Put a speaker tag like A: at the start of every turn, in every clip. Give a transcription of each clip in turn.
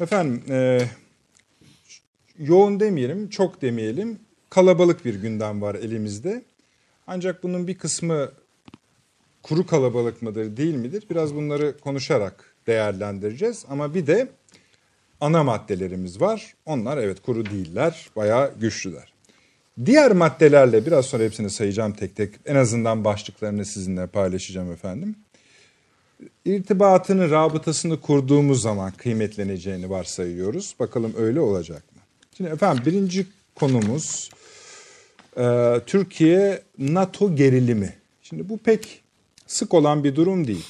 A: Efendim e, yoğun demeyelim, çok demeyelim. Kalabalık bir gündem var elimizde. Ancak bunun bir kısmı kuru kalabalık mıdır, değil midir? Biraz bunları konuşarak değerlendireceğiz. Ama bir de ana maddelerimiz var. Onlar evet kuru değiller, bayağı güçlüler. Diğer maddelerle biraz sonra hepsini sayacağım tek tek. En azından başlıklarını sizinle paylaşacağım efendim. İrtibatını, rabıtasını kurduğumuz zaman kıymetleneceğini varsayıyoruz. Bakalım öyle olacak mı? Şimdi efendim birinci konumuz e, Türkiye NATO gerilimi. Şimdi bu pek sık olan bir durum değil.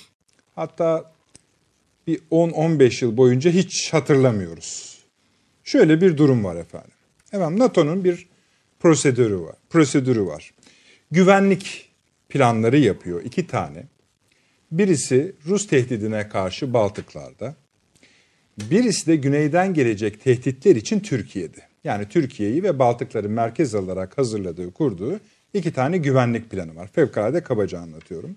A: Hatta bir 10-15 yıl boyunca hiç hatırlamıyoruz. Şöyle bir durum var efendim. Efendim NATO'nun bir prosedürü var. Prosedürü var. Güvenlik planları yapıyor iki tane. Birisi Rus tehdidine karşı Baltıklarda. Birisi de güneyden gelecek tehditler için Türkiye'de. Yani Türkiye'yi ve Baltıkları merkez alarak hazırladığı, kurduğu iki tane güvenlik planı var. Fevkalade kabaca anlatıyorum.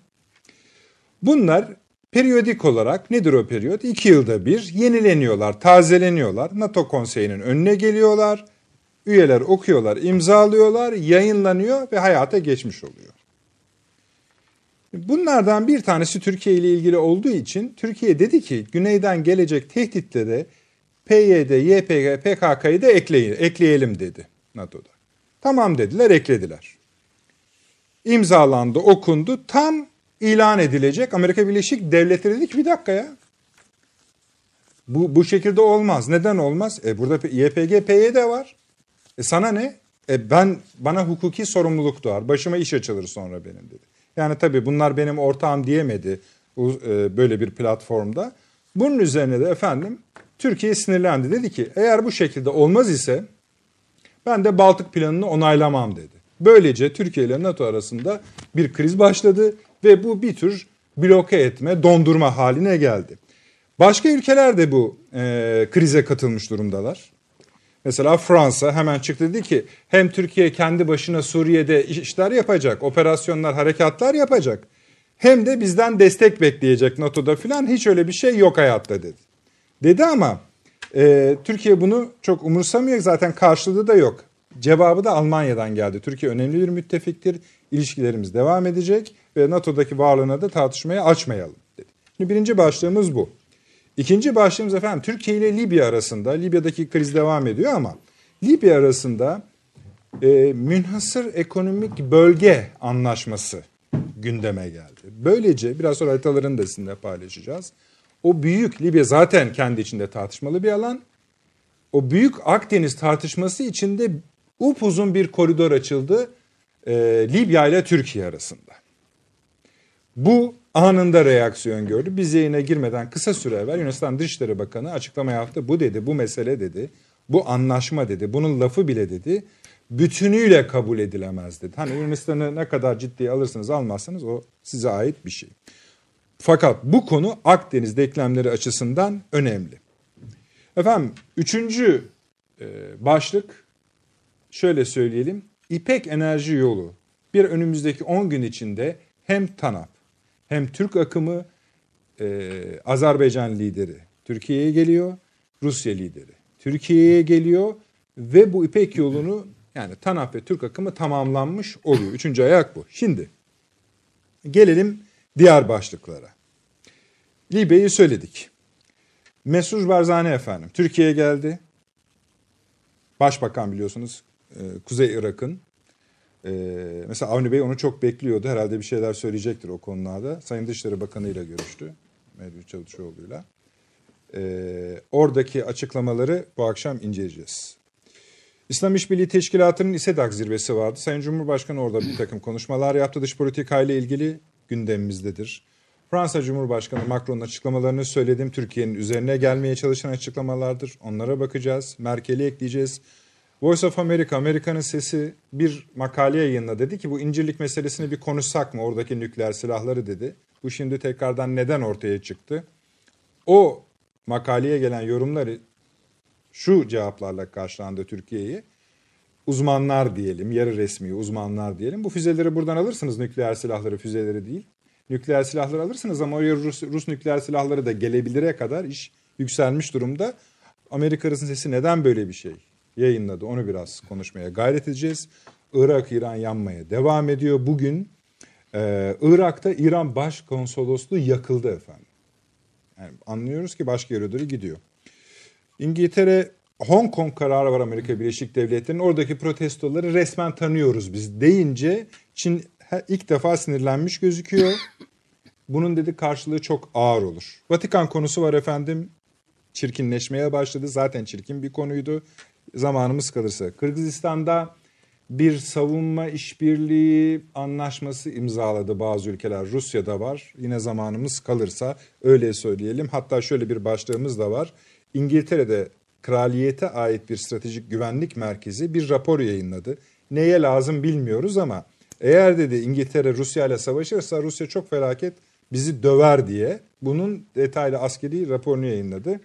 A: Bunlar periyodik olarak nedir o periyot? İki yılda bir yenileniyorlar, tazeleniyorlar. NATO konseyinin önüne geliyorlar. Üyeler okuyorlar, imzalıyorlar, yayınlanıyor ve hayata geçmiş oluyor. Bunlardan bir tanesi Türkiye ile ilgili olduğu için Türkiye dedi ki güneyden gelecek tehditlere PYD, YPG, PKK'yı da ekleyin, ekleyelim dedi NATO'da. Tamam dediler, eklediler. İmzalandı, okundu. Tam ilan edilecek. Amerika Birleşik Devletleri dedi ki bir dakika ya. Bu, bu şekilde olmaz. Neden olmaz? E burada YPG, PYD var. E sana ne? E ben bana hukuki sorumluluk doğar. Başıma iş açılır sonra benim dedi. Yani tabii bunlar benim ortağım diyemedi e, böyle bir platformda. Bunun üzerine de efendim Türkiye sinirlendi. Dedi ki eğer bu şekilde olmaz ise ben de Baltık planını onaylamam dedi. Böylece Türkiye ile NATO arasında bir kriz başladı ve bu bir tür bloke etme, dondurma haline geldi. Başka ülkeler de bu e, krize katılmış durumdalar. Mesela Fransa hemen çıktı dedi ki hem Türkiye kendi başına Suriye'de işler yapacak, operasyonlar, harekatlar yapacak. Hem de bizden destek bekleyecek NATO'da filan hiç öyle bir şey yok hayatta dedi. Dedi ama e, Türkiye bunu çok umursamıyor zaten karşılığı da yok. Cevabı da Almanya'dan geldi. Türkiye önemli bir müttefiktir. İlişkilerimiz devam edecek ve NATO'daki varlığına da tartışmaya açmayalım dedi. Şimdi birinci başlığımız bu. İkinci başlığımız efendim Türkiye ile Libya arasında, Libya'daki kriz devam ediyor ama Libya arasında e, münhasır ekonomik bölge anlaşması gündeme geldi. Böylece biraz sonra haritalarını da sizinle paylaşacağız. O büyük Libya zaten kendi içinde tartışmalı bir alan. O büyük Akdeniz tartışması içinde upuzun bir koridor açıldı e, Libya ile Türkiye arasında. Bu anında reaksiyon gördü. Biz yayına girmeden kısa süre evvel Yunanistan Dışişleri Bakanı açıklama yaptı. Bu dedi, bu mesele dedi, bu anlaşma dedi, bunun lafı bile dedi. Bütünüyle kabul edilemez dedi. Hani Yunanistan'ı ne kadar ciddiye alırsınız almazsanız o size ait bir şey. Fakat bu konu Akdeniz denklemleri açısından önemli. Efendim üçüncü e, başlık şöyle söyleyelim. İpek enerji yolu bir önümüzdeki 10 gün içinde hem TANAP hem Türk akımı e, Azerbaycan lideri Türkiye'ye geliyor, Rusya lideri Türkiye'ye geliyor ve bu İpek yolunu yani TANAP ve Türk akımı tamamlanmış oluyor. Üçüncü ayak bu. Şimdi gelelim diğer başlıklara. Libya'yı söyledik. Mesut Barzani efendim Türkiye'ye geldi. Başbakan biliyorsunuz e, Kuzey Irak'ın ee, mesela Avni Bey onu çok bekliyordu. Herhalde bir şeyler söyleyecektir o konularda. Sayın Dışişleri Bakanı ile görüştü. Mevlüt Çavuşoğlu'yla. Ee, oradaki açıklamaları bu akşam inceleyeceğiz. İslam İşbirliği Teşkilatı'nın İSEDAK zirvesi vardı. Sayın Cumhurbaşkanı orada bir takım konuşmalar yaptı. Dış politika ile ilgili gündemimizdedir. Fransa Cumhurbaşkanı Macron'un açıklamalarını söyledim. Türkiye'nin üzerine gelmeye çalışan açıklamalardır. Onlara bakacağız. Merkel'i ekleyeceğiz. Voice of America, Amerika'nın sesi bir makale yayınla dedi ki bu incirlik meselesini bir konuşsak mı oradaki nükleer silahları dedi. Bu şimdi tekrardan neden ortaya çıktı? O makaleye gelen yorumları şu cevaplarla karşılandı Türkiye'yi. Uzmanlar diyelim, yarı resmi uzmanlar diyelim. Bu füzeleri buradan alırsınız nükleer silahları, füzeleri değil. Nükleer silahları alırsınız ama oraya Rus, Rus nükleer silahları da gelebilire kadar iş yükselmiş durumda. Amerika Arasın Sesi neden böyle bir şey yayınladı onu biraz konuşmaya gayret edeceğiz. Irak İran yanmaya devam ediyor. Bugün e, Irak'ta İran Başkonsolosluğu yakıldı efendim. Yani anlıyoruz ki başka yere doğru gidiyor. İngiltere Hong Kong kararı var Amerika Birleşik Devletleri'nin. Oradaki protestoları resmen tanıyoruz biz deyince Çin ilk defa sinirlenmiş gözüküyor. Bunun dedi karşılığı çok ağır olur. Vatikan konusu var efendim. Çirkinleşmeye başladı. Zaten çirkin bir konuydu. Zamanımız kalırsa. Kırgızistan'da bir savunma işbirliği anlaşması imzaladı bazı ülkeler. Rusya'da var. Yine zamanımız kalırsa öyle söyleyelim. Hatta şöyle bir başlığımız da var. İngiltere'de kraliyete ait bir stratejik güvenlik merkezi bir rapor yayınladı. Neye lazım bilmiyoruz ama eğer dedi İngiltere Rusya ile savaşırsa Rusya çok felaket bizi döver diye bunun detaylı askeri raporunu yayınladı.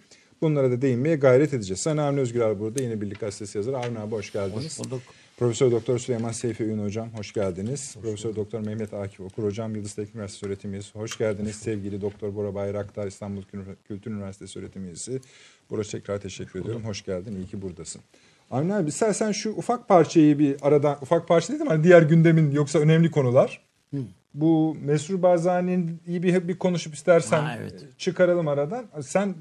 A: Bunlara da değinmeye gayret edeceğiz. Sayın Avni Özgürer burada yine Birlik Gazetesi yazarı. Avni abi hoş geldiniz.
B: Hoş bulduk.
A: Profesör Doktor Süleyman Seyfi Ün hocam hoş geldiniz. Hoş Profesör Doktor Mehmet Akif Okur hocam Yıldız Teknik Üniversitesi öğretim üyesi hoş geldiniz. Hoş Sevgili Doktor Bora Bayraktar İstanbul Kültür Üniversitesi öğretim üyesi. Bora tekrar teşekkür hoş ediyorum. Hoş geldin. İyi ki buradasın. Avni abi istersen şu ufak parçayı bir aradan ufak parça dedim hani diğer gündemin yoksa önemli konular. Hı. Bu Mesrur Barzani'nin iyi bir, bir konuşup istersen ha, evet. çıkaralım aradan. Sen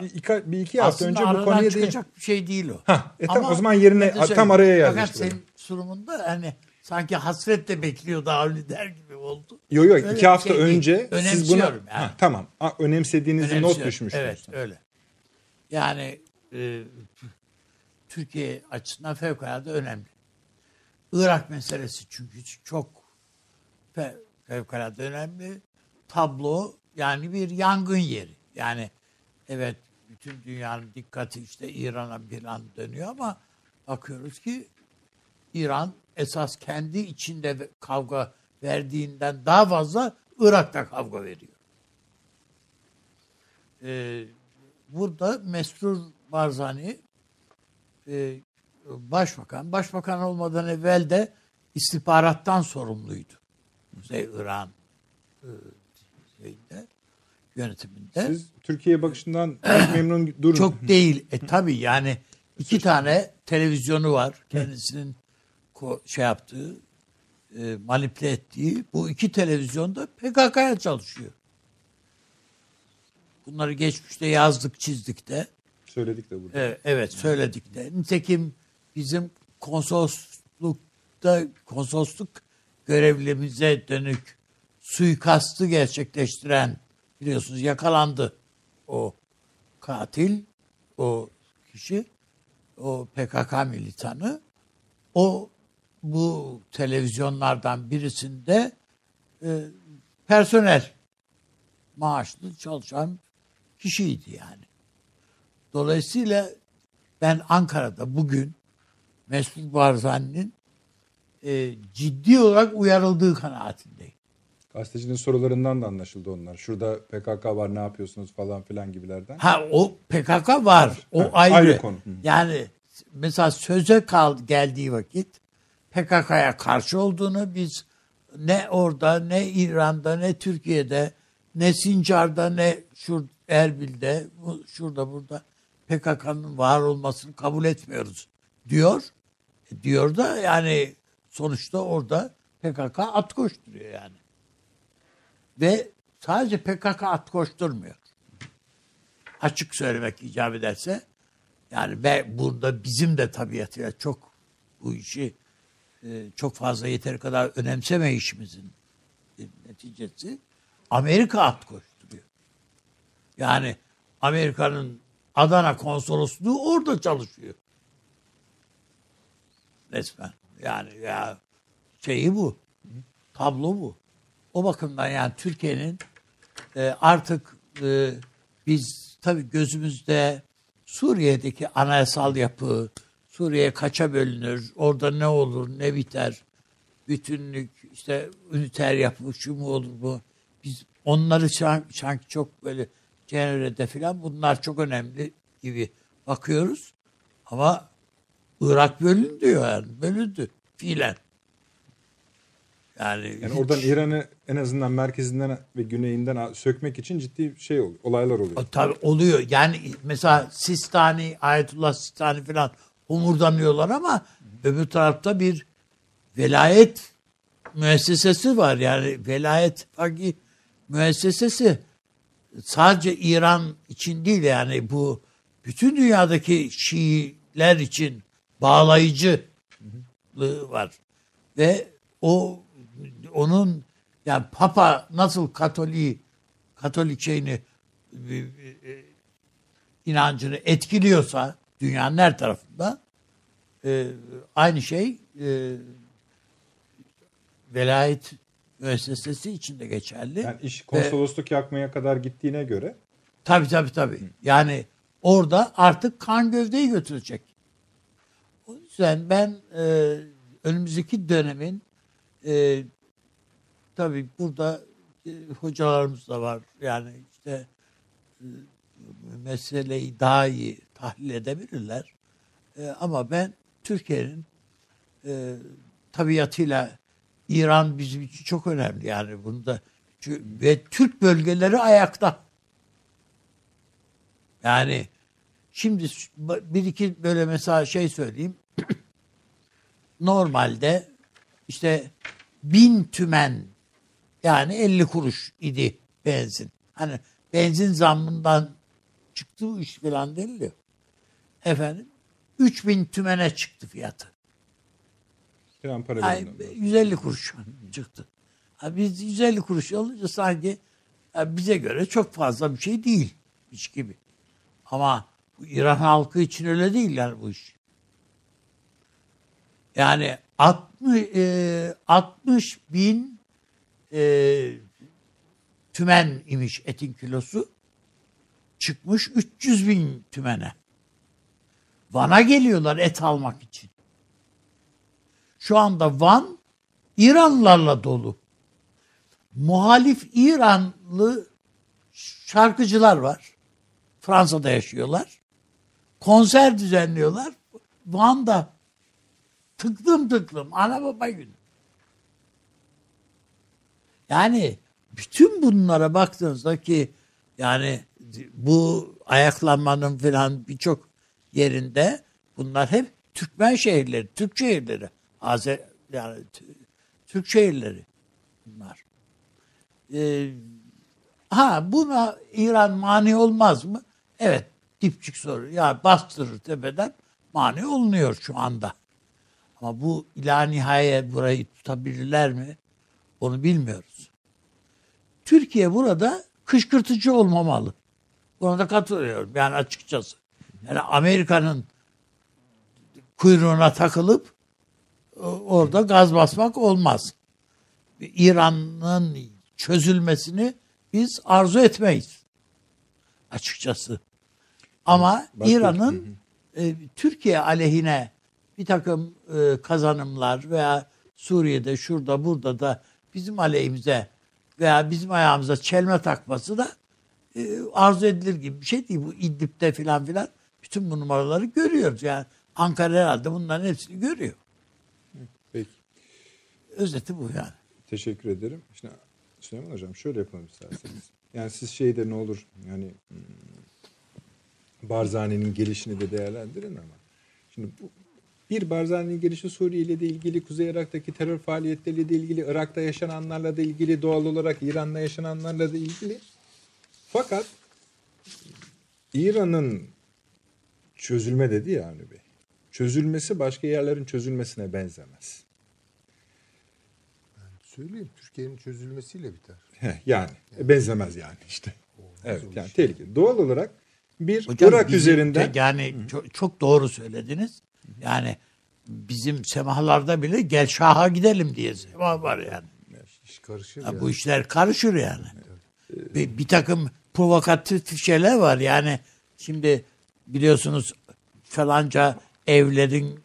A: bir iki, bir iki hafta önce bu konuya
B: değil. çıkacak bir şey değil o.
A: Ha, e tam, o zaman yerine tam araya yerleştirelim.
B: Fakat senin sunumunda hani sanki hasretle bekliyor daha öyle der gibi oldu.
A: Yok yok iki hafta şey önce siz bunu yani. ha, tamam ha, önemsediğinizi not düşmüşsünüz.
B: Evet öyle. Yani e, Türkiye açısından fevkalade önemli. Irak meselesi çünkü çok fevkalade önemli. Tablo yani bir yangın yeri. Yani evet bütün dünyanın dikkati işte İran'a bir an dönüyor ama bakıyoruz ki İran esas kendi içinde kavga verdiğinden daha fazla Irak'ta kavga veriyor. Ee, burada Mesrur Barzani e, başbakan, başbakan olmadan evvel de istihbarattan sorumluydu. Kuzey İran e, şeyinde, yönetiminde.
A: Siz Türkiye bakışından memnun durun.
B: Çok değil. E tabi yani iki tane televizyonu var. Kendisinin şey yaptığı, e, manipüle ettiği bu iki televizyonda PKK'ya çalışıyor. Bunları geçmişte yazdık, çizdik de.
A: Söyledik de burada.
B: Evet, evet söyledik de. Nitekim bizim konsoloslukta konsolosluk görevlimize dönük suikastı gerçekleştiren biliyorsunuz yakalandı o katil, o kişi, o PKK militanı. O bu televizyonlardan birisinde e, personel maaşlı çalışan kişiydi yani. Dolayısıyla ben Ankara'da bugün Mesut Barzani'nin e, ciddi olarak uyarıldığı kanaatindeyim.
A: Gazetecinin sorularından da anlaşıldı onlar. Şurada PKK var ne yapıyorsunuz falan filan gibilerden.
B: Ha o PKK var. O ha, ayrı. ayrı konu. Yani mesela söze kal geldiği vakit PKK'ya karşı olduğunu biz ne orada ne İran'da ne Türkiye'de ne Sincar'da ne şur Erbil'de şurada burada PKK'nın var olmasını kabul etmiyoruz diyor. E diyor da yani sonuçta orada PKK at koşturuyor yani. Ve sadece PKK at koşturmuyor. Açık söylemek icap ederse yani ve burada bizim de tabiatıyla çok bu işi e, çok fazla yeteri kadar önemsemeyişimizin neticesi Amerika at koşturuyor. Yani Amerika'nın Adana konsolosluğu orada çalışıyor. Resmen. Yani ya şeyi bu. Tablo bu. O bakımdan yani Türkiye'nin e, artık e, biz tabii gözümüzde Suriye'deki anayasal yapı, Suriye kaça bölünür, orada ne olur, ne biter, bütünlük, işte üniter yapı, şu mu olur bu. Biz onları sanki çok böyle Cenevre'de falan bunlar çok önemli gibi bakıyoruz. Ama Irak bölündü yani, bölündü fiilen. Yani,
A: Yani
B: hiç-
A: oradan İran'ı en azından merkezinden ve güneyinden sökmek için ciddi şey oluyor, olaylar oluyor.
B: Tabii oluyor. Yani mesela Sistani, Ayetullah Sistani falan umurdanıyorlar ama öbür tarafta bir velayet müessesesi var. Yani velayet fakir müessesesi sadece İran için değil yani bu bütün dünyadaki Şiiler için bağlayıcı var. Ve o onun yani Papa nasıl Katolik Katolik şeyini e, e, inancını etkiliyorsa dünyanın her tarafında e, aynı şey e, velayet müessesesi için de geçerli.
A: Yani iş konsolosluk yakmaya kadar gittiğine göre
B: Tabii tabii tabii. Yani orada artık kan gövdeyi götürecek. Yüzden ben e, önümüzdeki dönemin e, tabii burada e, hocalarımız da var. Yani işte e, meseleyi daha iyi tahlil edebilirler. E, ama ben Türkiye'nin e, tabiatıyla İran bizim için çok önemli yani bunda Çünkü- ve Türk bölgeleri ayakta. Yani şimdi bir iki böyle mesela şey söyleyeyim. Normalde işte bin tümen yani 50 kuruş idi benzin. Hani benzin zammından çıktı bu iş falan deniliyor. Efendim 3000 tümene çıktı fiyatı.
A: plan para birimleri.
B: 150 kuruş çıktı. Ha, biz 150 kuruş alınca sanki ha, bize göre çok fazla bir şey değil hiç gibi. Ama İran halkı için öyle değil yani bu iş. Yani 60, e, 60 bin e, tümen imiş etin kilosu çıkmış 300 bin tümene. Van'a geliyorlar et almak için. Şu anda Van İranlılarla dolu. Muhalif İranlı şarkıcılar var. Fransa'da yaşıyorlar. Konser düzenliyorlar. Van'da tıklım tıklım ana baba günü. Yani bütün bunlara baktığınızda ki yani bu ayaklanmanın falan birçok yerinde bunlar hep Türkmen şehirleri, Türk şehirleri. Azer, yani Türk şehirleri bunlar. Ee, ha buna İran mani olmaz mı? Evet dipçik soru. Ya bastırır tepeden mani olunuyor şu anda. Ama bu ila nihayet burayı tutabilirler mi? Onu bilmiyoruz. Türkiye burada kışkırtıcı olmamalı. Buna da katılıyorum yani açıkçası. Yani Amerika'nın kuyruğuna takılıp o- orada gaz basmak olmaz. İran'ın çözülmesini biz arzu etmeyiz. Açıkçası. Ama İran'ın e, Türkiye aleyhine bir takım e, kazanımlar veya Suriye'de şurada burada da bizim aleyhimize veya bizim ayağımıza çelme takması da e, arzu edilir gibi bir şey değil. Bu İdlib'de filan filan bütün bu numaraları görüyoruz. Yani Ankara herhalde bunların hepsini görüyor.
A: Peki.
B: Özeti bu yani.
A: Teşekkür ederim. Şimdi Süleyman Hocam şöyle yapalım isterseniz. Yani siz şeyde ne olur yani hmm, Barzani'nin gelişini de değerlendirin ama şimdi bu bir Barzani'nin gelişi Suriye ile de ilgili, Kuzey Irak'taki terör faaliyetleriyle de ilgili, Irak'ta yaşananlarla da ilgili, doğal olarak İran'da yaşananlarla da ilgili. Fakat İran'ın çözülme dedi ya Avni Bey. Çözülmesi başka yerlerin çözülmesine benzemez.
C: Söyleyeyim Türkiye'nin çözülmesiyle biter.
A: Heh, yani e, benzemez yani işte. Evet yani
C: iş.
A: tehlikeli. Doğal olarak bir
B: Hocam
A: Irak
B: bizim
A: üzerinden
B: de yani çok, çok doğru söylediniz. Yani bizim semahlarda bile gel Şah'a gidelim diye semah var yani.
C: İş karışır ya.
B: bu işler karışır yani. Bir, bir takım provokatif şeyler var yani. Şimdi biliyorsunuz falanca evlerin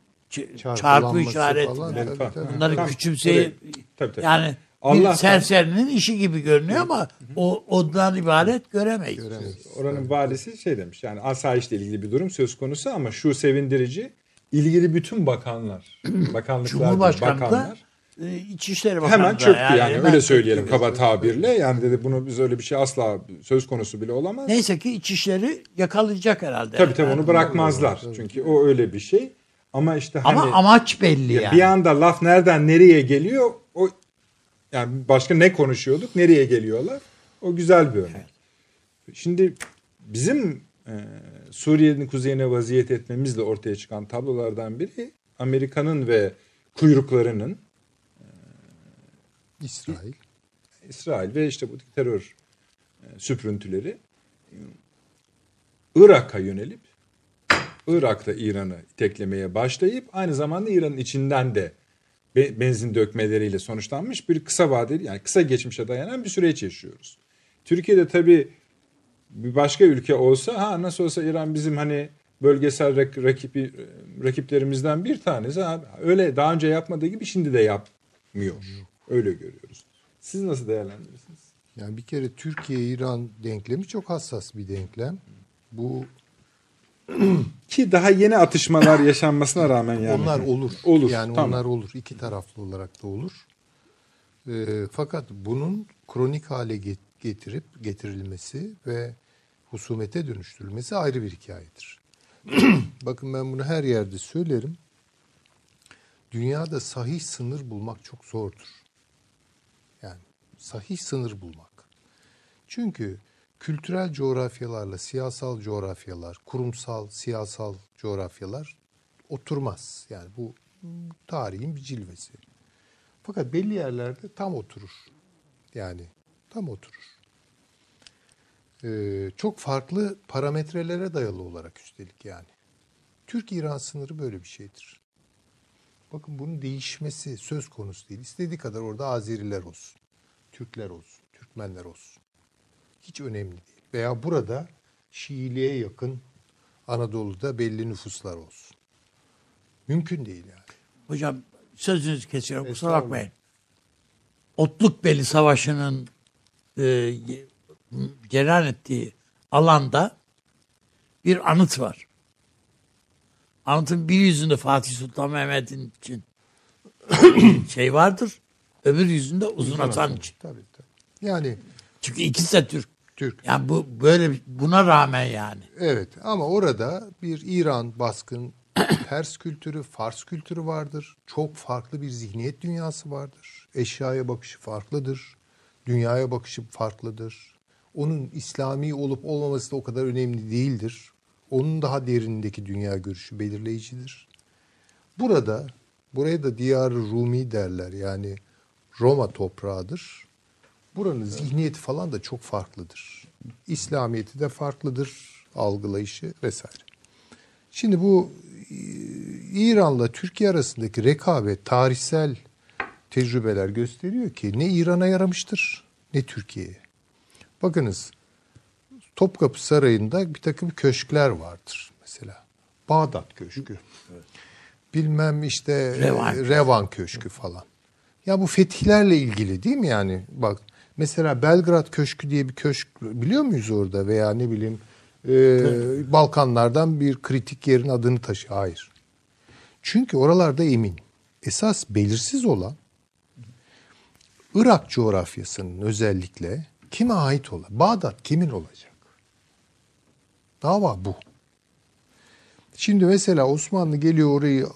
B: çarpı işareti
C: tabii, tabii.
B: Bunları küçümseyip
A: Tabii, tabii.
B: yani bir
A: Allah'tan-
B: serserinin işi gibi görünüyor ama o ondan ibaret göremeyiz.
C: Göremeyiz.
A: oranın valisi şey demiş yani asayişle ilgili bir durum söz konusu ama şu sevindirici ilgili bütün bakanlar, bakanlıklar, bakanlar
B: e, İçişleri Bakanı
A: Hemen çöktü yani,
B: hemen
A: öyle söyleyelim kaba tabirle. Yani dedi bunu biz öyle bir şey asla söz konusu bile olamaz.
B: Neyse ki İçişleri yakalayacak herhalde.
A: Tabii tabii
B: Yani.
A: onu bırakmazlar. Çünkü o öyle bir şey. Ama işte hani
B: Ama amaç belli yani.
A: bir anda laf nereden nereye geliyor o yani başka ne konuşuyorduk nereye geliyorlar o güzel bir örnek. Şimdi bizim e, Suriye'nin kuzeyine vaziyet etmemizle ortaya çıkan tablolardan biri Amerika'nın ve kuyruklarının
C: İsrail.
A: İsrail ve işte bu terör e, süprüntüleri e, Irak'a yönelip Irak'ta İran'ı iteklemeye başlayıp aynı zamanda İran'ın içinden de be- benzin dökmeleriyle sonuçlanmış bir kısa vadeli yani kısa geçmişe dayanan bir süreç yaşıyoruz. Türkiye'de tabii bir başka ülke olsa ha nasıl olsa İran bizim hani bölgesel rak- rakibi, rakiplerimizden bir tanesi. Ha, öyle daha önce yapmadığı gibi şimdi de yapmıyor. Öyle görüyoruz. Siz nasıl değerlendirirsiniz?
C: Yani bir kere Türkiye-İran denklemi çok hassas bir denklem. Bu
A: Ki daha yeni atışmalar yaşanmasına rağmen yani.
C: onlar olur.
A: Olur.
C: Yani
A: tamam.
C: onlar olur. İki taraflı olarak da olur. Ee, fakat bunun kronik hale get- getirip getirilmesi ve husumete dönüştürülmesi ayrı bir hikayedir. Bakın ben bunu her yerde söylerim. Dünyada sahih sınır bulmak çok zordur. Yani sahih sınır bulmak. Çünkü kültürel coğrafyalarla siyasal coğrafyalar, kurumsal siyasal coğrafyalar oturmaz. Yani bu tarihin bir cilvesi. Fakat belli yerlerde tam oturur. Yani tam oturur. Ee, çok farklı parametrelere dayalı olarak üstelik yani. Türk-İran sınırı böyle bir şeydir. Bakın bunun değişmesi söz konusu değil. İstediği kadar orada Azeriler olsun, Türkler olsun, Türkmenler olsun. Hiç önemli değil. Veya burada Şiiliğe yakın Anadolu'da belli nüfuslar olsun. Mümkün değil yani.
B: Hocam sözünüzü kesiyorum kusura bakmayın. Otlukbeli Savaşı'nın e, cereyan ettiği alanda bir anıt var. Anıtın bir yüzünde Fatih Sultan Mehmet'in için şey vardır. Öbür yüzünde Uzun Hasan için.
C: Tabii tabii. Yani
B: Çünkü ikisi de Türk.
C: Türk.
B: Yani bu böyle buna rağmen yani.
C: Evet ama orada bir İran baskın Pers kültürü, Fars kültürü vardır. Çok farklı bir zihniyet dünyası vardır. Eşyaya bakışı farklıdır. Dünyaya bakışı farklıdır. Onun İslami olup olmaması da o kadar önemli değildir. Onun daha derinindeki dünya görüşü belirleyicidir. Burada, buraya da diyar Rumi derler yani Roma toprağıdır. Buranın zihniyeti falan da çok farklıdır. İslamiyeti de farklıdır, algılayışı vesaire. Şimdi bu e, İran'la Türkiye arasındaki rekabet tarihsel tecrübeler gösteriyor ki ne İran'a yaramıştır ne Türkiye'ye. Bakınız Topkapı Sarayı'nda bir takım köşkler vardır mesela. Bağdat Köşkü. Bilmem işte
B: Revan.
C: Revan, Revan Köşkü falan. Ya bu fetihlerle ilgili değil mi yani? Bak mesela Belgrad Köşkü diye bir köşk biliyor muyuz orada veya ne bileyim e, Balkanlardan bir kritik yerin adını taşı. Hayır. Çünkü oralarda emin. Esas belirsiz olan Irak coğrafyasının özellikle kime ait olan? Bağdat kimin olacak? Dava bu. Şimdi mesela Osmanlı geliyor orayı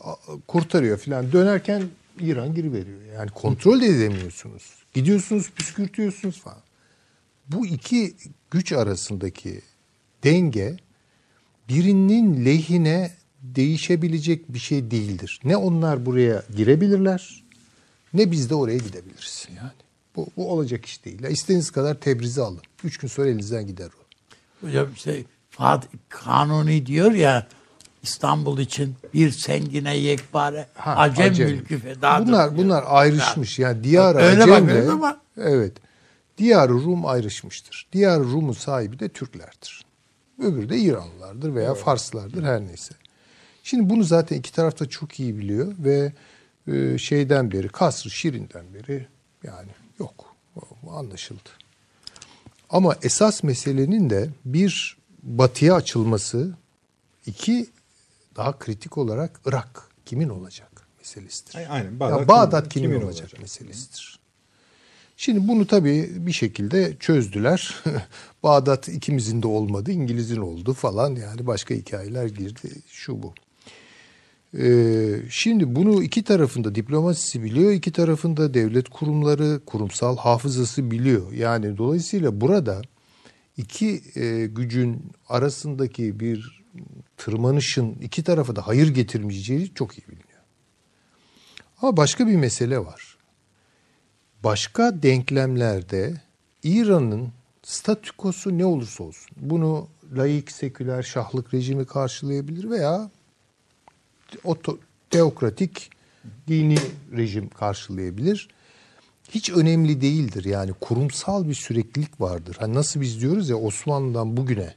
C: kurtarıyor filan dönerken İran giriveriyor. Yani kontrol de edemiyorsunuz. Gidiyorsunuz püskürtüyorsunuz falan. Bu iki güç arasındaki denge birinin lehine değişebilecek bir şey değildir. Ne onlar buraya girebilirler ne biz de oraya gidebiliriz yani. Bu, bu olacak iş değil. Ya İstediğiniz kadar Tebriz'i alın. Üç gün sonra elinizden gider o.
B: Hocam işte Fatih Kanuni diyor ya İstanbul için bir sengine yekpare
C: Ha,
B: acem,
C: Acem.
B: mülkü fedadır.
C: Bunlar
B: diyor.
C: bunlar ayrışmış. Yani Diyar
B: Öyle
C: Acem'le
B: ama-
C: evet. Diyar Rum ayrışmıştır. Diyar Rum'un sahibi de Türklerdir. Öbürü de İranlılardır veya Farslardır her neyse. Şimdi bunu zaten iki taraf da çok iyi biliyor ve e, şeyden beri Kasr-ı Şirin'den beri yani yok. Anlaşıldı. Ama esas meselenin de bir batıya açılması, iki daha kritik olarak Irak kimin olacak meselesidir.
A: Aynen.
C: Bağdat, ya Bağdat kimin, kimin olacak, olacak meselesidir. Şimdi bunu tabii bir şekilde çözdüler. Bağdat ikimizin de olmadı, İngiliz'in oldu falan yani başka hikayeler girdi şu bu. Ee, şimdi bunu iki tarafında diplomasisi biliyor, iki tarafında devlet kurumları, kurumsal hafızası biliyor. Yani dolayısıyla burada iki e, gücün arasındaki bir tırmanışın iki tarafa da hayır getirmeyeceği çok iyi biliniyor. Ama başka bir mesele var. Başka denklemlerde İran'ın statükosu ne olursa olsun bunu laik, seküler, şahlık rejimi karşılayabilir veya oto, teokratik dini rejim karşılayabilir. Hiç önemli değildir yani kurumsal bir süreklilik vardır. Hani nasıl biz diyoruz ya Osmanlı'dan bugüne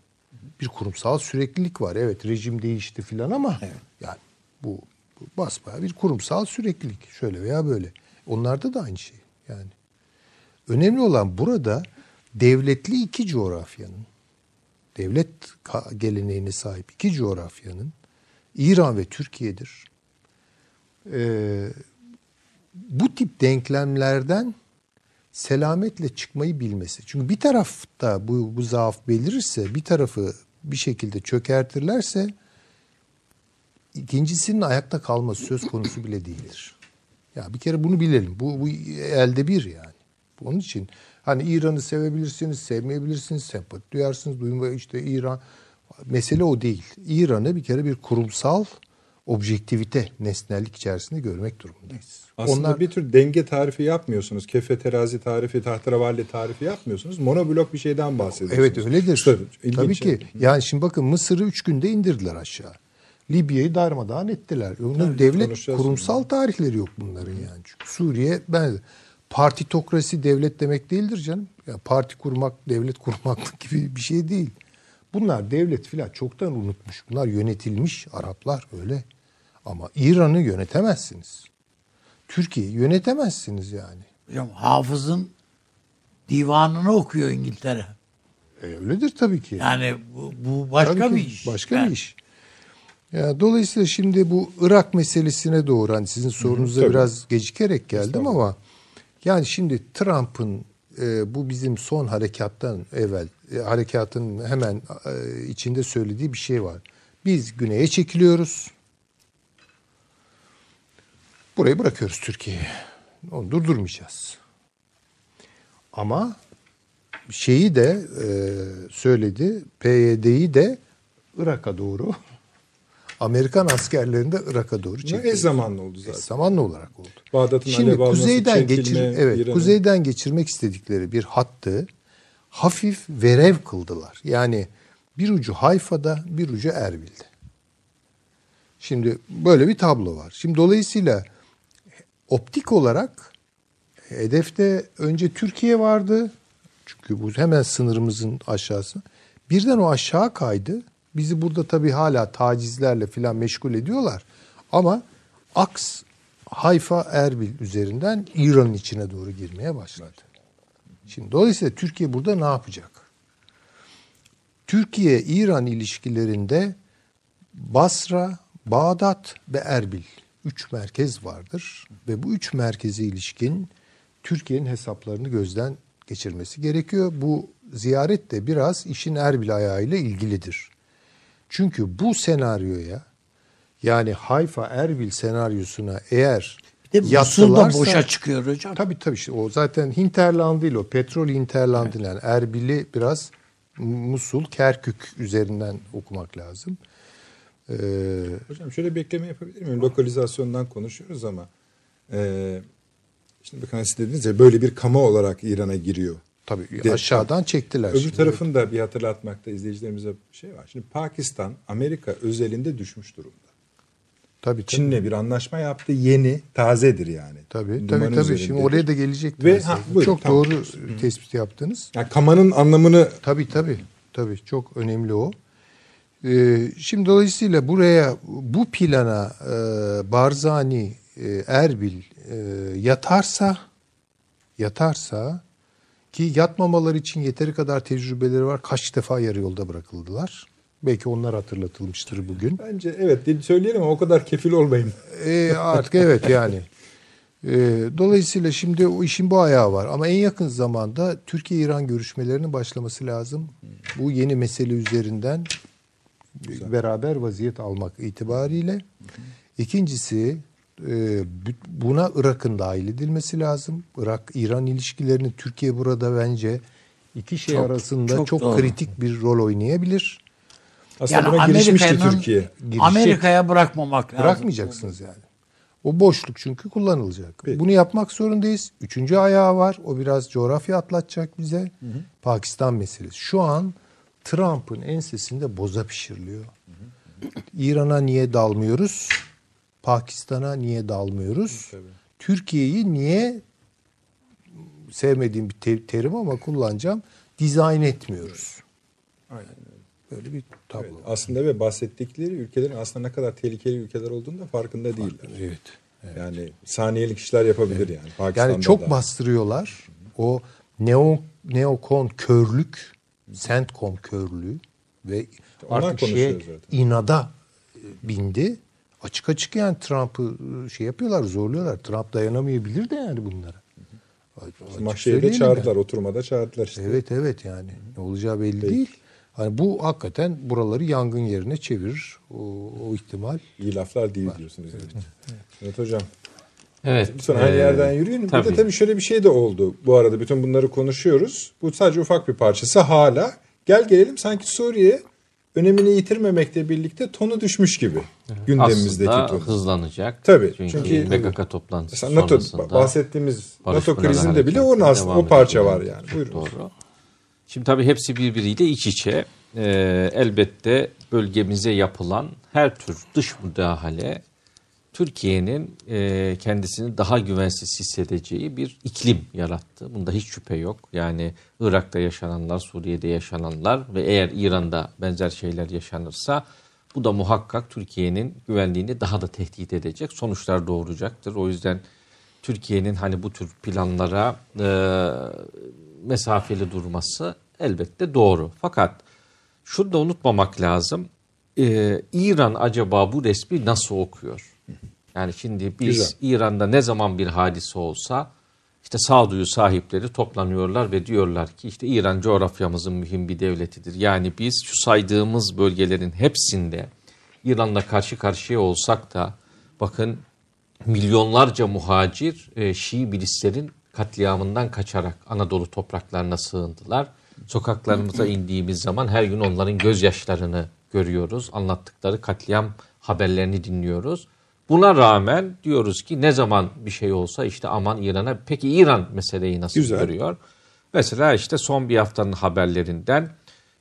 C: bir kurumsal süreklilik var. Evet rejim değişti filan ama evet. yani bu, bu basbayağı bir kurumsal süreklilik şöyle veya böyle. Onlarda da aynı şey yani. Önemli olan burada devletli iki coğrafyanın devlet geleneğine sahip iki coğrafyanın İran ve Türkiye'dir. Ee, bu tip denklemlerden selametle çıkmayı bilmesi. Çünkü bir tarafta bu, bu zaaf belirirse, bir tarafı bir şekilde çökertirlerse ikincisinin ayakta kalması söz konusu bile değildir. Ya bir kere bunu bilelim. Bu, bu elde bir yani. Onun için hani İran'ı sevebilirsiniz, sevmeyebilirsiniz, sempati duyarsınız, duyma işte İran mesele o değil. İran'ı bir kere bir kurumsal objektivite, nesnellik içerisinde görmek durumundayız.
A: Aslında Onlar, bir tür denge tarifi yapmıyorsunuz. Kefe terazi tarifi, tahterevalli tarifi yapmıyorsunuz. Monoblok bir şeyden bahsediyorsunuz.
C: Evet öyledir. İşte, Tabii ki. Yani şimdi bakın Mısır'ı üç günde indirdiler aşağı. Libya'yı darmadağın ettiler. Evet, devlet kurumsal yani. tarihleri yok bunların yani. Çünkü Suriye ben partitokrasi devlet demek değildir canım. Ya parti kurmak, devlet kurmak gibi bir şey değil. Bunlar devlet filan çoktan unutmuş. Bunlar yönetilmiş Araplar öyle. Ama İran'ı yönetemezsiniz. Türkiye'yi yönetemezsiniz yani.
B: Hocam Hafız'ın divanını okuyor İngiltere.
C: E, öyledir tabii ki.
B: Yani bu, bu başka tabii bir iş.
C: Başka yani. bir iş. Ya, dolayısıyla şimdi bu Irak meselesine doğru hani sizin sorunuza Hı, biraz gecikerek geldim ama yani şimdi Trump'ın e, bu bizim son harekattan evvel e, harekatın hemen e, içinde söylediği bir şey var. Biz güneye çekiliyoruz. Burayı bırakıyoruz Türkiye'ye. Onu durdurmayacağız. Ama şeyi de e, söyledi. PYD'yi de Irak'a doğru Amerikan askerlerini de Irak'a doğru çekti.
A: Ne zamanlı oldu zaten.
C: zamanlı olarak oldu.
A: Bağdat'ın
C: Şimdi kuzeyden geçir evet İran'ın... kuzeyden geçirmek istedikleri bir hattı hafif verev kıldılar. Yani bir ucu Hayfa'da, bir ucu Erbil'de. Şimdi böyle bir tablo var. Şimdi dolayısıyla optik olarak hedefte önce Türkiye vardı. Çünkü bu hemen sınırımızın aşağısı. Birden o aşağı kaydı. Bizi burada tabii hala tacizlerle filan meşgul ediyorlar. Ama aks Hayfa Erbil üzerinden İran'ın içine doğru girmeye başladı. Şimdi dolayısıyla Türkiye burada ne yapacak? Türkiye-İran ilişkilerinde Basra, Bağdat ve Erbil üç merkez vardır ve bu üç merkezi ilişkin Türkiye'nin hesaplarını gözden geçirmesi gerekiyor. Bu ziyaret de biraz işin Erbil ayağıyla ilgilidir. Çünkü bu senaryoya yani Hayfa Erbil senaryosuna eğer
B: bir de Musul da boşa çıkıyor hocam.
C: Tabii tabii işte o zaten hinterland değil o petrol hinterland evet. yani Erbil'i biraz Musul, Kerkük üzerinden okumak lazım.
A: Ee, hocam şöyle bir ekleme yapabilir miyim? Lokalizasyondan konuşuyoruz ama e, şimdi bakın siz dediniz ya böyle bir kama olarak İran'a giriyor.
C: Tabii de, aşağıdan çektiler.
A: Öbür tarafını da bir hatırlatmakta izleyicilerimize bir şey var. Şimdi Pakistan Amerika özelinde düşmüş durumda. Tabii, tabii. Çin'le bir anlaşma yaptı. Yeni, tazedir yani.
C: Tabii Dumanın tabii tabii. Şimdi oraya da gelecek. Ve ha, buyurun, çok tamam. doğru Hı. tespit yaptınız.
A: Yani kamanın anlamını
C: Tabii tabii. Tabii çok önemli o. Ee, şimdi dolayısıyla buraya bu plana e, Barzani, e, Erbil e, yatarsa yatarsa ki yatmamaları için yeteri kadar tecrübeleri var. Kaç defa yarı yolda bırakıldılar. Belki onlar hatırlatılmıştır bugün.
A: Bence evet söyleyelim ama o kadar kefil olmayın.
C: E, artık evet yani. E, dolayısıyla şimdi o işin bu ayağı var. Ama en yakın zamanda Türkiye-İran görüşmelerinin başlaması lazım. Bu yeni mesele üzerinden Güzel. beraber vaziyet almak itibariyle. İkincisi e, buna Irak'ın dahil edilmesi lazım. Irak-İran ilişkilerini Türkiye burada bence iki şey çok, arasında çok, çok kritik bir rol oynayabilir.
B: Aslında yani Amerika'nın Türkiye. Amerika'ya bırakmamak lazım.
C: Bırakmayacaksınız yani. O boşluk çünkü kullanılacak. Peki. Bunu yapmak zorundayız. Üçüncü ayağı var. O biraz coğrafya atlatacak bize. Hı hı. Pakistan meselesi. Şu an Trump'ın ensesinde boza pişiriliyor. İran'a niye dalmıyoruz? Pakistan'a niye dalmıyoruz? Türkiye'yi niye sevmediğim bir te- terim ama kullanacağım. Dizayn etmiyoruz.
A: Aynen Böyle bir tablo. Evet, aslında ve bahsettikleri ülkelerin aslında ne kadar tehlikeli ülkeler olduğunu da farkında değiller.
C: Evet. evet.
A: Yani saniyelik işler yapabilir evet. yani.
C: Pakistan'da yani çok da. bastırıyorlar. O neo neokon körlük, sentkom körlüğü ve Onlar artık şey inada bindi. Açık açık yani Trump'ı şey yapıyorlar, zorluyorlar. Trump dayanamayabilir de yani bunlara.
A: Mahşeye çağırdılar, yani. oturmada çağırdılar işte.
C: Evet evet yani. Ne olacağı belli Peki. değil. Hani bu hakikaten buraları yangın yerine çevirir. O, o ihtimal.
A: İyi laflar değil var. diyorsunuz. Evet. Evet. evet hocam. Evet. Lütfen aynı ee, yerden yürüyün. Tabii. Burada tabii şöyle bir şey de oldu. Bu arada bütün bunları konuşuyoruz. Bu sadece ufak bir parçası hala. Gel gelelim sanki Suriye önemini yitirmemekle birlikte tonu düşmüş gibi evet. gündemimizdeki
D: Aslında ton. hızlanacak.
A: Tabii.
D: Çünkü, çünkü PKK toplantısı
A: NATO, bahsettiğimiz NATO krizinde bile o, o parça var yani. Buyurun.
D: Doğru. Şimdi tabii hepsi birbiriyle iç içe. Ee, elbette bölgemize yapılan her tür dış müdahale Türkiye'nin e, kendisini daha güvensiz hissedeceği bir iklim yarattı. Bunda hiç şüphe yok. Yani Irak'ta yaşananlar, Suriye'de yaşananlar ve eğer İran'da benzer şeyler yaşanırsa bu da muhakkak Türkiye'nin güvenliğini daha da tehdit edecek. Sonuçlar doğuracaktır. O yüzden Türkiye'nin hani bu tür planlara e, mesafeli durması elbette doğru. Fakat şunu da unutmamak lazım. Ee, İran acaba bu resmi nasıl okuyor? Yani şimdi biz Güzel. İran'da ne zaman bir hadise olsa işte sağduyu sahipleri toplanıyorlar ve diyorlar ki işte İran coğrafyamızın mühim bir devletidir. Yani biz şu saydığımız bölgelerin hepsinde İran'la karşı karşıya olsak da bakın milyonlarca muhacir e, Şii milislerin katliamından kaçarak Anadolu topraklarına sığındılar. Sokaklarımıza indiğimiz zaman her gün onların gözyaşlarını görüyoruz. Anlattıkları katliam haberlerini dinliyoruz. Buna rağmen diyoruz ki ne zaman bir şey olsa işte aman İran'a. Peki İran meseleyi nasıl Güzel. görüyor? Mesela işte son bir haftanın haberlerinden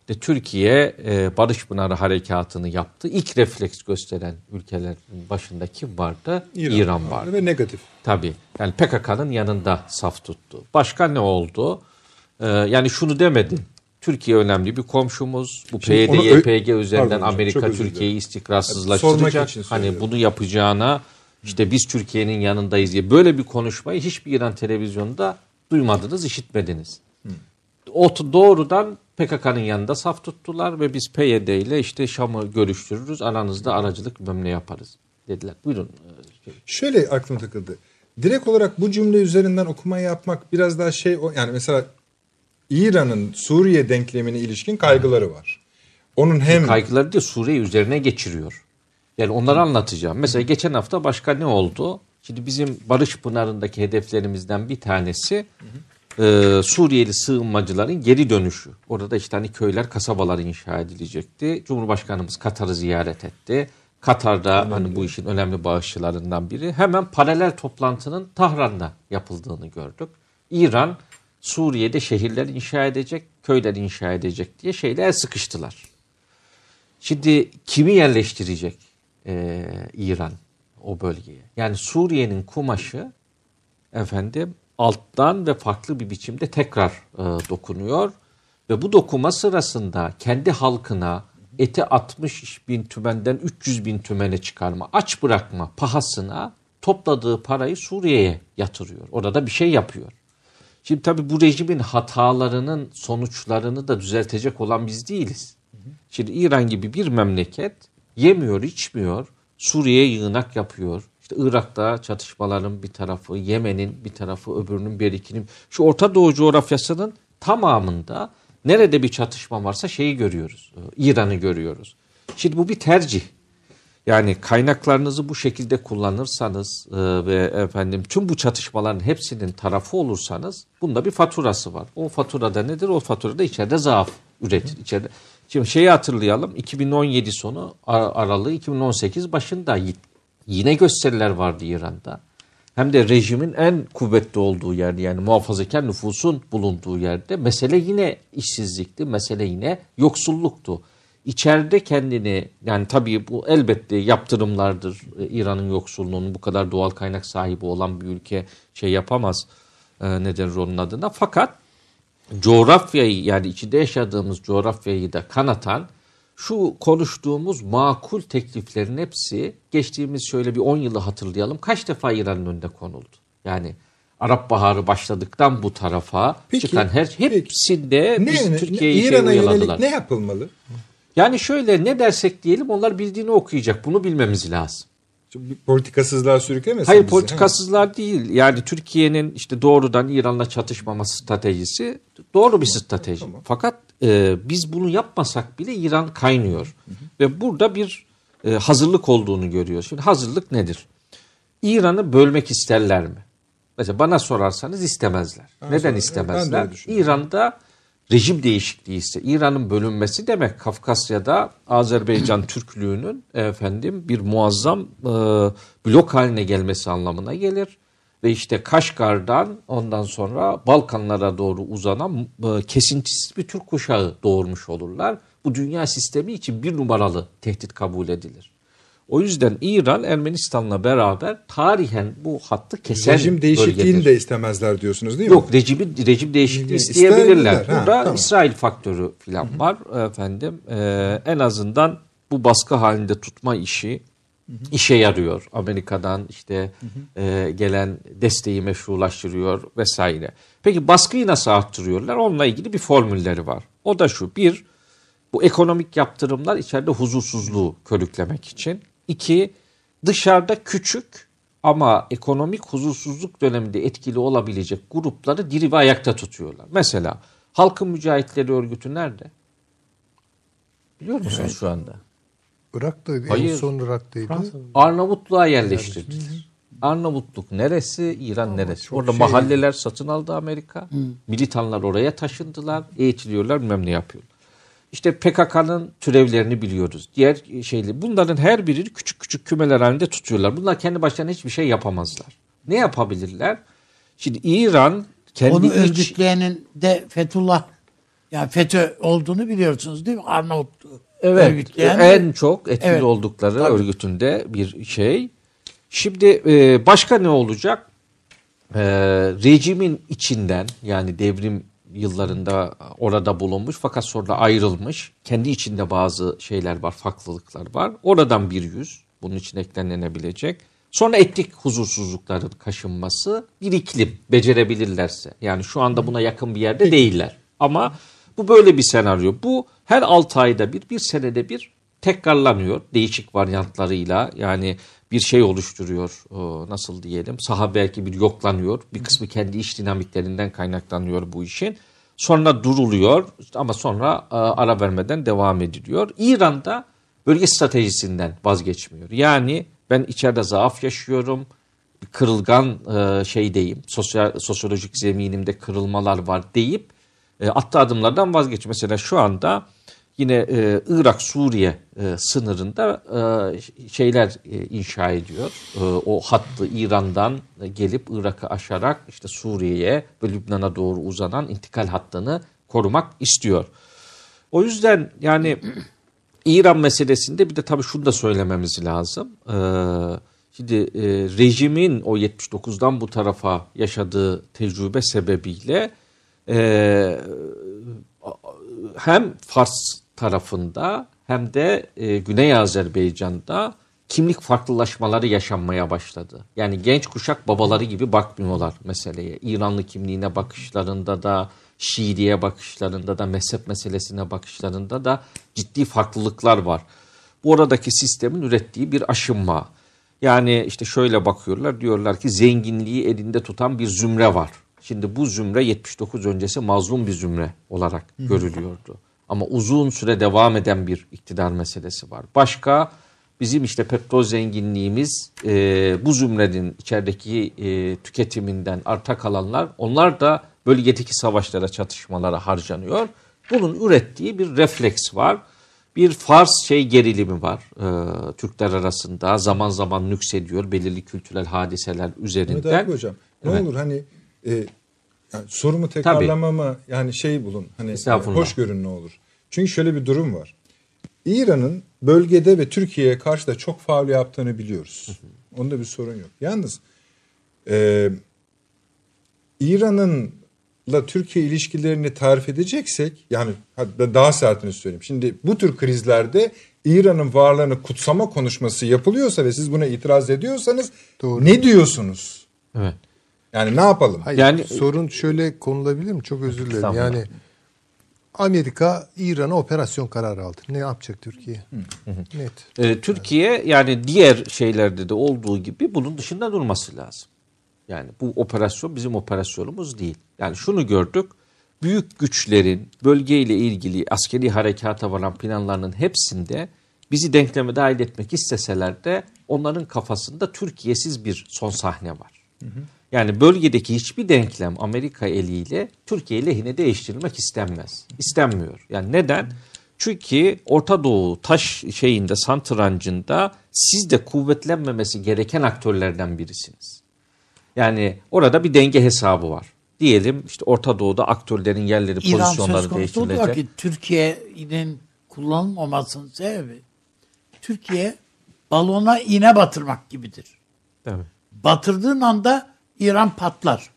D: de Türkiye e, Barış Pınarı harekatını yaptı. İlk refleks gösteren ülkelerin başında kim vardı? İran, İran vardı.
A: Ve negatif.
D: Tabii. Yani PKK'nın yanında saf tuttu. Başka ne oldu? Ee, yani şunu demedi. Türkiye önemli bir komşumuz. Bu PYD, YPG üzerinden pardon, Amerika Türkiye'yi istikrarsızlaştıracak. Hani bunu yapacağına işte biz Türkiye'nin yanındayız diye böyle bir konuşmayı hiçbir İran televizyonunda duymadınız, işitmediniz. O doğrudan PKK'nın yanında saf tuttular ve biz PYD ile işte Şam'ı görüştürürüz. Aranızda aracılık bilmem ne yaparız dediler. Buyurun.
A: Şöyle aklım takıldı. Direkt olarak bu cümle üzerinden okuma yapmak biraz daha şey yani mesela İran'ın Suriye denklemine ilişkin kaygıları var. Onun hem
D: kaygıları da Suriye üzerine geçiriyor. Yani onları anlatacağım. Mesela geçen hafta başka ne oldu? Şimdi bizim Barış Pınarı'ndaki hedeflerimizden bir tanesi e, Suriyeli sığınmacıların geri dönüşü. Orada işte hani köyler, kasabalar inşa edilecekti. Cumhurbaşkanımız Katar'ı ziyaret etti. Katar'da önemli. hani bu işin önemli bağışçılarından biri. Hemen paralel toplantının Tahran'da yapıldığını gördük. İran Suriye'de şehirler inşa edecek, köyler inşa edecek diye şeyler sıkıştılar. Şimdi kimi yerleştirecek e, İran o bölgeye? Yani Suriye'nin kumaşı efendim alttan ve farklı bir biçimde tekrar e, dokunuyor. Ve bu dokuma sırasında kendi halkına eti 60 bin tümenden 300 bin tümene çıkarma, aç bırakma pahasına topladığı parayı Suriye'ye yatırıyor. Orada bir şey yapıyor. Şimdi tabii bu rejimin hatalarının sonuçlarını da düzeltecek olan biz değiliz. Şimdi İran gibi bir memleket yemiyor, içmiyor, Suriye'ye yığınak yapıyor. İşte Irak'ta çatışmaların bir tarafı, Yemen'in bir tarafı, öbürünün bir ikinin. Şu Orta Doğu coğrafyasının tamamında nerede bir çatışma varsa şeyi görüyoruz. İran'ı görüyoruz. Şimdi bu bir tercih. Yani kaynaklarınızı bu şekilde kullanırsanız e, ve efendim tüm bu çatışmaların hepsinin tarafı olursanız bunda bir faturası var. O faturada nedir? O faturada içeride zaaf üretir. İçeride. Şimdi şeyi hatırlayalım. 2017 sonu aralığı 2018 başında yine gösteriler vardı İran'da. Hem de rejimin en kuvvetli olduğu yerde yani muhafazakar nüfusun bulunduğu yerde mesele yine işsizlikti. Mesele yine yoksulluktu içeride kendini yani tabii bu elbette yaptırımlardır. E, İran'ın yoksulluğunun bu kadar doğal kaynak sahibi olan bir ülke şey yapamaz. E, neden onun adına. Fakat coğrafyayı yani içinde yaşadığımız coğrafyayı da kanatan şu konuştuğumuz makul tekliflerin hepsi geçtiğimiz şöyle bir 10 yılı hatırlayalım. Kaç defa İran'ın önünde konuldu? Yani Arap Baharı başladıktan bu tarafa peki, çıkan her hepsinde peki. biz Türkiye'yi
A: İran'a yönelik ne yapılmalı?
D: Yani şöyle ne dersek diyelim onlar bildiğini okuyacak. Bunu bilmemiz lazım.
A: Politikasızlığa sürüklemesin
D: Hayır bizi, politikasızlar he? değil. Yani Türkiye'nin işte doğrudan İran'la çatışmama stratejisi doğru bir strateji. Tamam. Fakat e, biz bunu yapmasak bile İran kaynıyor. Hı hı. Ve burada bir e, hazırlık olduğunu görüyoruz. Şimdi hazırlık nedir? İran'ı bölmek isterler mi? Mesela bana sorarsanız istemezler. Ben Neden sonra, istemezler? İran'da rejim değişikliği ise İran'ın bölünmesi demek Kafkasya'da Azerbaycan Türklüğünün efendim bir muazzam e, blok haline gelmesi anlamına gelir. Ve işte Kaşgar'dan ondan sonra Balkanlara doğru uzanan e, kesintisiz bir Türk kuşağı doğurmuş olurlar. Bu dünya sistemi için bir numaralı tehdit kabul edilir. O yüzden İran Ermenistan'la beraber tarihen bu hattı kesen
A: Rejim değişikliğini bölgedir. de istemezler diyorsunuz değil
D: mi? Yok rejim, rejim değişikliği isteyebilirler. Burada ha, tamam. İsrail faktörü falan var efendim. Ee, en azından bu baskı halinde tutma işi işe yarıyor. Amerika'dan işte E, gelen desteği meşrulaştırıyor vesaire. Peki baskıyı nasıl arttırıyorlar? Onunla ilgili bir formülleri var. O da şu. Bir, bu ekonomik yaptırımlar içeride huzursuzluğu körüklemek için. İki, dışarıda küçük ama ekonomik huzursuzluk döneminde etkili olabilecek grupları diri ve ayakta tutuyorlar. Mesela Halkın Mücahitleri Örgütü nerede? Biliyor musunuz evet. şu anda?
C: Irak'taydı. Hayır. En son Irak'taydı.
D: Arnavutluğa yerleştirdiler. Arnavutluk neresi, İran Ama neresi? Orada şey... mahalleler satın aldı Amerika. Hı. Militanlar oraya taşındılar, eğitiliyorlar, bilmem ne yapıyorlar. İşte PKK'nın türevlerini biliyoruz. Diğer şeyli. Bunların her birini küçük küçük kümeler halinde tutuyorlar. Bunlar kendi başlarına hiçbir şey yapamazlar. Ne yapabilirler? Şimdi İran kendi
B: Onu iç... örgütleyenin de Fethullah yani FETÖ olduğunu biliyorsunuz değil mi? Arnavut
D: evet, örgütleyen. En çok etkili evet, oldukları tabii. örgütünde bir şey. Şimdi e, başka ne olacak? E, rejimin içinden yani devrim yıllarında orada bulunmuş fakat sonra ayrılmış. Kendi içinde bazı şeyler var, farklılıklar var. Oradan bir yüz bunun için eklenebilecek. Sonra etnik huzursuzlukların kaşınması bir iklim becerebilirlerse. Yani şu anda buna yakın bir yerde değiller. Ama bu böyle bir senaryo. Bu her 6 ayda bir, bir senede bir tekrarlanıyor değişik varyantlarıyla. Yani bir şey oluşturuyor. Nasıl diyelim? Saha belki bir yoklanıyor. Bir kısmı kendi iş dinamiklerinden kaynaklanıyor bu işin. Sonra duruluyor ama sonra e, ara vermeden devam ediliyor. İran'da bölge stratejisinden vazgeçmiyor. Yani ben içeride zaaf yaşıyorum. Kırılgan e, şeydeyim. Sosyal, sosyolojik zeminimde kırılmalar var deyip e, attığı adımlardan vazgeç. Mesela şu anda yine e, Irak-Suriye e, sınırında e, şeyler e, inşa ediyor. E, o hattı İran'dan gelip Irak'ı aşarak işte Suriye'ye ve Lübnan'a doğru uzanan intikal hattını korumak istiyor. O yüzden yani İran meselesinde bir de tabii şunu da söylememiz lazım. E, şimdi e, rejimin o 79'dan bu tarafa yaşadığı tecrübe sebebiyle e, hem Fars tarafında hem de e, Güney Azerbaycan'da kimlik farklılaşmaları yaşanmaya başladı. Yani genç kuşak babaları gibi bakmıyorlar meseleye. İranlı kimliğine bakışlarında da Şiiliğe bakışlarında da mezhep meselesine bakışlarında da ciddi farklılıklar var. Bu oradaki sistemin ürettiği bir aşınma. Yani işte şöyle bakıyorlar diyorlar ki zenginliği elinde tutan bir zümre var. Şimdi bu zümre 79 öncesi mazlum bir zümre olarak görülüyordu. Ama uzun süre devam eden bir iktidar meselesi var. Başka bizim işte petrol zenginliğimiz e, bu zümrenin içerideki e, tüketiminden arta kalanlar onlar da bölgedeki savaşlara çatışmalara harcanıyor. Bunun ürettiği bir refleks var. Bir Fars şey gerilimi var e, Türkler arasında zaman zaman nüksediyor belirli kültürel hadiseler üzerinden.
A: Akif hocam ne
D: Evet.
A: olur hani e, yani sorumu tekrarlamama yani şey bulun hani
D: Estağfurullah.
A: hoşgörün ne olur. Çünkü şöyle bir durum var. İran'ın bölgede ve Türkiye'ye karşı da çok faul yaptığını biliyoruz. Onda bir sorun yok. Yalnız e, İran'ınla Türkiye ilişkilerini tarif edeceksek yani hatta daha sertini söyleyeyim. Şimdi bu tür krizlerde İran'ın varlığını kutsama konuşması yapılıyorsa ve siz buna itiraz ediyorsanız
C: Doğru.
A: ne diyorsunuz?
D: Evet.
A: Yani ne yapalım?
C: Hayır,
D: Yani-
C: sorun şöyle konulabilir mi? Çok özür dilerim. Yani Amerika İran'a operasyon kararı aldı. Ne yapacak Türkiye? Net.
D: Ee, Türkiye yani diğer şeylerde de olduğu gibi bunun dışında durması lazım. Yani bu operasyon bizim operasyonumuz değil. Yani şunu gördük. Büyük güçlerin bölgeyle ilgili askeri harekata varan planlarının hepsinde bizi denkleme dahil etmek isteseler de onların kafasında Türkiye'siz bir son sahne var. Yani bölgedeki hiçbir denklem Amerika eliyle Türkiye lehine değiştirilmek istenmez. İstenmiyor. Yani neden? Çünkü Orta Doğu taş şeyinde, santrancında siz de kuvvetlenmemesi gereken aktörlerden birisiniz. Yani orada bir denge hesabı var. Diyelim işte Orta Doğu'da aktörlerin yerleri,
B: İran
D: pozisyonları değiştirilecek.
B: vakit Türkiye'nin kullanılmamasının sebebi Türkiye balona iğne batırmak gibidir.
D: Tabii.
B: Batırdığın anda İran patlar.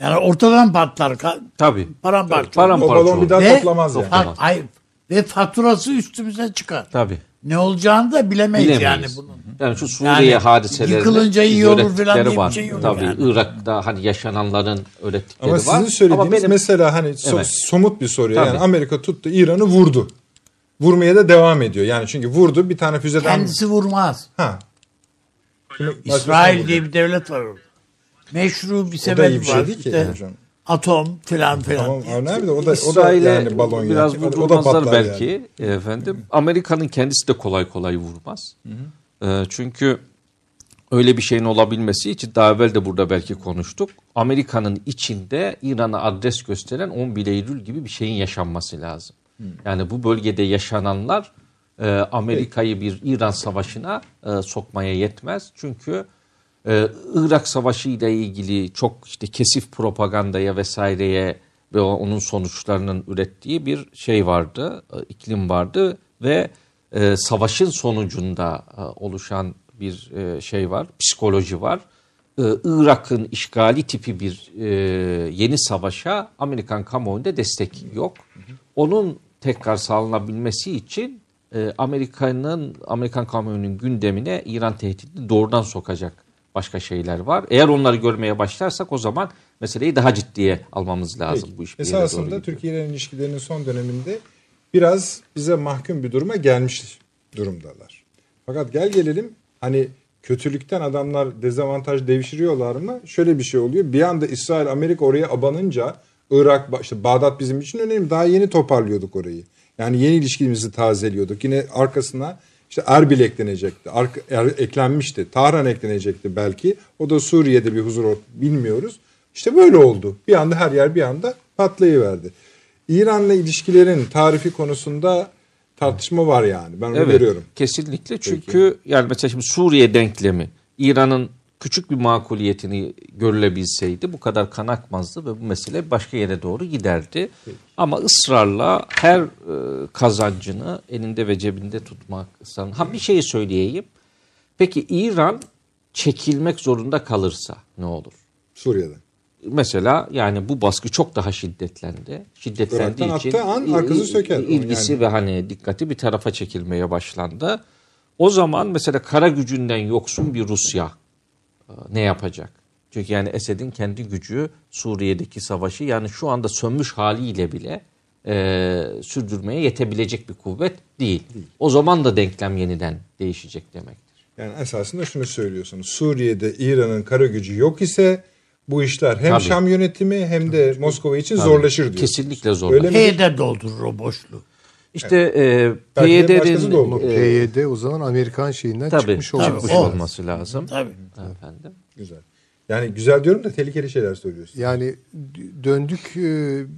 B: Yani ortadan patlar.
D: Tabii.
B: Paramparça.
D: Paramparça
A: O balon bir daha
B: Ve-
A: toplamaz yani.
D: Toplamaz.
B: Hayır. Ve faturası üstümüze çıkar.
D: Tabii.
B: Ne olacağını da bilemeyiz,
D: Bilemeyiz.
B: yani bunun.
D: Yani şu Suriye
B: Yani
D: hadiselerinde
B: yıkılınca iyi olur falan diye bir
D: var.
B: şey yok
D: Tabii
B: yani.
D: Irak'ta hani yaşananların öğrettikleri
A: Ama
D: var.
A: sizin söylediğiniz
D: Ama benim-
A: mesela hani so-
D: Evet.
A: somut bir soru. Yani
D: Tabii.
A: Amerika tuttu İran'ı vurdu. Vurmaya da devam ediyor. Yani çünkü vurdu bir tane füzeden...
B: Kendisi vurmaz.
A: Ha. Şimdi
B: İsrail diye bir devlet var orada. Meşru bir sebebi
A: bir
B: var.
A: şey değil ki
B: İşte
A: hocam.
B: atom filan filan.
A: Tamam önemli de o da, o da yani balon
D: biraz
A: yani. O da
D: vurmazlar
A: patlar
D: belki
A: yani.
D: efendim. Amerika'nın kendisi de kolay kolay vurmaz. Ee, çünkü öyle bir şeyin olabilmesi için daha evvel de burada belki konuştuk. Amerika'nın içinde İran'a adres gösteren 11 Eylül gibi bir şeyin yaşanması lazım. Yani bu bölgede yaşananlar e, Amerika'yı bir İran savaşına e, sokmaya yetmez. Çünkü ee, Irak Savaşı ile ilgili çok işte kesif propagandaya vesaireye ve onun sonuçlarının ürettiği bir şey vardı, e, iklim vardı ve e, savaşın sonucunda e, oluşan bir e, şey var, psikoloji var. E, Irak'ın işgali tipi bir e, yeni savaşa Amerikan kamuoyunda destek yok. Onun tekrar sağlanabilmesi için e, Amerika'nın Amerikan kamuoyunun gündemine İran tehdidi doğrudan sokacak başka şeyler var. Eğer onları görmeye başlarsak o zaman meseleyi daha ciddiye almamız lazım
A: Peki.
D: bu iş.
A: Esasında. Türkiye ile ilişkilerinin son döneminde biraz bize mahkum bir duruma gelmiş durumdalar. Fakat gel gelelim hani kötülükten adamlar dezavantaj devşiriyorlar mı? Şöyle bir şey oluyor. Bir anda İsrail Amerika oraya abanınca Irak işte Bağdat bizim için önemli. Daha yeni toparlıyorduk orayı. Yani yeni ilişkimizi tazeliyorduk. Yine arkasına işte Erbil eklenecekti. Arka, er- eklenmişti. Tahran eklenecekti belki. O da Suriye'de bir huzur bilmiyoruz. İşte böyle oldu. Bir anda her yer bir anda patlayıverdi. İran'la ilişkilerin tarifi konusunda tartışma var yani. Ben onu
D: Evet,
A: görüyorum.
D: kesinlikle çünkü yani mesela şimdi Suriye denklemi İran'ın küçük bir makuliyetini görülebilseydi bu kadar kan akmazdı ve bu mesele başka yere doğru giderdi. Ama ısrarla her e, kazancını elinde ve cebinde tutmak ısrarla. Ha bir şey söyleyeyim. Peki İran çekilmek zorunda kalırsa ne olur?
A: Suriye'den.
D: Mesela yani bu baskı çok daha şiddetlendi. Şiddetlendiği
A: Irak'tan
D: için
A: an arkası söker.
D: ilgisi
A: Yani.
D: ve hani dikkati bir tarafa çekilmeye başlandı. O zaman mesela kara gücünden yoksun bir Rusya ne yapacak? Çünkü yani Esed'in kendi gücü Suriye'deki savaşı yani şu anda sönmüş haliyle bile e, sürdürmeye yetebilecek bir kuvvet değil. O zaman da denklem yeniden değişecek demektir.
A: Yani esasında şunu söylüyorsunuz. Suriye'de İran'ın kara gücü yok ise bu işler hem
D: Tabii.
A: Şam yönetimi hem de Moskova için zorlaşır diyor.
D: Kesinlikle zorlaşır.
A: Öyle mi?
B: P'de doldurur o boşluğu.
D: İşte e,
A: başkası da
D: PYD'nin e,
C: PYD o zaman Amerikan şeyinden
D: tabii
C: çıkmış
D: çıkmış,
C: olması.
B: o.
D: olması lazım.
B: Tabii.
D: Efendim.
A: Güzel. Yani güzel diyorum da tehlikeli şeyler söylüyorsun.
C: Yani döndük e,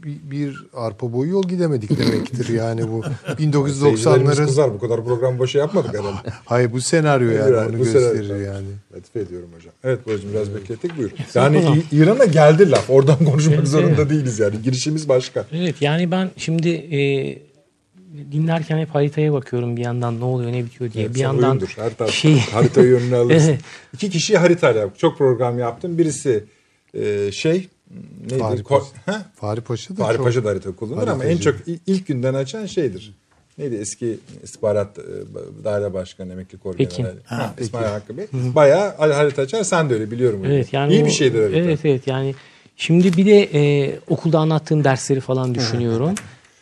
C: bir- bir arpa boyu yol gidemedik demektir yani bu
A: Seyircilerimiz
C: 1990'ların
A: kızar bu kadar program boşa yapmadık herhalde.
C: hayır bu senaryo yani
A: Yani
C: onu
A: bu
C: gösterir
A: sefer-
C: yani.
A: Latife ediyorum hocam. Evet Boracığım biraz beklettik buyur. Yani İran'a geldi laf. Oradan konuşmak zorunda değiliz yani. Girişimiz başka.
E: Evet yani ben şimdi e, dinlerken hep haritaya bakıyorum bir yandan ne oluyor ne bitiyor diye.
A: Evet,
E: bir yandan
A: uyumdur. Her taraf
E: şey
A: haritayı önüne alırsın.
E: Evet.
A: İki kişi haritayla yap. Çok program yaptım. Birisi e, şey neydi?
C: Fahri
A: Ko-
C: Paşa.
A: Ha?
C: Fahri Paşa da
A: Fahri
C: çok-
A: Paşa da harita kullanır ama en
C: Haritacı.
A: çok ilk günden açan şeydir. Neydi eski istihbarat e, daire başkanı emekli kor
E: Pekin.
A: generali. Ha, İsmail Hakkı Bey. Bayağı harita açar sen de öyle biliyorum. öyle.
E: Evet yani
A: İyi
E: o-
A: bir şeydir harita.
E: Evet evet yani şimdi bir de e, okulda anlattığım dersleri falan düşünüyorum.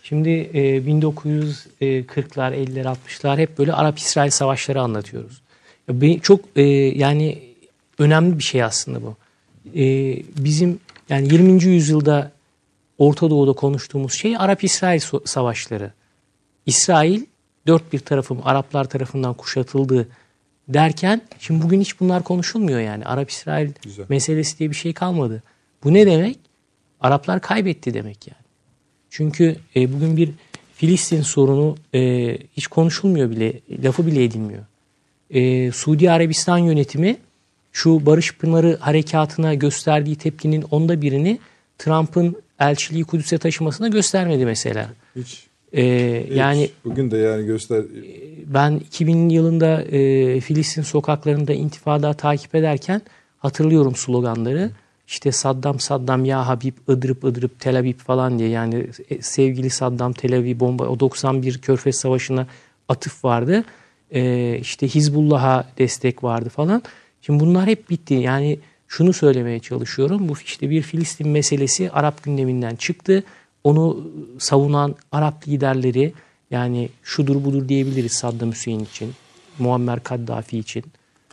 E: Şimdi e, 1940'lar, 50'ler, 60'lar hep böyle Arap-İsrail savaşları anlatıyoruz. Çok e, yani önemli bir şey aslında bu. E, bizim yani 20. yüzyılda Orta Doğu'da konuştuğumuz şey Arap-İsrail savaşları. İsrail dört bir tarafım Araplar tarafından kuşatıldı derken şimdi bugün hiç bunlar konuşulmuyor yani. Arap-İsrail meselesi diye bir şey kalmadı. Bu ne demek? Araplar kaybetti demek yani. Çünkü e, bugün bir Filistin sorunu e, hiç konuşulmuyor bile, lafı bile edilmiyor. E, Suudi Arabistan yönetimi şu Barış Pınarı harekatına gösterdiği tepkinin onda birini Trump'ın elçiliği Kudüs'e taşımasına göstermedi mesela.
A: Hiç,
E: E,
A: hiç.
E: yani
A: bugün de yani göster
E: ben 2000 yılında e, Filistin sokaklarında intifada takip ederken hatırlıyorum sloganları. İşte Saddam Saddam ya Habib ıdırıp ıdırıp Tel Aviv falan diye yani e, sevgili Saddam Tel Aviv bomba o 91 Körfez Savaşı'na atıf vardı. E, işte Hizbullah'a destek vardı falan. Şimdi bunlar hep bitti. Yani şunu söylemeye çalışıyorum. Bu işte bir Filistin meselesi Arap gündeminden çıktı. Onu savunan Arap liderleri yani şudur budur diyebiliriz Saddam Hüseyin için, Muammer Kaddafi için.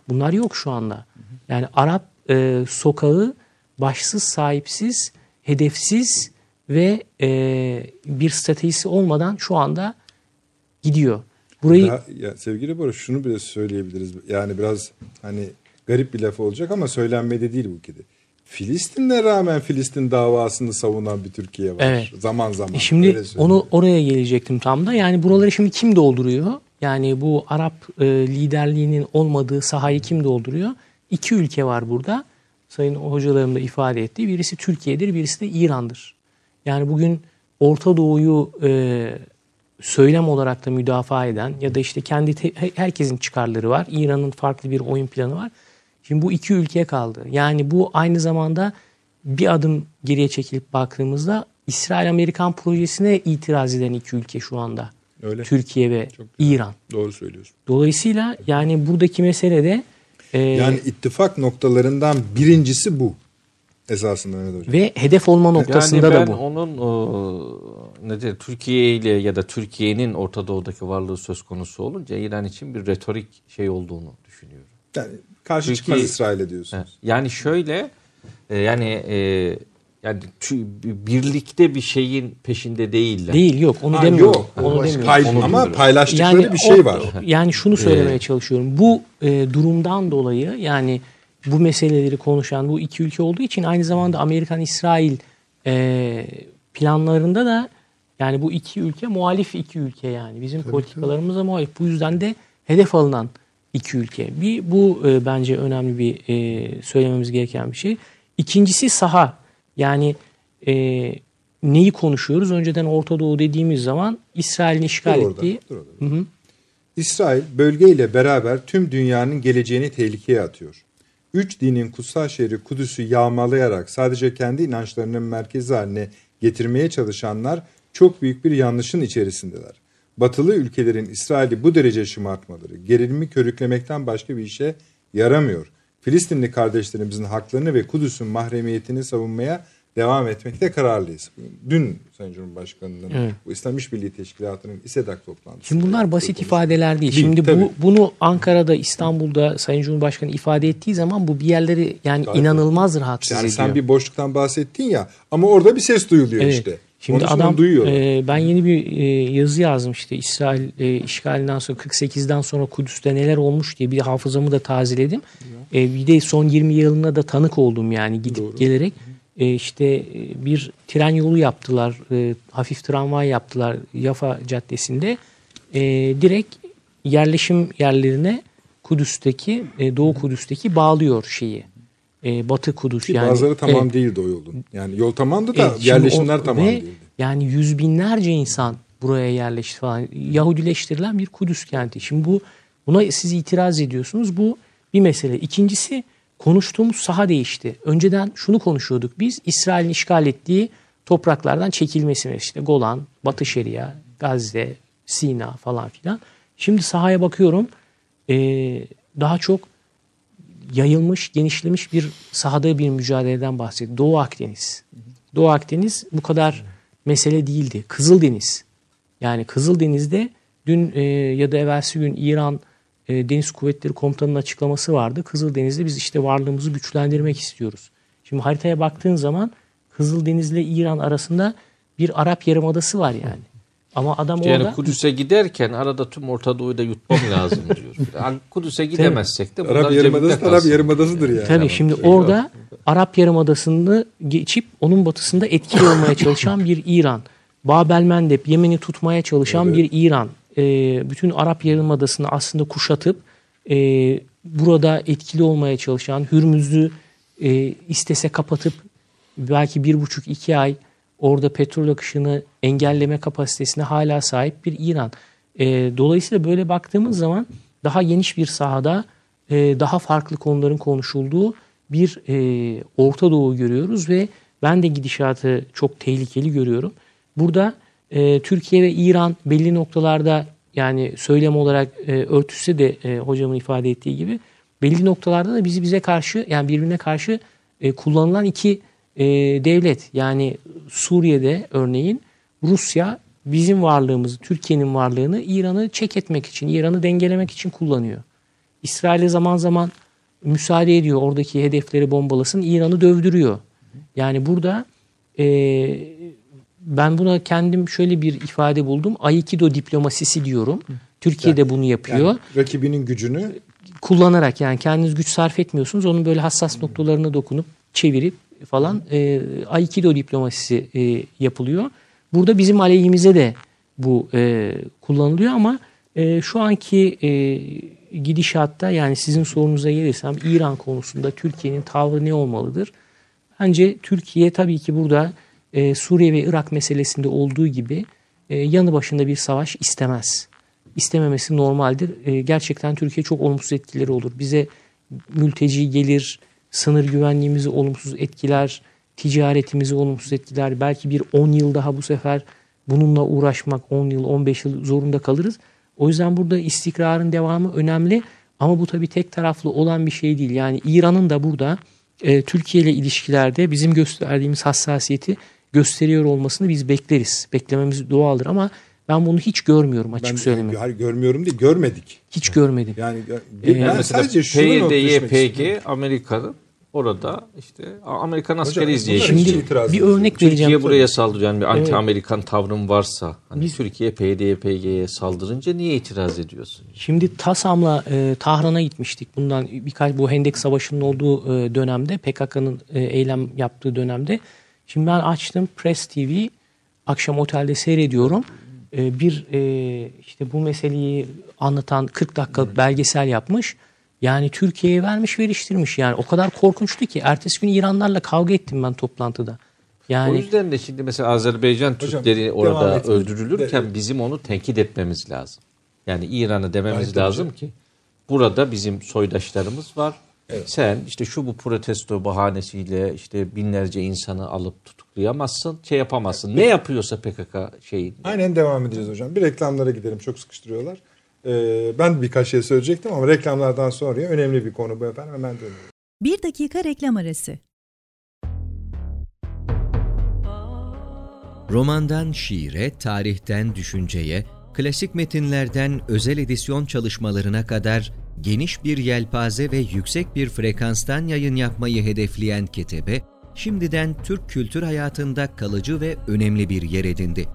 E: Bunlar yok şu anda. Yani Arap e, sokağı başsız, sahipsiz, hedefsiz ve e, bir stratejisi olmadan şu anda gidiyor. Burayı
A: Daha- ya sevgili Barış şunu bile söyleyebiliriz. Yani biraz hani garip bir laf olacak ama söylenmedi değil bu kedi. Filistin'e rağmen Filistin davasını savunan bir Türkiye var.
E: Evet.
A: Zaman zaman.
E: E Şimdi onu oraya gelecektim tam da. Yani buraları şimdi kim dolduruyor? Yani bu Arap e, liderliğinin olmadığı sahayı kim dolduruyor? İki ülke var burada. Sayın hocalarım da ifade etti. Birisi Türkiye'dir, birisi de İran'dır. Yani bugün Orta Doğu'yu e, söylem olarak da müdafaa eden ya da işte kendi te- herkesin çıkarları var. İran'ın farklı bir oyun planı var. Şimdi bu iki ülke kaldı. Yani bu aynı zamanda bir adım geriye çekilip baktığımızda İsrail-Amerikan projesine itiraz eden iki ülke şu anda.
A: Öyle.
E: Türkiye ve. İran.
A: Doğru söylüyorsun.
E: Dolayısıyla yani buradaki mesele de e,
A: Yani ittifak noktalarından birincisi bu. Esasında Mehmet Hocam.
E: ve hedef olma noktasında
D: yani ben
E: da bu.
D: onun o, nedir Türkiye ile ya da Türkiye'nin Orta Doğu'daki varlığı söz konusu olunca İran için bir retorik şey olduğunu düşünüyorum.
A: Yani karşı
D: Türkiye-
A: çıkmaz İsrail'e diyorsunuz.
D: Yani şöyle e, yani e, yani tü- birlikte bir şeyin peşinde değiller.
E: Değil yok onu
A: Ha,
E: demiyorum.
A: yok.
E: Onu
C: Başka-
E: demiyorum.
A: Pay-
D: Onu
A: ama
D: diyorum.
A: paylaştıkları bir
E: o-
A: şey var.
E: Yani şunu söylemeye çalışıyorum. Bu e, durumdan dolayı yani bu meseleleri konuşan bu iki ülke olduğu için aynı zamanda Amerikan-İsrail e, planlarında da yani bu iki ülke muhalif iki ülke yani. Bizim politikalarımıza muhalif. Bu yüzden de hedef alınan iki ülke. Bir bu e, bence önemli bir e, söylememiz gereken bir şey. İkincisi saha. Yani e, neyi konuşuyoruz? Önceden Orta Doğu dediğimiz zaman İsrail'in işgal
A: Dur orada,
E: ettiği
A: dur orada. İsrail bölgeyle beraber tüm dünyanın geleceğini tehlikeye atıyor. Üç dinin kutsal şehri Kudüs'ü yağmalayarak sadece kendi inançlarının merkezi haline getirmeye çalışanlar çok büyük bir yanlışın içerisindeler. Batılı ülkelerin İsrail'i bu derece şımartmaları, gerilimi körüklemekten başka bir işe yaramıyor. Filistinli kardeşlerimizin haklarını ve Kudüs'ün mahremiyetini savunmaya devam etmekte kararlıyız. Dün Sayın Cumhurbaşkanı'nın
E: Evet.
A: bu İslam İşbirliği Teşkilatı'nın İSEDAK toplantısı.
E: Şimdi bunlar basit ifadeler değil.
A: Değil,
E: Şimdi
A: tabii.
E: bu bunu Ankara'da, İstanbul'da Sayın Cumhurbaşkanı ifade ettiği zaman bu bir yerleri yani
A: Gayet
E: inanılmaz rahatsız
A: Yani
E: ediyor.
A: sen bir boşluktan bahsettin ya ama orada bir ses duyuluyor
E: Evet.
A: işte.
E: Şimdi
A: Onun
E: adam e, ben yeni bir e, yazı yazdım işte İsrail e, işgalinden sonra 48'den sonra Kudüs'te neler olmuş diye bir hafızamı da tazeledim. E, bir de son 20 yılına da tanık oldum yani gidip gelerek. E, işte e, bir tren yolu yaptılar. e, hafif tramvay yaptılar Yafa Caddesi'nde. E, direkt yerleşim yerlerine Kudüs'teki e, Doğu Kudüs'teki bağlıyor şeyi. E, Batı Kudüs
A: Ki
E: yani.
A: bazıları tamam
E: Evet.
A: değildi o yolun. Yani yol tamamdı da
E: şimdi
A: yerleşimler
E: o-
A: tamam
E: ve
A: değildi.
E: Yani yüz binlerce insan buraya yerleşti falan. Yahudileştirilen bir Kudüs kenti. Şimdi bu buna siz itiraz ediyorsunuz. Bu bir mesele. İkincisi konuştuğumuz saha değişti. Önceden şunu konuşuyorduk biz. İsrail'in işgal ettiği topraklardan çekilmesini işte Golan, Batı Şeria, Gazze, Sina falan filan. Şimdi sahaya bakıyorum. Ee, daha çok yayılmış, genişlemiş bir sahada bir mücadeleden bahsediyor. Doğu Akdeniz. Doğu Akdeniz bu kadar mesele değildi. Kızıldeniz. Yani Kızıldeniz'de dün e, ya da evvelsi gün İran e, Deniz Kuvvetleri Komutanı'nın açıklaması vardı. Kızıldeniz'de biz işte varlığımızı güçlendirmek istiyoruz. Şimdi haritaya baktığın zaman Kızıldeniz ile İran arasında bir Arap Yarımadası var yani. Ama adam
D: Yani
E: orada
D: Kudüs'e giderken arada tüm Orta Doğu'yu da yutmam lazım diyor. Yani Kudüs'e gidemezsek de
A: Arap Yarımadası Arap. Yarımadası'dır yani.
E: Tabii şimdi orada Arap Yarımadası'nı geçip onun batısında etkili olmaya çalışan bir İran. Babel Mendeb, Yemen'i tutmaya çalışan bir İran. Ee, bütün Arap Yarımadası'nı aslında kuşatıp e, burada etkili olmaya çalışan, Hürmüz'ü e, istese kapatıp belki bir buçuk iki ay orada petrol akışını engelleme kapasitesine hala sahip bir İran. E, dolayısıyla böyle baktığımız zaman daha geniş bir sahada e, daha farklı konuların konuşulduğu bir e, Orta Doğu görüyoruz ve ben de gidişatı çok tehlikeli görüyorum. Burada e, Türkiye ve İran belli noktalarda yani söylem olarak e, örtüşse de e, hocamın ifade ettiği gibi belli noktalarda da bizi bize karşı yani birbirine karşı e, kullanılan iki e, devlet yani Suriye'de örneğin Rusya bizim varlığımızı, Türkiye'nin varlığını İran'ı çek etmek için, İran'ı dengelemek için kullanıyor. İsrail'e zaman zaman müsaade ediyor oradaki hedefleri bombalasın, İran'ı dövdürüyor. Yani burada e, ben buna kendim şöyle bir ifade buldum. Aikido diplomasisi diyorum. Türkiye de bunu yapıyor
A: Yani rakibinin gücünü
E: kullanarak yani kendiniz güç sarf etmiyorsunuz. Onun böyle hassas noktalarına dokunup çevirip falan e, Aikido diplomasisi e, yapılıyor. Burada bizim aleyhimize de bu e, kullanılıyor ama e, şu anki e, gidişatta yani sizin sorunuza gelirsem İran konusunda Türkiye'nin tavrı ne olmalıdır? Bence Türkiye tabii ki burada e, Suriye ve Irak meselesinde olduğu gibi e, yanı başında bir savaş istemez. İstememesi normaldir. E, gerçekten Türkiye çok olumsuz etkileri olur. Bize mülteci gelir, sınır güvenliğimizi olumsuz etkiler, ticaretimizi olumsuz etkiler. Belki bir 10 yıl daha bu sefer bununla uğraşmak 10 yıl 15 yıl zorunda kalırız. O yüzden burada istikrarın devamı önemli ama bu tabii tek taraflı olan bir şey değil. Yani İran'ın da burada e, Türkiye ile ilişkilerde bizim gösterdiğimiz hassasiyeti gösteriyor olmasını biz bekleriz. Beklememiz doğaldır ama ben bunu hiç görmüyorum açık
A: ben
E: söylemek.
A: hayır, görmüyorum değil görmedik.
E: Hiç görmedim.
A: Yani
E: Ee,
A: ben
D: Mesela
A: sadece şunu
D: PYD,
A: not düşmek
D: YPG
A: istiyorum.
D: Amerika'nın orada işte Amerikan
A: Hocam,
D: askeri
A: bunlar
D: izleyecek.
A: hiç
E: Şimdi
A: itiraz
E: bir örnek vereceğim.
D: Türkiye buraya saldırıyor. Yani bir
E: Evet.
D: anti-Amerikan tavrın varsa hani
E: Biz-
D: Türkiye PYD, YPG'ye saldırınca niye itiraz ediyorsun?
E: Şimdi TASAM'la e, Tahran'a gitmiştik. Bundan birkaç bu Hendek Savaşı'nın olduğu e, dönemde PKK'nın e, eylem yaptığı dönemde. Şimdi ben açtım Press TV akşam otelde seyrediyorum. E, bir e, işte bu meseleyi anlatan 40 dakikalık belgesel yapmış. Yani Türkiye'ye vermiş veriştirmiş yani o kadar korkunçtu ki ertesi gün İranlarla kavga ettim ben toplantıda.
D: O
E: Yani
D: yüzden de şimdi mesela Azerbaycan Türkleri
A: devam
D: orada öldürülürken bizim onu tenkit etmemiz lazım. Yani İran'a dememiz
A: Gayet
D: lazım ki burada bizim soydaşlarımız var. Sen işte şu bu protesto bahanesiyle işte binlerce insanı alıp tutuklayamazsın, şey yapamazsın. Ne yapıyorsa PKK şeyi
A: Aynen devam edeceğiz hocam. Bir reklamlara gidelim. Çok sıkıştırıyorlar. Ee, ben birkaç şey söyleyecektim ama reklamlardan sonra önemli bir konu bu efendim. Hemen dönüyorum.
F: 1 dakika reklam arası.
G: Romandan şiire, tarihten düşünceye, klasik metinlerden özel edisyon çalışmalarına kadar geniş bir yelpaze ve yüksek bir frekanstan yayın yapmayı hedefleyen Ketebe, şimdiden Türk kültür hayatında kalıcı ve önemli bir yer edindi.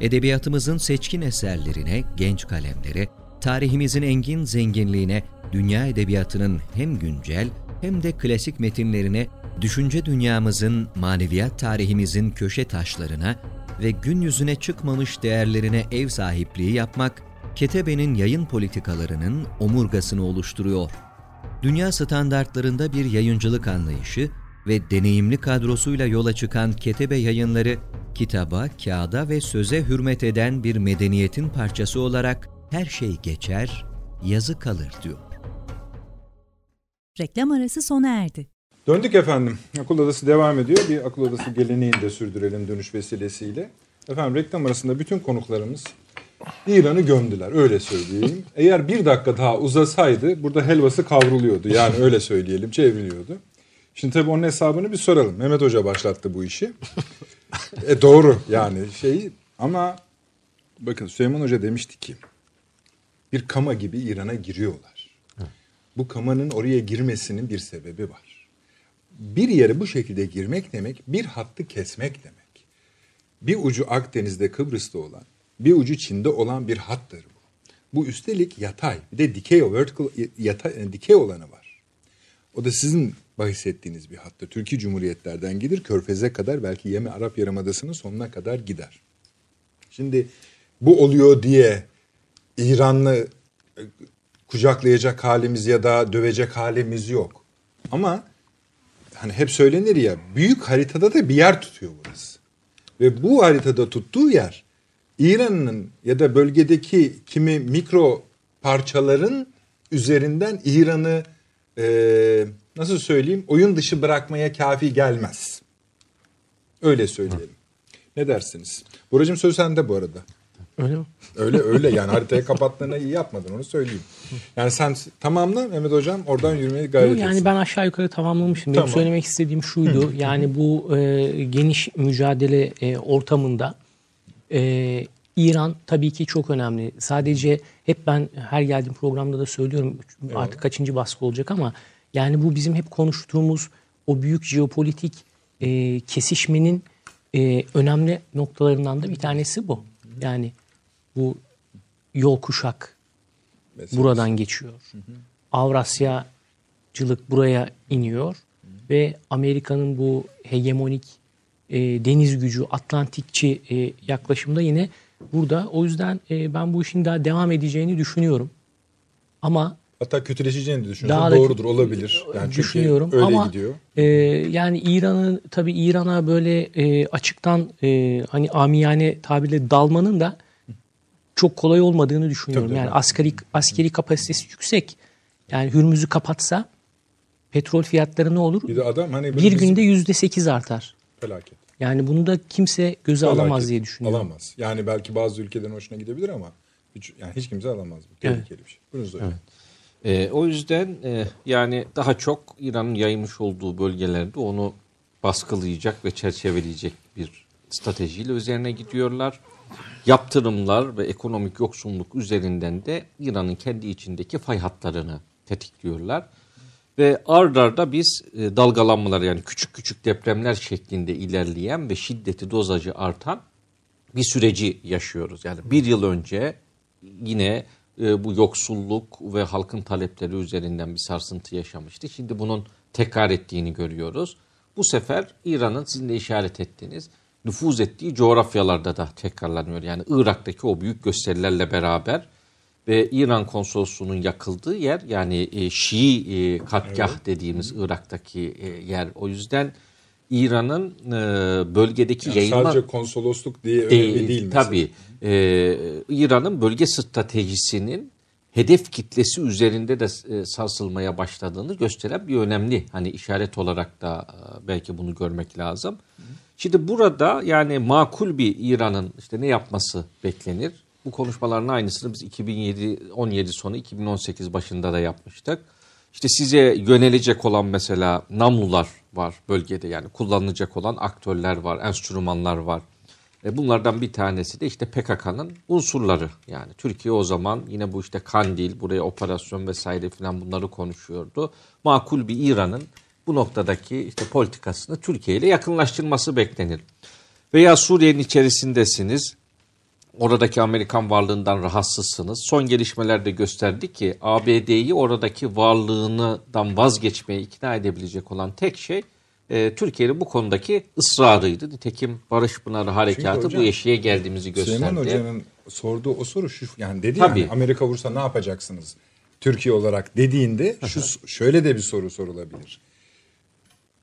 G: Edebiyatımızın seçkin eserlerine, genç kalemlere, tarihimizin engin zenginliğine, dünya edebiyatının hem güncel hem de klasik metinlerine, düşünce dünyamızın, maneviyat tarihimizin köşe taşlarına ve gün yüzüne çıkmamış değerlerine ev sahipliği yapmak, Ketebe'nin yayın politikalarının omurgasını oluşturuyor. Dünya standartlarında bir yayıncılık anlayışı ve deneyimli kadrosuyla yola çıkan Ketebe yayınları, kitaba, kağıda ve söze hürmet eden bir medeniyetin parçası olarak her şey geçer, yazı kalır diyor.
F: Reklam arası sona erdi.
A: Döndük efendim. Akıl Odası devam ediyor. Bir Akıl Odası geleneğini de sürdürelim dönüş vesilesiyle. Efendim reklam arasında bütün konuklarımız İran'ı gömdüler. Öyle söyleyeyim. Eğer bir dakika daha uzasaydı burada helvası kavruluyordu. Yani öyle söyleyelim çevriliyordu. Şimdi tabii onun hesabını bir soralım. Mehmet Hoca başlattı bu işi. e doğru yani şey ama bakın Süleyman Hoca demişti ki bir kama gibi İran'a giriyorlar. Bu kamanın oraya girmesinin bir sebebi var. Bir yere bu şekilde girmek demek bir hattı kesmek demek. Bir ucu Akdeniz'de Kıbrıs'ta olan, bir ucu Çin'de olan bir hattır bu. Bu üstelik yatay. Bir de dikey, vertical, yatay, dikey olanı var. O da sizin bahsettiğiniz bir hattır. Türkiye Cumhuriyetlerden gelir Körfez'e kadar belki Yeme Arap Yarımadası'nın sonuna kadar gider. Şimdi bu oluyor diye İranlı e, kucaklayacak halimiz ya da dövecek halimiz yok. Ama hani hep söylenir ya büyük haritada da bir yer tutuyor burası. Ve bu haritada tuttuğu yer İran'ın ya da bölgedeki kimi mikro parçaların üzerinden İran'ı e, nasıl söyleyeyim oyun dışı bırakmaya kafi gelmez. Öyle söyleyelim. Ne dersiniz? Buracığım söz sende bu arada.
E: Öyle mi?
A: Öyle öyle yani haritayı kapattığına iyi yapmadın onu söyleyeyim. Yani sen tamamla Mehmet Hocam oradan yürümeye gayret
E: Yok, yani
A: etsin.
E: ben aşağı yukarı tamamlamışım. Benim
A: Tamam.
E: söylemek istediğim şuydu. Yani bu e, geniş mücadele e, ortamında e, İran tabii ki çok önemli. Sadece hep ben her geldiğim programda da söylüyorum. Artık kaçıncı baskı olacak ama yani bu bizim hep konuştuğumuz o büyük jeopolitik e, kesişmenin e, önemli noktalarından da bir tanesi bu. Yani bu yol kuşak
A: Mesela.
E: buradan geçiyor. Avrasyacılık buraya iniyor ve Amerika'nın bu hegemonik e, deniz gücü, Atlantikçi e, yaklaşımda yine burada. O yüzden e, ben bu işin daha devam edeceğini düşünüyorum. Ama
A: Hatta kötüleşeceğini de düşünüyorsun.
E: Daha da
A: Doğrudur olabilir. Yani çünkü
E: düşünüyorum
A: öyle
E: ama
A: gidiyor.
E: e, yani İran'ın tabii İran'a böyle e, açıktan e, hani amiyane tabirle dalmanın da çok kolay olmadığını düşünüyorum.
A: Tabii,
E: yani
A: evet.
E: askeri askeri kapasitesi yüksek. Yani Hürmüz'ü kapatsa petrol fiyatları ne olur?
A: Bir de adam hani böyle
E: Bir
A: bizim-
E: günde yüzde sekiz artar.
A: felaket.
E: Yani bunu da kimse göze
A: Felaket.
E: alamaz diye düşünüyorum.
A: Alamaz. Yani belki bazı ülkelerin hoşuna gidebilir ama hiç, yani hiç kimse alamaz. Bu tehlikeli bir şey. Buyurun Zoya.
D: Ee, o yüzden e, yani daha çok İran'ın yaymış olduğu bölgelerde onu baskılayacak ve çerçeveleyecek bir stratejiyle üzerine gidiyorlar. Yaptırımlar ve ekonomik yoksunluk üzerinden de İran'ın kendi içindeki fay hatlarını tetikliyorlar. Ve ard arda biz e, dalgalanmalar yani küçük küçük depremler şeklinde ilerleyen ve şiddeti dozajı artan bir süreci yaşıyoruz. Yani bir yıl önce yine e, bu yoksulluk ve halkın talepleri üzerinden bir sarsıntı yaşamıştı. Şimdi bunun tekrar ettiğini görüyoruz. Bu sefer İran'ın sizin de işaret ettiğiniz nüfuz ettiği coğrafyalarda da tekrarlanıyor. Yani Irak'taki o büyük gösterilerle beraber ve İran konsolosluğunun yakıldığı yer yani e, Şii e, katgah dediğimiz Irak'taki e, yer. O yüzden İran'ın e, bölgedeki
A: Yani
D: yayılma...
A: sadece konsolosluk diye önemli değil mesela.
D: Tabii. Ee, İran'ın bölge stratejisinin hedef kitlesi üzerinde de e, sarsılmaya başladığını gösteren bir önemli hani işaret olarak da e, belki bunu görmek lazım. Şimdi burada yani makul bir İran'ın işte ne yapması beklenir? Bu konuşmaların aynısını biz 2007 17 sonu 2018 başında da yapmıştık. İşte size yönelecek olan mesela namlular var bölgede yani kullanılacak olan aktörler var, enstrümanlar var. E bunlardan bir tanesi de işte PKK'nın unsurları yani Türkiye o zaman yine bu işte Kandil, buraya operasyon vesaire filan bunları konuşuyordu. Makul bir İran'ın bu noktadaki işte politikasını Türkiye ile yakınlaştırması beklenir. Veya Suriye'nin içerisindesiniz. Oradaki Amerikan varlığından rahatsızsınız. Son gelişmeler de gösterdi ki ABD'yi oradaki varlığından vazgeçmeye ikna edebilecek olan tek şey e, Türkiye'nin bu konudaki ısrarıydı. Nitekim Barış Pınarı Harekatı
A: hocam,
D: bu eşiğe geldiğimizi gösterdi.
A: Süleyman Hoca'nın sorduğu o soru şu yani dedi
D: Tabii.
A: yani Amerika vursa ne yapacaksınız Türkiye olarak dediğinde şu şöyle de bir soru sorulabilir.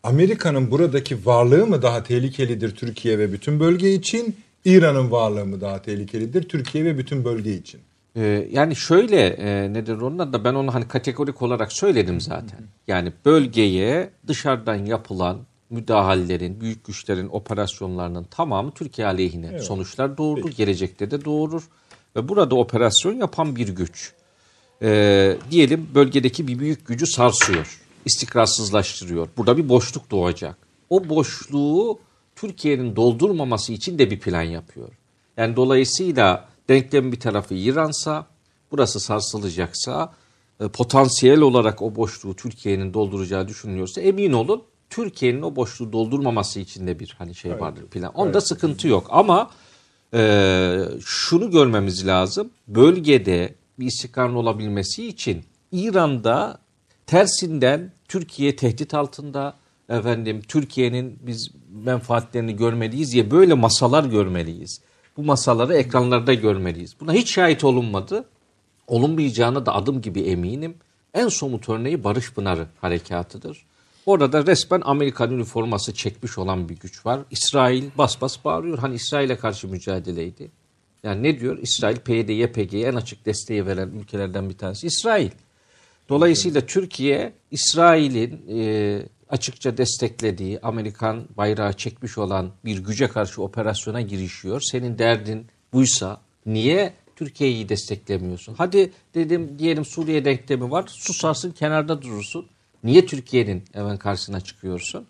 A: Amerika'nın buradaki varlığı mı daha tehlikelidir Türkiye ve bütün bölge için? İran'ın varlığı mı daha tehlikelidir Türkiye ve bütün bölge için?
D: Ee, yani şöyle e, nedir onun adı da ben onu hani kategorik olarak söyledim zaten. Yani bölgeye dışarıdan yapılan müdahalelerin, büyük güçlerin operasyonlarının tamamı Türkiye aleyhine sonuçlar doğurur. Gelecekte de doğurur. Ve burada operasyon yapan bir güç. Ee, diyelim bölgedeki bir büyük gücü sarsıyor. istikrarsızlaştırıyor. Burada bir boşluk doğacak. O boşluğu Türkiye'nin doldurmaması için de bir plan yapıyor. Yani dolayısıyla denklemin bir tarafı İran'sa, burası sarsılacaksa, e, potansiyel olarak o boşluğu Türkiye'nin dolduracağı düşünülüyorsa emin olun Türkiye'nin o boşluğu doldurmaması için de bir hani şey vardır plan. Onda sıkıntı yok ama e, şunu görmemiz lazım. Bölgede bir istikrarın olabilmesi için İran'da tersinden Türkiye tehdit altında efendim Türkiye'nin biz menfaatlerini görmeliyiz diye böyle masalar görmeliyiz. Bu masaları ekranlarda görmeliyiz. Buna hiç şahit olunmadı. Olunmayacağına da adım gibi eminim. En somut örneği Barış Pınarı harekatıdır. Orada da resmen Amerikan üniforması çekmiş olan bir güç var. İsrail bas bas bağırıyor. Hani İsrail'e karşı mücadeleydi. Yani ne diyor? İsrail PYD, YPG'ye en açık desteği veren ülkelerden bir tanesi İsrail. Dolayısıyla Türkiye İsrail'in e, açıkça desteklediği Amerikan bayrağı çekmiş olan bir güce karşı operasyona girişiyor. Senin derdin buysa niye Türkiye'yi desteklemiyorsun? Hadi dedim diyelim Suriye denklemi var. Susarsın kenarda durursun. Niye Türkiye'nin hemen karşısına çıkıyorsun?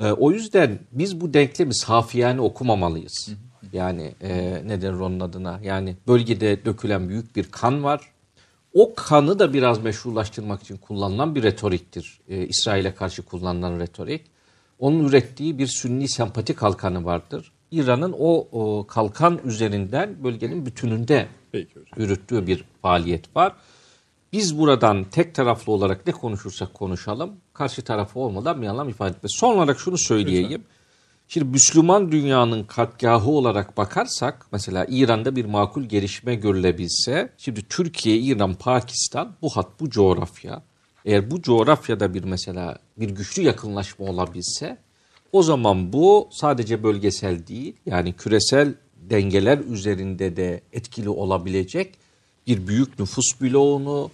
D: E, o yüzden biz bu denklemi safiyane okumamalıyız. Yani e, nedir onun adına? Yani bölgede dökülen büyük bir kan var. O kanı da biraz meşrulaştırmak için kullanılan bir retoriktir. E, İsrail'e karşı kullanılan retorik. Onun ürettiği bir sünni sempati kalkanı vardır. İran'ın o, o kalkan üzerinden bölgenin bütününde yürüttüğü bir faaliyet var. Biz buradan tek taraflı olarak ne konuşursak konuşalım karşı tarafı olmadan bir anlam ifade etmez. Son olarak şunu söyleyeyim. Şimdi Müslüman dünyanın katgahı olarak bakarsak mesela İran'da bir makul gelişme görülebilse şimdi Türkiye, İran, Pakistan bu hat bu coğrafya eğer bu coğrafyada bir mesela bir güçlü yakınlaşma olabilse o zaman bu sadece bölgesel değil yani küresel dengeler üzerinde de etkili olabilecek bir büyük nüfus bloğunu,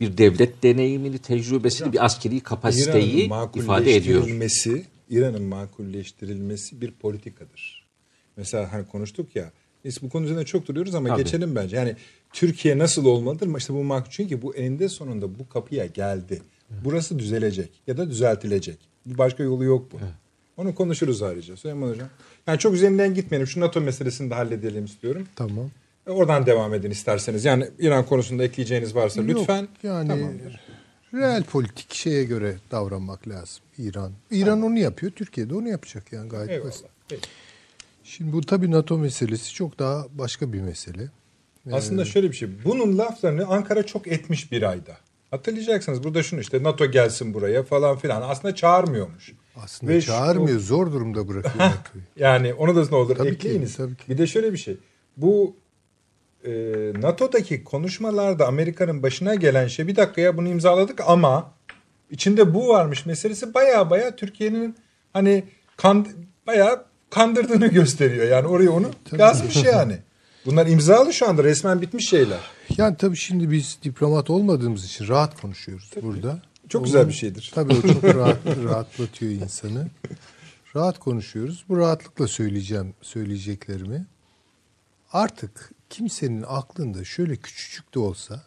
D: bir devlet deneyimini, tecrübesini, bir askeri kapasiteyi ifade ediyor.
A: İran'ın makulleştirilmesi bir politikadır. Mesela hani konuştuk ya, biz bu konu üzerinde çok duruyoruz ama
D: Tabii.
A: geçelim bence. Yani Türkiye nasıl olmalıdır? İşte bu makul çünkü bu eninde sonunda bu kapıya geldi. Burası düzelecek ya da düzeltilecek. Bir başka yolu yok bu. Onu konuşuruz ayrıca. Süleyman Hocam. Yani çok üzerinden gitmeyelim. Şu NATO meselesini de halledelim istiyorum.
C: Tamam.
A: E, Oradan devam edin isterseniz. Yani İran konusunda ekleyeceğiniz varsa
C: Yok,
A: lütfen.
C: yani
A: Tamamdır.
C: Real politik şeye göre davranmak lazım İran. İran onu yapıyor, Türkiye de onu yapacak yani gayet
A: Eyvallah.
C: basit.
A: Peki.
C: Şimdi bu tabii NATO meselesi çok daha başka bir mesele.
A: Aslında şöyle bir şey. Bunun laflarını Ankara çok etmiş bir ayda. Hatırlayacaksınız burada şunu işte NATO gelsin buraya falan filan. Aslında çağırmıyormuş.
C: Aslında
A: Ve şu-
C: çağırmıyor, zor durumda bırakıyor NATO'yu.
A: Yani onu da ne olur
C: Tabii ki,
A: ekleyiniz.
C: tabii ki.
A: Bir de şöyle bir şey. Bu e, NATO'daki konuşmalarda Amerika'nın başına gelen şey bir dakikaya bunu imzaladık ama içinde bu varmış meselesi baya baya Türkiye'nin hani kan, baya kandırdığını gösteriyor. Yani oraya onu yazmış yani. Bunlar imzalı şu anda resmen bitmiş şeyler.
C: Yani tabii şimdi biz diplomat olmadığımız için rahat konuşuyoruz burada.
A: Çok güzel bir şeydir.
C: Tabii o çok rahat, rahatlatıyor insanı. Rahat konuşuyoruz. Bu rahatlıkla söyleyeceğim söyleyeceklerimi. Artık kimsenin aklında şöyle küçücük de olsa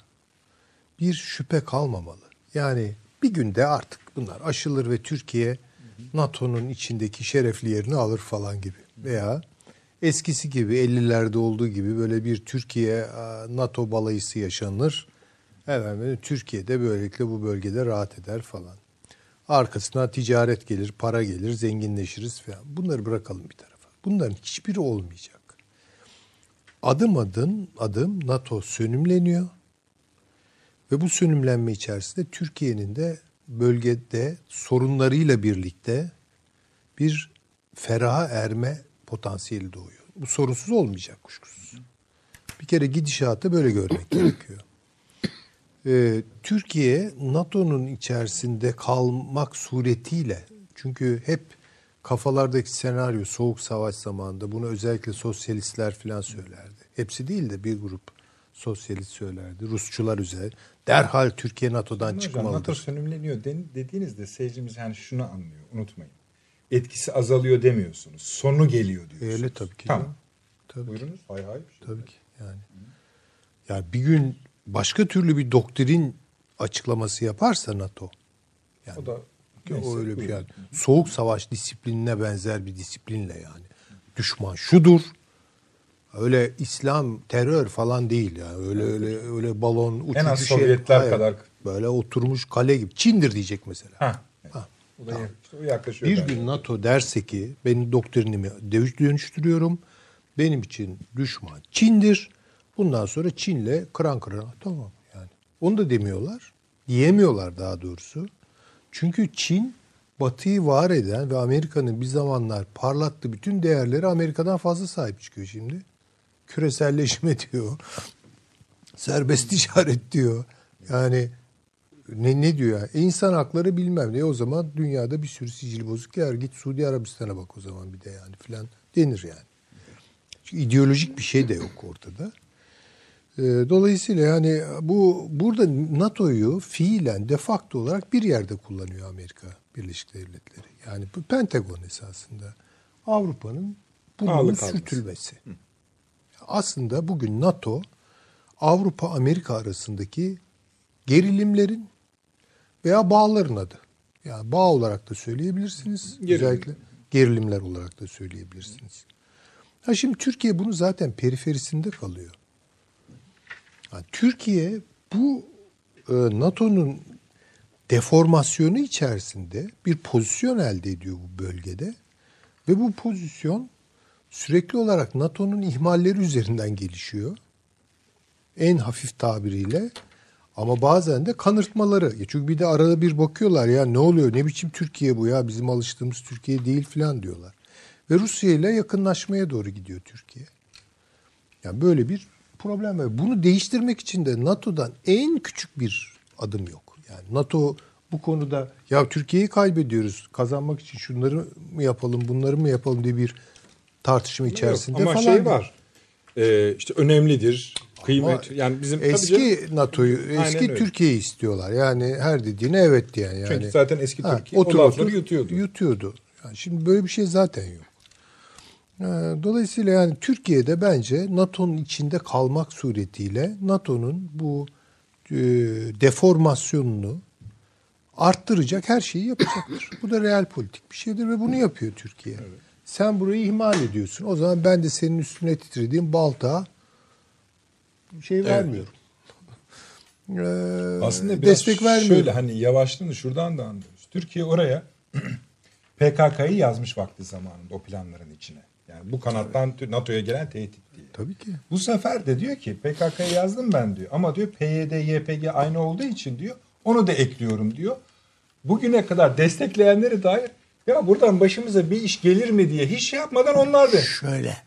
C: bir şüphe kalmamalı. Yani bir günde artık bunlar aşılır ve Türkiye NATO'nun içindeki şerefli yerini alır falan gibi. Veya eskisi gibi 50'lerde olduğu gibi böyle bir Türkiye NATO balayısı yaşanır. Efendim, Türkiye'de böylelikle bu bölgede rahat eder falan. Arkasına ticaret gelir, para gelir, zenginleşiriz falan. Bunları bırakalım bir tarafa. Bunların hiçbiri olmayacak. Adım adım adım NATO sönümleniyor. Ve bu sönümlenme içerisinde Türkiye'nin de bölgede sorunlarıyla birlikte bir feraha erme potansiyeli doğuyor. Bu sorunsuz olmayacak kuşkusuz. Bir kere gidişatı böyle görmek gerekiyor. Ee, Türkiye NATO'nun içerisinde kalmak suretiyle çünkü hep kafalardaki senaryo soğuk savaş zamanında bunu özellikle sosyalistler falan söylerdi. Hepsi değil de bir grup sosyalist söylerdi. Rusçular üzerinde derhal Türkiye NATO'dan
A: Hocam,
C: çıkmalıdır.
A: NATO sönümleniyor dediğinizde seyircimiz yani şunu anlıyor unutmayın. Etkisi azalıyor demiyorsunuz. Sonu geliyor diyorsunuz.
C: Öyle tabii ki.
A: Tamam.
C: Tabii ki.
A: Buyurunuz. Hay hay. Şey
C: Tabii ki yani. Yani bir gün başka türlü bir doktrin açıklaması yaparsa NATO yani
A: O da neyse,
C: öyle bir yani soğuk savaş disiplinine benzer bir disiplinle yani. Düşman şudur. Öyle İslam terör falan değil yani. Öyle öyle öyle balon uçucu
A: En az
C: şey-
A: Sovyetler
C: Hayır.
A: kadar.
C: böyle oturmuş kale gibi. Çin'dir diyecek mesela.
A: Ha.
C: Ha.
A: O da işte o yaklaşıyor.
C: Bir gün NATO derse ki benim doktrinimi dönüştürüyorum. Benim için düşman Çin'dir. Bundan sonra Çin'le kıran kırana tamam yani. Onu da demiyorlar. Diyemiyorlar daha doğrusu. Çünkü Çin Batı'yı var eden ve Amerika'nın bir zamanlar parlattığı bütün değerleri Amerika'dan fazla sahip çıkıyor şimdi. Küreselleşme diyor. Serbest ticaret diyor. Yani ne, ne diyor ya? E, insan hakları bilmem ne. O zaman dünyada bir sürü sicil bozuk yer. Git Suudi Arabistan'a bak o zaman bir de yani filan denir yani. Çünkü ideolojik bir şey de yok ortada. Ee, dolayısıyla yani bu burada NATO'yu fiilen de facto olarak bir yerde kullanıyor Amerika Birleşik Devletleri. Yani bu Pentagon esasında. Avrupa'nın
A: alması.
C: sürtülmesi. Aslında bugün NATO Avrupa Amerika arasındaki gerilimlerin veya bağların adı. Yani bağ olarak da söyleyebilirsiniz.
A: Gerilim.
C: Özellikle gerilimler olarak da söyleyebilirsiniz. Ha şimdi Türkiye bunu zaten periferisinde kalıyor. Türkiye bu e, NATO'nun deformasyonu içerisinde bir pozisyon elde ediyor bu bölgede ve bu pozisyon sürekli olarak NATO'nun ihmalleri üzerinden gelişiyor. En hafif tabiriyle ama bazen de kanırtmaları. Çünkü bir de arada bir bakıyorlar ya ne oluyor ne biçim Türkiye bu ya bizim alıştığımız Türkiye değil filan diyorlar. Ve Rusya ile yakınlaşmaya doğru gidiyor Türkiye. Yani böyle bir problem var. Bunu değiştirmek için de NATO'dan en küçük bir adım yok. Yani NATO bu konuda ya Türkiye'yi kaybediyoruz. Kazanmak için şunları mı yapalım, bunları mı yapalım diye bir tartışma içerisinde
A: Ama
C: falan.
A: şey var. Ee, işte önemlidir. Kıymet.
C: Ama
A: yani bizim
C: eski NATO'yu, eski. Türkiye'yi istiyorlar. Yani her dediğine evet diyen yani.
A: Çünkü zaten eski
C: Ha,
A: Türkiye
C: otur,
A: o lafları
C: otur,
A: yutuyordu.
C: Yutuyordu. Yani şimdi böyle bir şey zaten yok. Ee, Dolayısıyla yani Türkiye'de bence NATO'nun içinde kalmak suretiyle NATO'nun bu e, deformasyonunu arttıracak her şeyi yapacaktır. bu da real politik bir şeydir ve bunu yapıyor Türkiye. Sen burayı ihmal ediyorsun. O zaman ben de senin üstüne titrediğim balta şey vermiyorum. Ee,
A: Aslında
C: destek vermiyorum.
A: şöyle hani yavaşlığını şuradan da anlıyoruz. Türkiye oraya PKK'yı yazmış vakti zamanında o planların içine. Yani bu kanattan NATO'ya gelen tehdit diye.
C: Tabii ki.
A: Bu sefer de diyor ki PKK'yı yazdım ben diyor. Ama diyor PYD, YPG aynı olduğu için diyor onu da ekliyorum diyor. Bugüne kadar destekleyenleri dair ya buradan başımıza bir iş gelir mi diye hiç şey yapmadan onlar da.
B: Şöyle.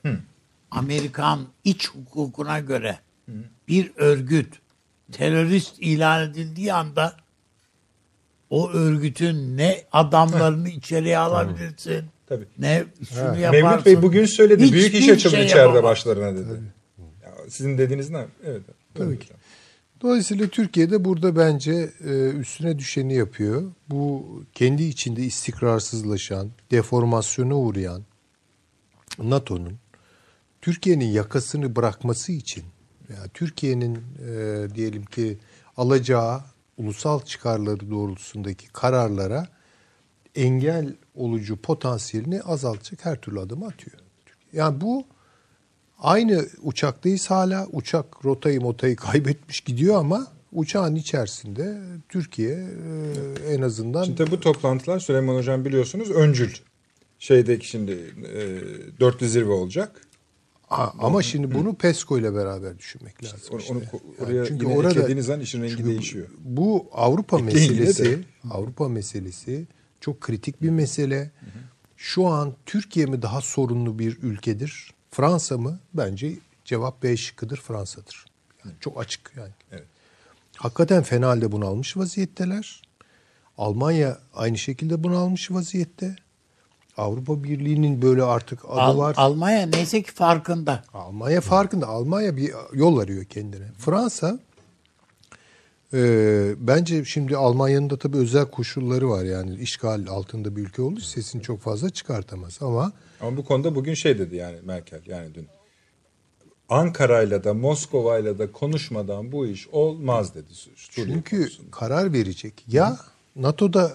B: Amerikan iç hukukuna göre bir örgüt terörist ilan edildiği anda o örgütün ne adamlarını içeriye alabilirsin.
A: Tabii.
B: Ne şunu yaparsın.
A: Mevlüt Bey bugün söyledi.
B: Hiçbir
A: büyük iş açıldı
B: şey
A: içeride
B: yapamaz.
A: başlarına dedi. Ya, sizin dediğiniz ne? Evet.
C: Tabii ki. Dolayısıyla Türkiye'de burada bence e, üstüne düşeni yapıyor. Bu kendi içinde istikrarsızlaşan, deformasyona uğrayan NATO'nun Türkiye'nin yakasını bırakması için yani Türkiye'nin e, diyelim ki alacağı ulusal çıkarları doğrultusundaki kararlara engel olucu potansiyelini azaltacak her türlü adımı atıyor. Yani bu aynı uçaktayız hala. Uçak rotayı motayı kaybetmiş gidiyor ama uçağın içerisinde Türkiye e, en azından
A: Şimdi bu toplantılar Süleyman Hocam biliyorsunuz öncül. Şeydeki şimdi e, dörtlü zirve olacak.
C: Ha, ama şimdi bunu PESCO ile beraber düşünmek lazım.
A: Onu,
C: işte.
A: onu
C: Yani
A: oraya
C: çünkü
A: yine
C: orada
A: eklediğiniz an işin rengi değişiyor.
C: Bu Avrupa
A: Ekleyin
C: meselesi,
A: de.
C: Avrupa meselesi çok kritik bir mesele. Şu an Türkiye mi daha sorunlu bir ülkedir? Fransa mı? Bence cevap B şıkkıdır Fransa'dır. Yani çok açık yani.
A: Evet.
C: Hakikaten fena halde bunalmış vaziyetteler. Almanya aynı şekilde bunalmış vaziyette. Avrupa Birliği'nin böyle artık adı
B: Al-
C: var.
B: Almanya neyse ki farkında.
C: Almanya farkında. Almanya bir yol arıyor kendine. Fransa e, bence şimdi Almanya'nın da tabii özel koşulları var. Yani işgal altında bir ülke olduğu için sesini çok fazla çıkartamaz. Ama
A: Ama bu konuda bugün şey dedi yani Merkel yani dün. Ankara'yla da Moskova'yla da konuşmadan bu iş olmaz dedi. Suriye
C: çünkü
A: konusunda.
C: karar verecek. Ya NATO'da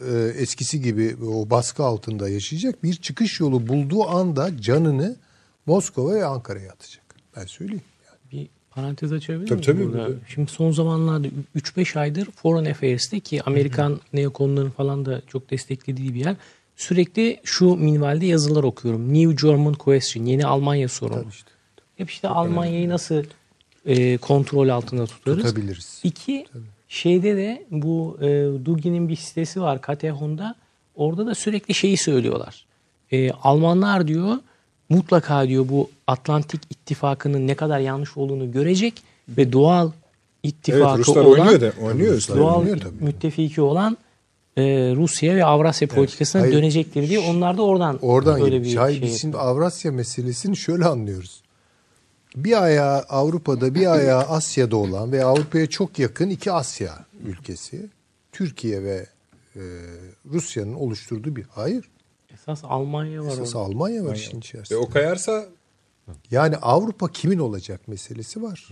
C: e, eskisi gibi o baskı altında yaşayacak bir çıkış yolu bulduğu anda canını Moskova ve Ankara'ya atacak. Ben söyleyeyim.
E: Parantez açabilir
A: Tabii,
E: miyim
A: tabii,
E: burada. Şimdi son zamanlarda 3-5 aydır Foreign Affairs'te ki Amerikan neokonların falan da çok desteklediği bir yer. Sürekli şu minvalde yazılar okuyorum. New German Question, yeni Almanya sorunu.
C: Tabii işte.
E: Hep işte Almanya'yı nasıl e, kontrol altında tutarız.
C: Tutabiliriz.
E: İki, şeyde de bu e, Dugin'in bir sitesi var Katehon'da. Orada da sürekli şeyi söylüyorlar. E, Almanlar diyor mutlaka diyor bu Atlantik ittifakının ne kadar yanlış olduğunu görecek ve doğal ittifakı
A: Evet Ruslar
E: olan
A: oynuyor da oynuyor. Ruslar.
C: Doğal- oynuyor tabii.
E: müttefiki olan e, Rusya ve Avrasya politikasına
C: Hayır.
E: dönecektir diye onlar da oradan
C: Oradan
E: böyle bir
C: Hayır,
E: şey
C: biz şimdi Avrasya meselesini şöyle anlıyoruz. Bir ayağı Avrupa'da bir ayağı Asya'da olan ve Avrupa'ya çok yakın iki Asya ülkesi. Türkiye ve e, Rusya'nın oluşturduğu bir hayır.
E: Esas Almanya var
C: Esas
E: orada.
C: Almanya var işin
A: Ve
C: içerisinde.
A: o kayarsa
C: Yani Avrupa kimin olacak meselesi var.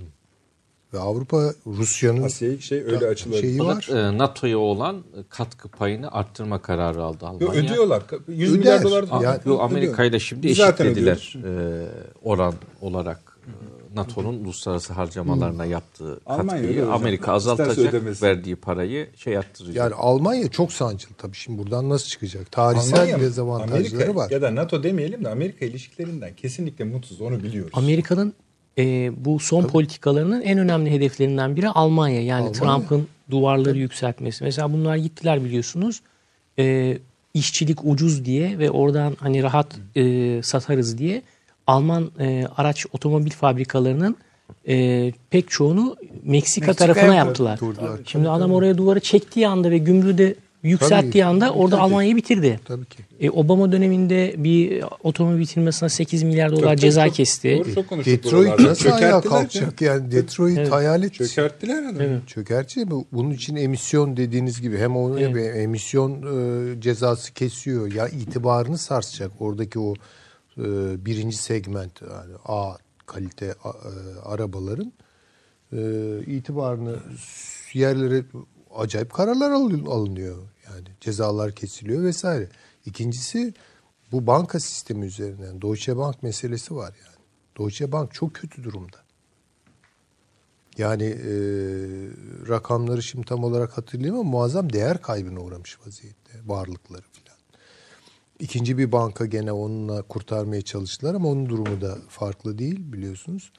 C: Ve Avrupa Rusya'nın
A: Asya'yı şey öyle açılır.
C: şeyi var.
D: Fakat e, NATO'ya olan katkı payını arttırma kararı aldı Almanya.
A: Yo, ödüyorlar. 100
C: Öder.
A: milyar dolar.
C: Yani
D: Amerika ile şimdi
A: zaten
D: eşitlediler e, oran olarak e, NATO'nun uluslararası harcamalarına yaptığı
A: Almanya
D: katkıyı
A: hocam.
D: Amerika
A: İsterse
D: azaltacak
A: ödemesin.
D: verdiği parayı şey yaptıracak.
C: Yani Almanya çok sancılı tabii. Şimdi buradan nasıl çıkacak? Tarihsel
A: Almanya,
C: dezavantajları
A: Amerika
C: var.
A: ya da NATO demeyelim de Amerika ilişkilerinden kesinlikle mutsuz onu biliyoruz.
E: Amerika'nın e, bu son politikalarının en önemli hedeflerinden biri Almanya. Yani
C: Almanya.
E: Trump'ın duvarları yükseltmesi. Mesela bunlar gittiler biliyorsunuz. E, işçilik ucuz diye ve oradan hani rahat e, satarız diye Alman e, araç otomobil fabrikalarının e, pek çoğunu Meksika,
B: Meksika'ya
E: tarafına yaptılar.
C: Durdular.
E: Şimdi adam oraya duvarı çektiği anda ve gümrüğü de yükselttiği
C: Tabii.
E: anda orada
C: Tabii.
E: Almanya'yı bitirdi.
C: Tabii ki.
E: E, Obama döneminde bir otomobil firmasına 8 milyar dolar
A: Tabii,
E: ceza
A: çok-
E: kesti.
A: Doğru çok konuştuk
C: Detroit nasıl ayağa
A: Çökerttiler
C: kalkacak yani Detroit
E: Evet.
C: hayal et.
A: Çökerttiler adamı.
C: Çökertecek mi? Bunun için emisyon dediğiniz gibi hem onu hem emisyon e, cezası kesiyor. Ya itibarını sarsacak oradaki o e, birinci segment yani A kalite e, arabaların e, itibarını yerlere acayip kararlar alın- alınıyor. Yani cezalar kesiliyor vesaire. İkincisi bu banka sistemi üzerinden Deutsche Bank meselesi var yani. Deutsche Bank çok kötü durumda. Yani e, rakamları şimdi tam olarak hatırlayamam ama muazzam değer kaybına uğramış vaziyette varlıkları. İkinci bir banka gene onunla kurtarmaya çalıştılar ama onun durumu da farklı değil biliyorsunuz.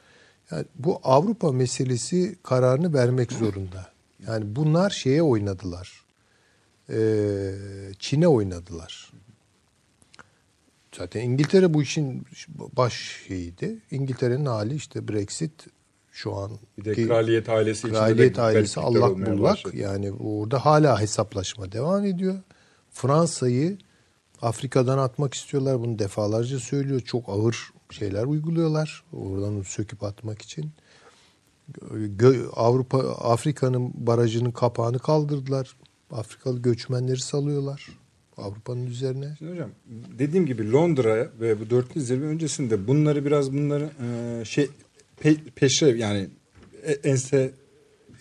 C: Yani bu Avrupa meselesi kararını vermek zorunda. Yani bunlar şeye oynadılar. E, Çin'e oynadılar. Zaten İngiltere bu işin baş şeyiydi. İngiltere'nin hali işte Brexit şu an
A: Bir de kraliyet ailesi içinde
C: kraliyet ailesi
A: gariplikler
C: allak bullak
A: başladı.
C: yani orada hala hesaplaşma devam ediyor. Fransa'yı Afrika'dan atmak istiyorlar bunu defalarca söylüyor. Çok ağır şeyler uyguluyorlar oradan söküp atmak için. Avrupa Afrika'nın barajının kapağını kaldırdılar. Afrikalı göçmenleri salıyorlar Avrupa'nın üzerine.
A: Şimdi hocam dediğim gibi Londra ve bu dörtlü zirve öncesinde bunları biraz bunları e, şey pe, peşre yani e- ense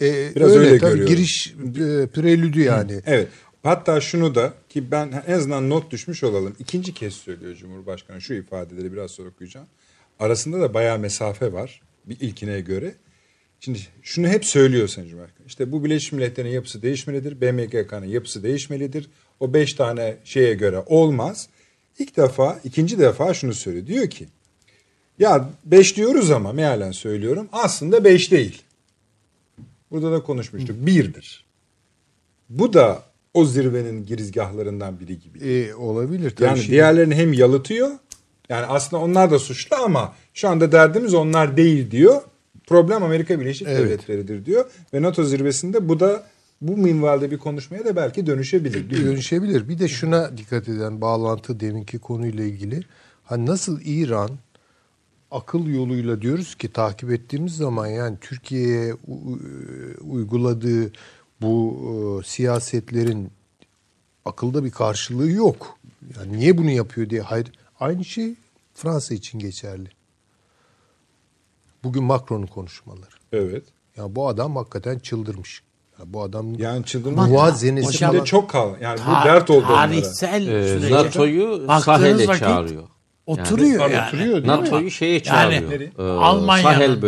C: E,
A: Biraz
C: öyle,
A: öyle
C: tabii
A: görüyorum.
C: giriş e, prelüdü yani.
A: Evet. Hatta şunu da ki ben en azından not düşmüş olalım. İkinci kez söylüyor Cumhurbaşkanı şu ifadeleri biraz sonra okuyacağım. Arasında da bayağı mesafe var bir ilkine göre. Şimdi şunu hep söylüyor Sayın Cumhurbaşkanı. İşte bu Birleşmiş Milletler'in yapısı değişmelidir. BMGK'nın yapısı değişmelidir. O beş tane şeye göre olmaz. İlk defa, ikinci defa şunu söylüyor. Diyor ki ya beş diyoruz ama mealen söylüyorum aslında beş değil. Burada da konuşmuştuk. Birdir. Bu da o zirvenin girizgahlarından biri gibi.
C: E, olabilir tabii.
A: Yani
C: Şimdi-
A: diğerlerini hem yalıtıyor. Yani aslında onlar da suçlu ama şu anda derdimiz onlar değil diyor. Problem Amerika Birleşik
C: Evet.
A: Devletleri'dir diyor. Ve NATO zirvesinde bu da bu minvalde bir konuşmaya da belki dönüşebilir. değil mi?
C: dönüşebilir. Bir de şuna dikkat eden bağlantı deminki konuyla ilgili. Hani nasıl İran akıl yoluyla diyoruz ki takip ettiğimiz zaman yani Türkiye'ye u- uyguladığı bu e, siyasetlerin akılda bir karşılığı yok. Yani niye bunu yapıyor diye hayır. Aynı şey Fransa için geçerli. Bugün Macron'un konuşmaları.
A: Evet.
C: Ya bu adam hakikaten çıldırmış. Ya bu adam
A: Yani çıldırma.
C: muvazenesi
A: İçinde
C: falan.
A: çok kal. Yani
B: Ta-
A: bu dert oldu onlara.
B: tarihsel
D: Ee, NATO'yu sahile
B: vakit
D: çağırıyor.
B: Oturuyor yani.
C: oturuyor değil mi?
D: NATO'yu şeye çağırıyor.
B: Yani
D: Ee,
B: Almanya'nın
D: Sahel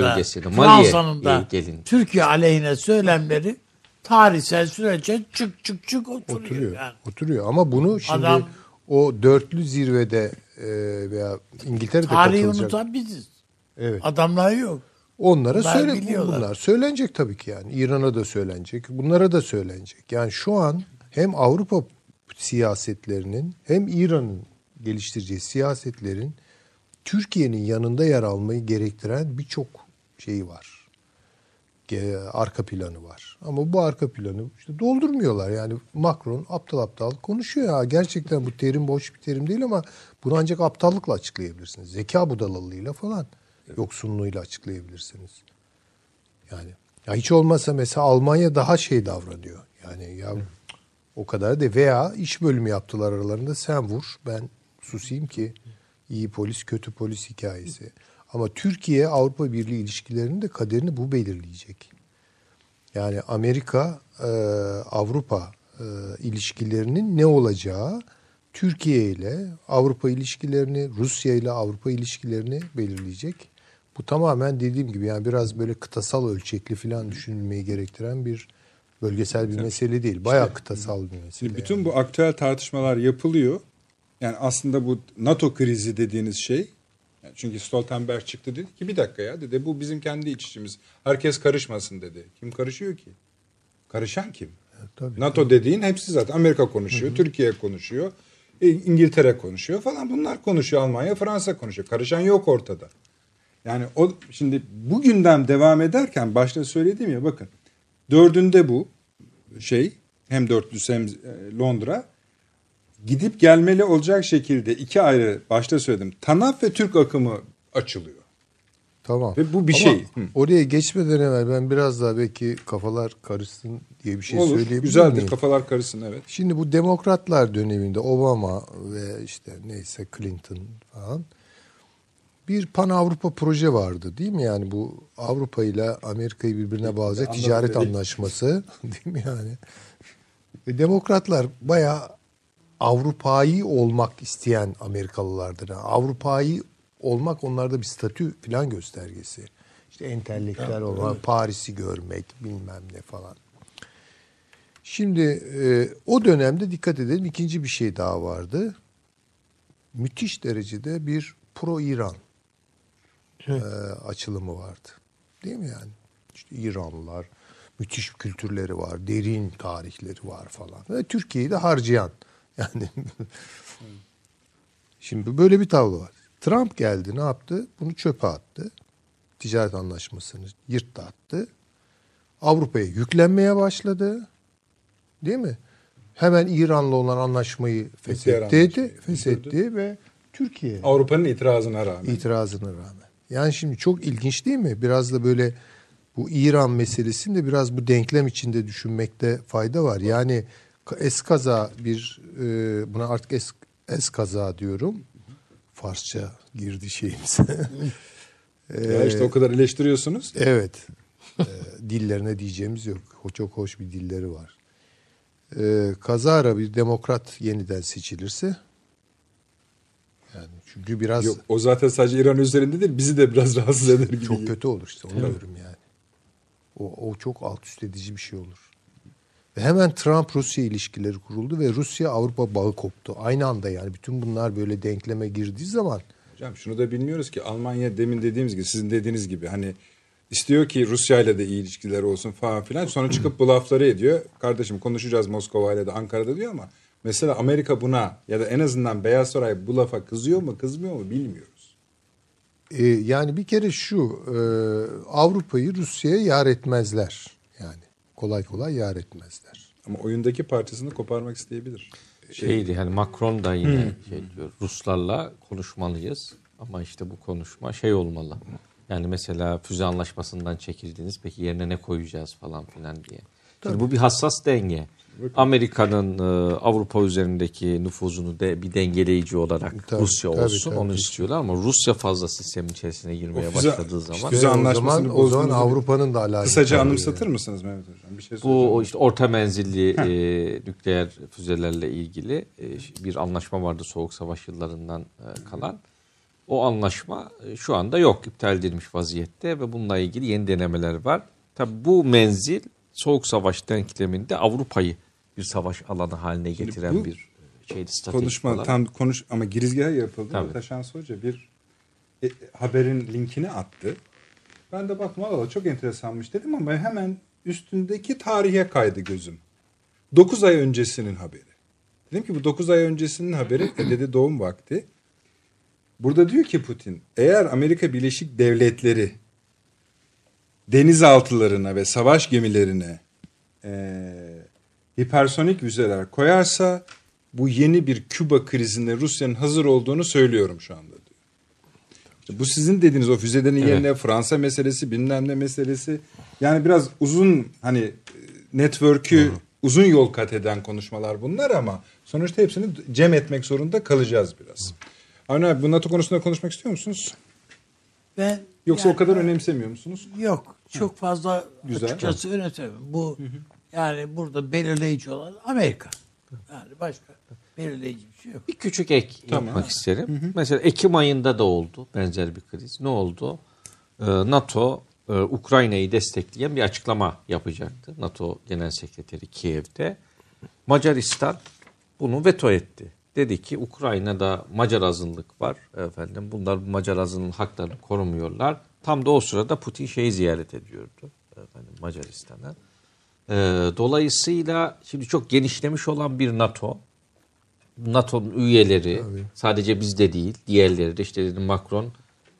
B: Fransa'nın da
D: gelin.
B: Türkiye aleyhine söylemleri tarihsel sürece çık çık çık oturuyor.
C: Oturuyor.
B: Yani.
C: Oturuyor ama bunu şimdi
B: Adam-
C: o dörtlü zirvede e, veya İngiltere'de
B: Tarihi
C: katılacak.
B: unutan biziz.
C: Evet.
B: Adamlar yok.
C: Onlara
B: Bunlar
C: söyle
B: biliyorlar.
C: bunlar söylenecek tabii ki yani. İran'a da söylenecek. Bunlara da söylenecek. Yani şu an hem Avrupa siyasetlerinin hem İran'ın geliştireceği siyasetlerin Türkiye'nin yanında yer almayı gerektiren birçok şeyi var. Arka planı var. Ama bu arka planı işte doldurmuyorlar. Yani Macron aptal aptal konuşuyor ya. Gerçekten bu terim boş bir terim değil ama bunu ancak aptallıkla açıklayabilirsiniz. Zeka budalalığıyla falan yoksunluğuyla açıklayabilirsiniz. Yani ya hiç olmazsa mesela Almanya daha şey davranıyor. Yani ya o kadar da veya iş bölümü yaptılar aralarında sen vur ben susayım ki iyi polis kötü polis hikayesi. Ama Türkiye Avrupa Birliği ilişkilerinin de kaderini bu belirleyecek. Yani Amerika e, Avrupa e, ilişkilerinin ne olacağı Türkiye ile Avrupa ilişkilerini, Rusya ile Avrupa ilişkilerini belirleyecek. Bu tamamen dediğim gibi yani biraz böyle kıtasal ölçekli falan düşünülmeyi gerektiren bir bölgesel bir mesele değil. Bayağı kıtasal bir mesele.
A: Bütün
C: yani.
A: bu aktüel tartışmalar yapılıyor. Yani aslında bu NATO krizi dediğiniz şey yani çünkü Stoltenberg çıktı dedi ki bir dakika ya dedi bu bizim kendi iç içimiz. Herkes karışmasın dedi. Kim karışıyor ki? Karışan kim?
C: tabii,
A: NATO dediğin hepsi zaten Amerika konuşuyor, Türkiye konuşuyor, e, İngiltere konuşuyor falan bunlar konuşuyor. Almanya, Fransa konuşuyor. Karışan yok ortada. Yani o şimdi bu gündem devam ederken başta söylediğim ya bakın dördünde bu şey hem dörtlüsü hem e, Londra gidip gelmeli olacak şekilde iki ayrı başta söyledim TANAP ve Türk akımı açılıyor.
C: Tamam.
A: Ve bu bir
C: Ama
A: şey. Hı.
C: Oraya geçmeden evvel ben biraz daha belki kafalar karışsın diye bir şey
A: Olur.
C: söyleyebilir
A: Güzeldir.
C: miyim?
A: Kafalar karışsın evet.
C: Şimdi bu demokratlar döneminde Obama ve işte neyse Clinton falan bir Pan Avrupa proje vardı değil mi? Yani bu Avrupa ile Amerika'yı birbirine bağlayacak
A: Anladım
C: ticaret anlaşması değil mi yani? Ve demokratlar bayağı Avrupa'yı olmak isteyen Amerikalılardır. Yani Avrupa'yı olmak onlarda bir statü falan göstergesi. İşte entelektüel olmak, Paris'i görmek bilmem ne falan. Şimdi e, o dönemde dikkat edelim ikinci bir şey daha vardı. Müthiş derecede bir pro-İran e, açılımı vardı. Değil mi yani? İşte İranlılar, müthiş kültürleri var, derin tarihleri var falan. Ve Türkiye'yi de harcayan. Yani Şimdi böyle bir tablo var. Trump geldi ne yaptı? Bunu çöpe attı. Ticaret anlaşmasını yırttı attı. Avrupa'ya yüklenmeye başladı. Değil mi? Hemen İran'la olan anlaşmayı feshetti, feshetti ve Türkiye
A: Avrupa'nın itirazına rağmen.
C: itirazına rağmen. Yani şimdi çok ilginç değil mi? Biraz da böyle bu İran meselesini de biraz bu denklem içinde düşünmekte fayda var. Yani eskaza bir e, buna artık es, eskaza diyorum. Farsça girdi şeyimize.
A: Ya işte o kadar eleştiriyorsunuz.
C: Evet. Ee, dillerine diyeceğimiz yok. Çok hoş bir dilleri var. Ee, kazara bir demokrat yeniden seçilirse yani çünkü biraz
A: Yok, o zaten sadece İran üzerinde değil bizi de biraz rahatsız eder gibi.
C: çok kötü olur işte onu diyorum yani. O, o çok alt üst edici bir şey olur. Ve hemen Trump-Rusya ilişkileri kuruldu ve Rusya-Avrupa bağı koptu. Aynı anda yani bütün bunlar böyle denkleme girdiği zaman
A: Hocam şunu da bilmiyoruz ki Almanya demin dediğimiz gibi sizin dediğiniz gibi hani istiyor ki Rusya ile de iyi ilişkiler olsun falan filan sonra çıkıp bu lafları ediyor. Kardeşim konuşacağız Moskova ile de Ankara'da diyor ama mesela Amerika buna ya da en azından Beyaz Saray bu lafa kızıyor mu kızmıyor mu bilmiyoruz.
C: e, yani bir kere şu e, Avrupa'yı Rusya'ya yar etmezler. Yani kolay kolay yar etmezler.
A: Ama oyundaki parçasını koparmak isteyebilir.
D: Şeydi hani Macron da yine şey diyor Ruslarla konuşmalıyız ama işte bu konuşma şey olmalı. Yani mesela füze anlaşmasından çekildiniz peki yerine ne koyacağız falan filan diye. Şimdi bu bir hassas denge. Amerika'nın e, Avrupa üzerindeki nüfuzunu de bir dengeleyici olarak
C: Tabii,
D: Rusya
C: tabii,
D: olsun
C: tabii.
D: onu istiyorlar ama Rusya fazla sistemin içerisine girmeye
A: O füze-
D: başladığı zaman
A: Füze
C: o
A: anlaşmasını
C: zaman, o zaman
A: bozduğunuzda-
C: Avrupa'nın da alakası.
A: Kısaca anımsatır
C: yani.
A: mısınız Mehmet Hocam? Bir şey.
D: Bu işte orta menzilli e, nükleer füzelerle ilgili e, bir anlaşma vardı Soğuk Savaş yıllarından e, kalan. O anlaşma e, şu anda yok, iptal edilmiş vaziyette ve bununla ilgili yeni denemeler var. Tabi bu menzil Soğuk Savaş denkleminde Avrupa'yı bir savaş alanı haline getiren
A: bu
D: bir şeydi stratejik
A: Konuşma
D: olarak.
A: tam konuş ama girizgahı yapıldı.
D: Tabii.
A: Taşans Hoca bir e, haberin linkini attı. Ben de baktım Allah çok enteresanmış dedim ama hemen üstündeki tarihe kaydı gözüm. 9 ay öncesinin haberi. Dedim ki bu 9 ay öncesinin haberi e dedi doğum vakti. Burada diyor ki Putin eğer Amerika Birleşik Devletleri denizaltılarına ve savaş gemilerine eee hipersonik füzeler koyarsa bu yeni bir Küba krizinde Rusya'nın hazır olduğunu söylüyorum şu anda diyor. İşte bu sizin dediğiniz o füzelerin
D: Evet.
A: yerine Fransa meselesi bilmem ne meselesi yani biraz uzun hani e, network'ü uzun yol kat eden konuşmalar bunlar ama sonuçta hepsini cem etmek zorunda kalacağız biraz. Avni abi bu NATO konusunda konuşmak istiyor musunuz?
B: Ben
A: Yoksa
B: yani
A: o kadar önemsemiyor musunuz?
B: Yok. Çok fazla
A: Güzel.
B: açıkçası önemsemiyorum. Bu yani burada belirleyici olan Amerika. Yani başka belirleyici bir şey yok.
D: Bir küçük ek
A: Tamam.
D: yapmak isterim. Mesela Ekim ayında da oldu benzer bir kriz. Ne oldu? Ee, NATO e, Ukrayna'yı destekleyen bir açıklama yapacaktı. NATO Genel Sekreteri Kiev'de. Macaristan bunu veto etti. Dedi ki Ukrayna'da Macar azınlık var efendim. Bunlar Macar azınlığın haklarını korumuyorlar. Tam da o sırada Putin şeyi ziyaret ediyordu efendim Macaristan'a. Ee, dolayısıyla şimdi çok genişlemiş olan bir NATO NATO'nun üyeleri sadece bizde değil diğerleri de işte dedim Macron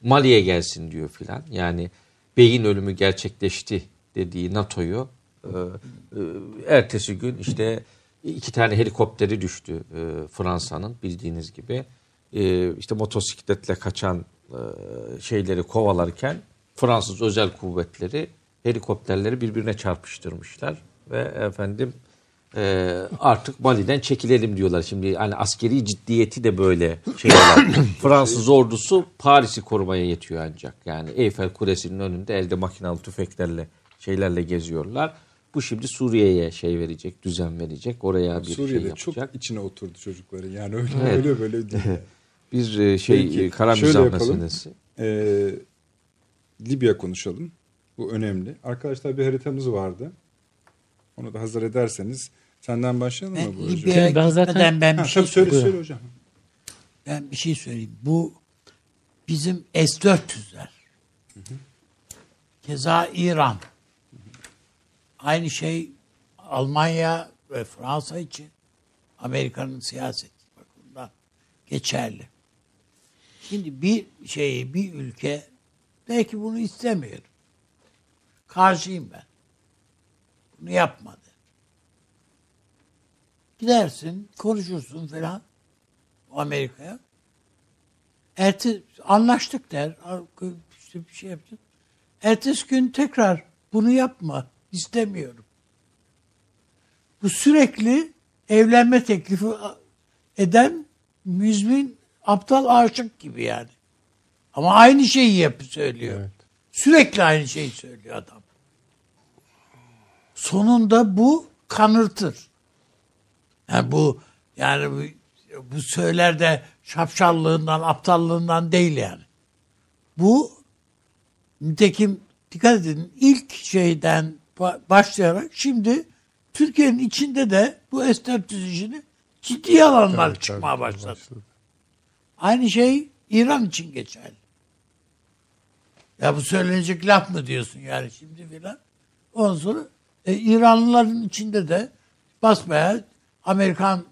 D: Mali'ye gelsin diyor filan. Yani beyin ölümü gerçekleşti dediği NATO'yu e, e, ertesi gün işte iki tane helikopteri düştü e, Fransa'nın bildiğiniz gibi. E, işte motosikletle kaçan e, şeyleri kovalarken Fransız özel kuvvetleri helikopterleri birbirine çarpıştırmışlar ve efendim e, artık Mali'den çekilelim diyorlar. Şimdi hani askeri ciddiyeti de böyle şeyler. Fransız ordusu Paris'i korumaya yetiyor ancak. Yani Eyfel Kulesi'nin önünde elde makinalı tüfeklerle şeylerle geziyorlar. Bu şimdi Suriye'ye şey verecek, düzen verecek. Oraya bir
A: Suriye'de
D: şey
A: çok
D: yapacak.
A: içine oturdu çocukların. Yani öyle
D: Evet.
A: öyle böyle değil. yani.
D: Bir e, şey
A: Peki,
D: e, kara
A: şöyle
D: mizah
A: yapalım.
D: meselesi.
A: Ee, Libya konuşalım. Bu önemli. Arkadaşlar bir haritamız vardı. Onu da hazır ederseniz senden başlayalım mı
B: Ben
A: bu hocam?
E: Ben zaten-
B: ben
A: Ha,
B: bir şey
A: söyle söyle hocam.
B: Ben bir şey söyleyeyim. Bu bizim S-400'ler. Keza İran. Aynı şey Almanya ve Fransa için Amerika'nın siyaset bakımından geçerli. Şimdi bir şeyi bir ülke belki bunu istemiyorum. Karşıyım ben. Bunu yapmadı. Gidersin, konuşursun falan. Amerika'ya. Ertesi anlaştık der. İşte bir şey yapacağız. Ertesi gün tekrar bunu yapma. İstemiyorum. Bu sürekli evlenme teklifi eden müzmin aptal aşık gibi yani. Ama aynı şeyi yapı söylüyor. Sürekli aynı şeyi söylüyor adam. sonunda bu kanırtır. Yani bu yani bu, bu söyler de şapşallığından, aptallığından değil yani. Bu nitekim dikkat edin ilk şeyden başlayarak şimdi Türkiye'nin içinde de bu S-400 işini ciddi alanlar evet, çıkmaya başladı. başladı. Aynı şey İran için geçerli. Ya bu söylenecek laf mı diyorsun yani şimdi filan. Ondan sonra e, İranlıların içinde de basmaya Amerikan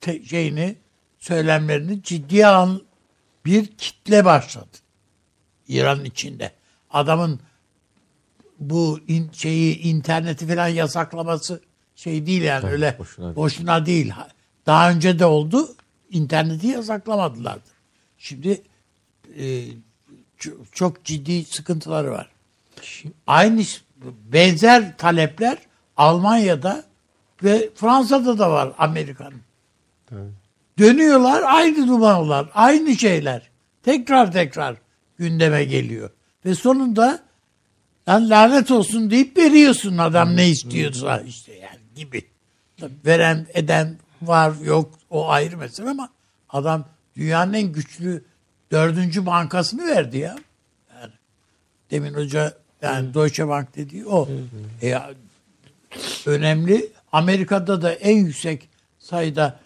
B: te- şeyini söylemlerini ciddiye alan bir kitle başladı. İran'ın içinde. Adamın bu in, şeyi interneti falan yasaklaması şey değil yani Tabii, öyle boşuna, boşuna değil. Daha önce de oldu. İnterneti yasaklamadılardı. Şimdi e, çok ciddi sıkıntıları var. Aynı benzer talepler Almanya'da ve Fransa'da da var Amerika'nın. Dönüyorlar aynı numaralar, aynı şeyler. Tekrar tekrar gündeme geliyor. Ve sonunda yani lanet olsun deyip veriyorsun adam ne istiyorsa işte yani gibi. Tabii veren eden var yok o ayrı mesele ama adam dünyanın en güçlü dördüncü bankasını verdi ya. Yani demin hoca yani. Deutsche Bank dediği o. E, önemli. Amerika'da da en yüksek sayıda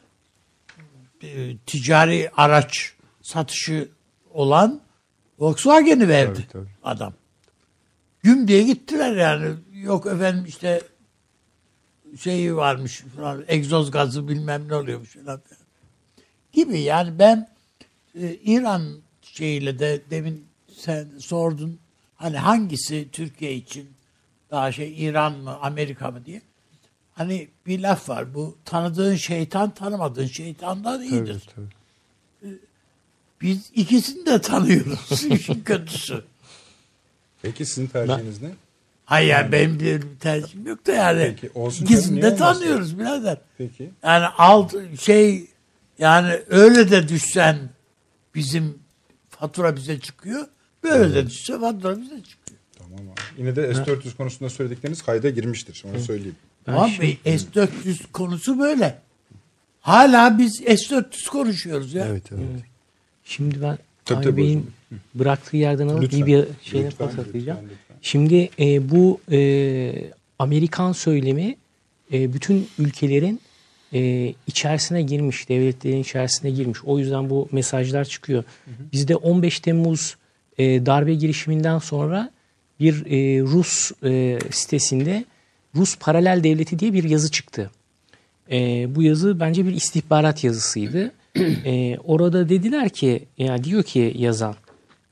B: e, ticari araç satışı olan Volkswagen'i verdi tabii, tabii. adam. Güm diye gittiler yani. Yok efendim işte şeyi varmış falan, egzoz gazı bilmem ne oluyormuş falan. Gibi yani ben e, İran şeyiyle de demin sen sordun hani hangisi Türkiye için daha şey İran mı Amerika mı diye. Hani bir laf var bu tanıdığın şeytan tanımadığın şeytandan iyidir. Tabii, tabii. E, biz ikisini de tanıyoruz. İşin kötüsü.
A: Peki sizin tercihiniz ben, ne?
B: Hayır yani benim bir tercihim yok da yani. Peki olsun ikisini de tanıyoruz birader. Peki. Yani alt şey yani öyle de düşsen bizim fatura bize çıkıyor. Böyle evet. de düşse fatura bize çıkıyor.
A: Tamam abi. Yine de S400 konusunda söyledikleriniz kayda girmiştir. Onu söyleyeyim.
B: Tamam Bey S400 konusu böyle. Hala biz S400 konuşuyoruz ya.
C: Evet evet. evet.
E: Şimdi ben tabii, Bey'in bıraktığı yerden alıp iyi bir şeyine pas atacağım. Şimdi e, bu e, Amerikan söylemi e, bütün ülkelerin e, içerisine girmiş, devletlerin içerisine girmiş. O yüzden bu mesajlar çıkıyor. Hı hı. Bizde 15 Temmuz e, darbe girişiminden sonra bir e, Rus e, sitesinde Rus Paralel Devleti diye bir yazı çıktı. E, bu yazı bence bir istihbarat yazısıydı. E, orada dediler ki, yani diyor ki yazan,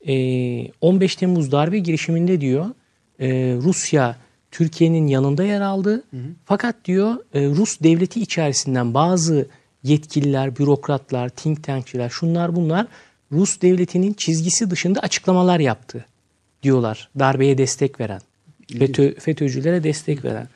E: e, 15 Temmuz darbe girişiminde diyor e, Rusya Türkiye'nin yanında yer aldı. Hı hı. Fakat diyor e, Rus devleti içerisinden bazı yetkililer, bürokratlar, think tankçiler, şunlar bunlar Rus devletinin çizgisi dışında açıklamalar yaptı diyorlar. Darbeye destek veren, FETÖ, FETÖ'cülere destek veren.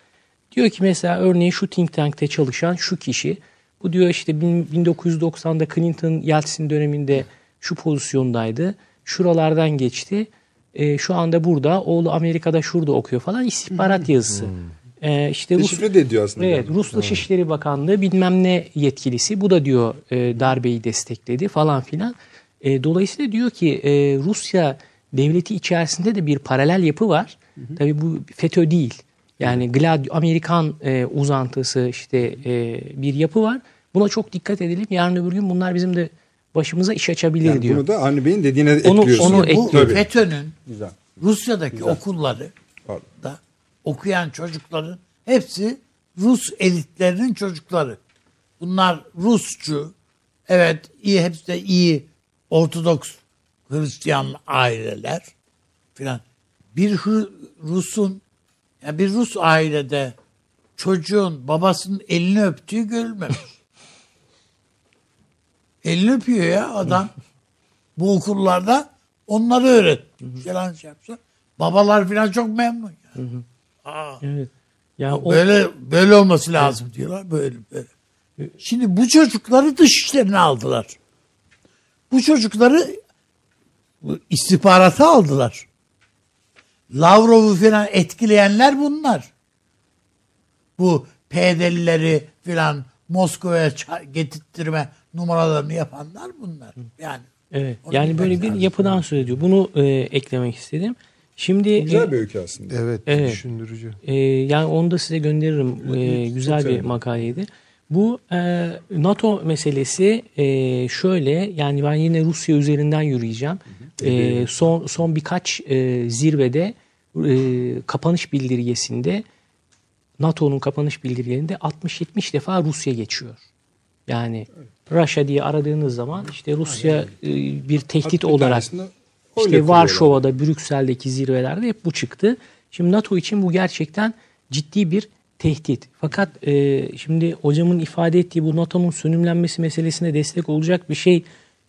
E: Diyor ki mesela örneğin şu think tank'te çalışan şu kişi bu diyor işte 1990'da Clinton Yeltsin döneminde şu pozisyondaydı. Şuralardan geçti. E, şu anda burada. Oğlu Amerika'da şurada okuyor falan. istihbarat yazısı.
A: Hmm. E, işte Rus, de ediyor aslında.
E: Evet. Yani. Rus Dışişleri Bakanlığı bilmem ne yetkilisi. Bu da diyor e, darbeyi destekledi falan filan. E, dolayısıyla diyor ki e, Rusya devleti içerisinde de bir paralel yapı var. Hı hı. Tabii bu FETÖ değil. Yani Gladio, Amerikan e, uzantısı işte e, bir yapı var. Buna çok dikkat edelim. Yarın öbür gün bunlar bizim de başımıza iş açabilir yani diyor.
A: Bunu da Avni Bey'in dediğine onu, ekliyorsun.
B: Onu bu FETÖ'nün Rusya'daki Güzel. okulları Pardon. da okuyan çocukların hepsi Rus elitlerinin çocukları. Bunlar Rusçu, evet iyi hepsi de iyi Ortodoks Hristiyan aileler filan. Bir Rus'un yani bir Rus ailede çocuğun babasının elini öptüğü görülmemiş. elini öpüyor ya adam. Bu okullarda onları öğret. Falan şey yapsa. Babalar falan çok memnun. Yani. Aa, evet. Ya o... böyle böyle olması lazım evet. diyorlar. Böyle böyle. Şimdi bu çocukları dış işlerine aldılar. Bu çocukları istihbarata aldılar. Lavrov'u falan etkileyenler bunlar. bu PYD'lileri filan Moskova'ya getirttirme numaralarını yapanlar bunlar. Yani
E: Evet. Yani böyle bir yapıdan söz ediyor. Bunu e, eklemek istedim. Şimdi
A: Güzel
E: e,
A: bir öykü aslında.
C: Evet,
E: Evet.
C: düşündürücü.
E: e, yani onu da size gönderirim. E,
A: çok
E: güzel bir makaleydi. Bu e, NATO meselesi e, şöyle yani ben yine Rusya üzerinden yürüyeceğim. E, son son birkaç e, zirvede e, kapanış bildirgesinde NATO'nun kapanış bildirgelerinde 60-70 defa Rusya geçiyor. Yani Rusya diye aradığınız zaman işte Rusya e, bir tehdit
A: Bir
E: olarak işte. Varşova'da, Brüksel'deki zirvelerde hep bu çıktı. Şimdi NATO için bu gerçekten ciddi bir tehdit. Fakat e, şimdi hocamın ifade ettiği bu NATO'nun sönümlenmesi meselesine destek olacak bir şey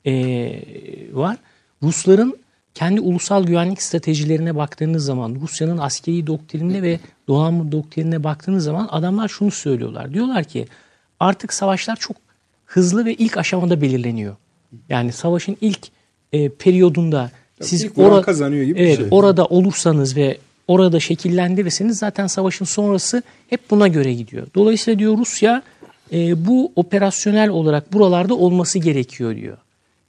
E: e, var. Rusların kendi ulusal güvenlik stratejilerine baktığınız zaman, Rusya'nın askeri doktrinine ve donanma doktrinine baktığınız zaman adamlar şunu söylüyorlar. Diyorlar ki artık savaşlar çok hızlı ve ilk aşamada belirleniyor. Yani savaşın ilk e, periyodunda siz
A: ilk kazanıyor gibi bir
E: evet,
A: şey.
E: orada olursanız ve orada şekillendirirseniz zaten savaşın sonrası hep buna göre gidiyor. Dolayısıyla diyor Rusya e, bu operasyonel olarak buralarda olması gerekiyor diyor.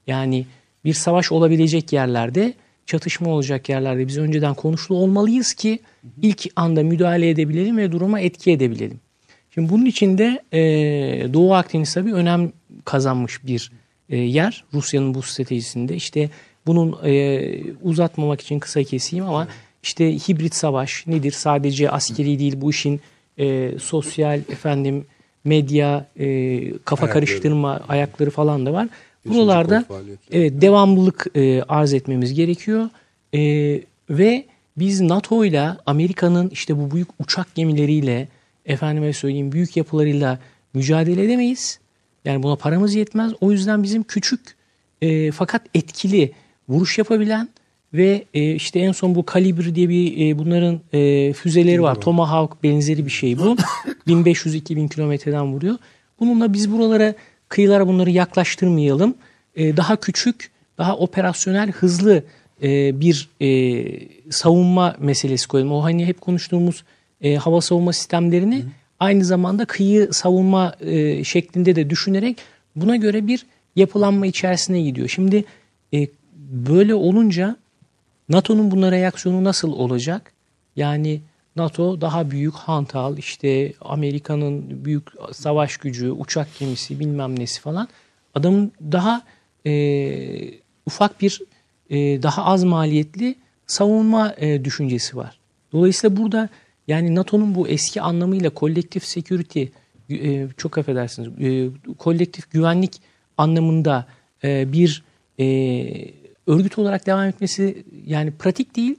E: Yani bir savaş olabilecek yerlerde, çatışma olacak yerlerde biz önceden konuşlu olmalıyız ki ilk anda müdahale edebilelim ve duruma etki edebilelim. Şimdi bunun içinde e, Doğu Akdeniz tabii önem kazanmış bir e, yer Rusya'nın bu stratejisinde. İşte bunun e, uzatmamak için kısa keseyim ama işte hibrit savaş nedir? Sadece askeri değil bu işin e, sosyal efendim medya e, kafa
A: Ayakları.
E: karıştırma ayakları falan da var. Buralarda evet devamlılık e, arz etmemiz gerekiyor. E, ve biz NATO ile Amerika'nın işte bu büyük uçak gemileriyle efendime söyleyeyim büyük yapılarıyla mücadele edemeyiz. Yani buna paramız yetmez. O yüzden bizim küçük e, fakat etkili vuruş yapabilen ve e, işte en son bu Kalibr diye bir e, bunların e, füzeleri var. Tomahawk benzeri bir şey bu. 1500-2000 kilometreden vuruyor. Bununla biz buralara kıyılara bunları yaklaştırmayalım. E, daha küçük, daha operasyonel, hızlı e, bir e, savunma meselesi koyalım. O hani hep konuştuğumuz e, hava savunma sistemlerini aynı zamanda kıyı savunma e, şeklinde de düşünerek buna göre bir yapılanma içerisine gidiyor. Şimdi e, böyle olunca NATO'nun buna reaksiyonu nasıl olacak? Yani NATO daha büyük hantal işte Amerika'nın büyük savaş gücü, uçak gemisi bilmem nesi falan. Adamın daha e, ufak bir e, daha az maliyetli savunma e, düşüncesi var. Dolayısıyla burada yani NATO'nun bu eski anlamıyla kolektif security e, çok affedersiniz e, kolektif güvenlik anlamında e, bir e, örgüt olarak devam etmesi yani pratik değil.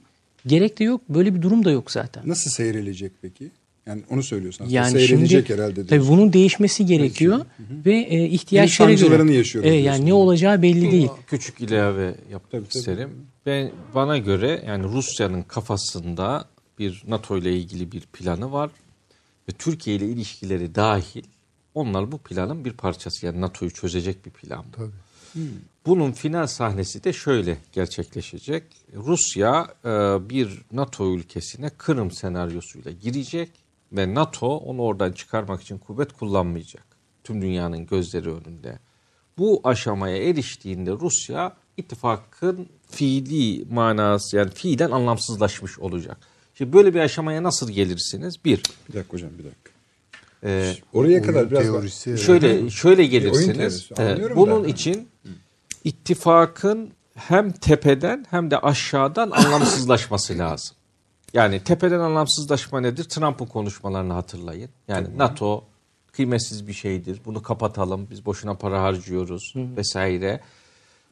E: Gerek de yok. Böyle bir durum da yok zaten.
A: Nasıl seyrelecek peki? Yani onu söylüyorsun aslında.
E: Yani
A: Seyredecek
E: şimdi
A: herhalde
E: tabii
A: diyorsun.
E: bunun değişmesi gerekiyor ve e, ihtiyaçlara
A: sancılarını
E: göre.
A: yaşıyoruz diyorsun.
E: yani ne olacağı belli değil.
D: Küçük ilave yapmak
A: Tabii, tabii.
D: isterim. Ben bana göre yani Rusya'nın kafasında bir NATO ile ilgili bir planı var ve Türkiye ile ilişkileri dahil onlar bu planın bir parçası. Yani NATO'yu çözecek bir plan. bu. Bunun final sahnesi de şöyle gerçekleşecek. Rusya e, bir NATO ülkesine Kırım senaryosuyla girecek ve NATO onu oradan çıkarmak için kuvvet kullanmayacak. Tüm dünyanın gözleri önünde. Bu aşamaya eriştiğinde Rusya ittifakın fiili manası yani fiilen anlamsızlaşmış olacak. Şimdi böyle bir aşamaya nasıl gelirsiniz? Bir,
A: Bir dakika hocam bir dakika.
D: e,
A: Oraya kadar biraz
C: teorisi.
D: Şöyle şöyle
A: oyun
D: gelirsiniz.
A: anlıyorum
D: bunun
A: da.
D: için ittifakın hem tepeden hem de aşağıdan anlamsızlaşması lazım. Yani tepeden anlamsızlaşma nedir? Trump'ın konuşmalarını hatırlayın. Yani NATO kıymetsiz bir şeydir. Bunu kapatalım. Biz boşuna para harcıyoruz vesaire.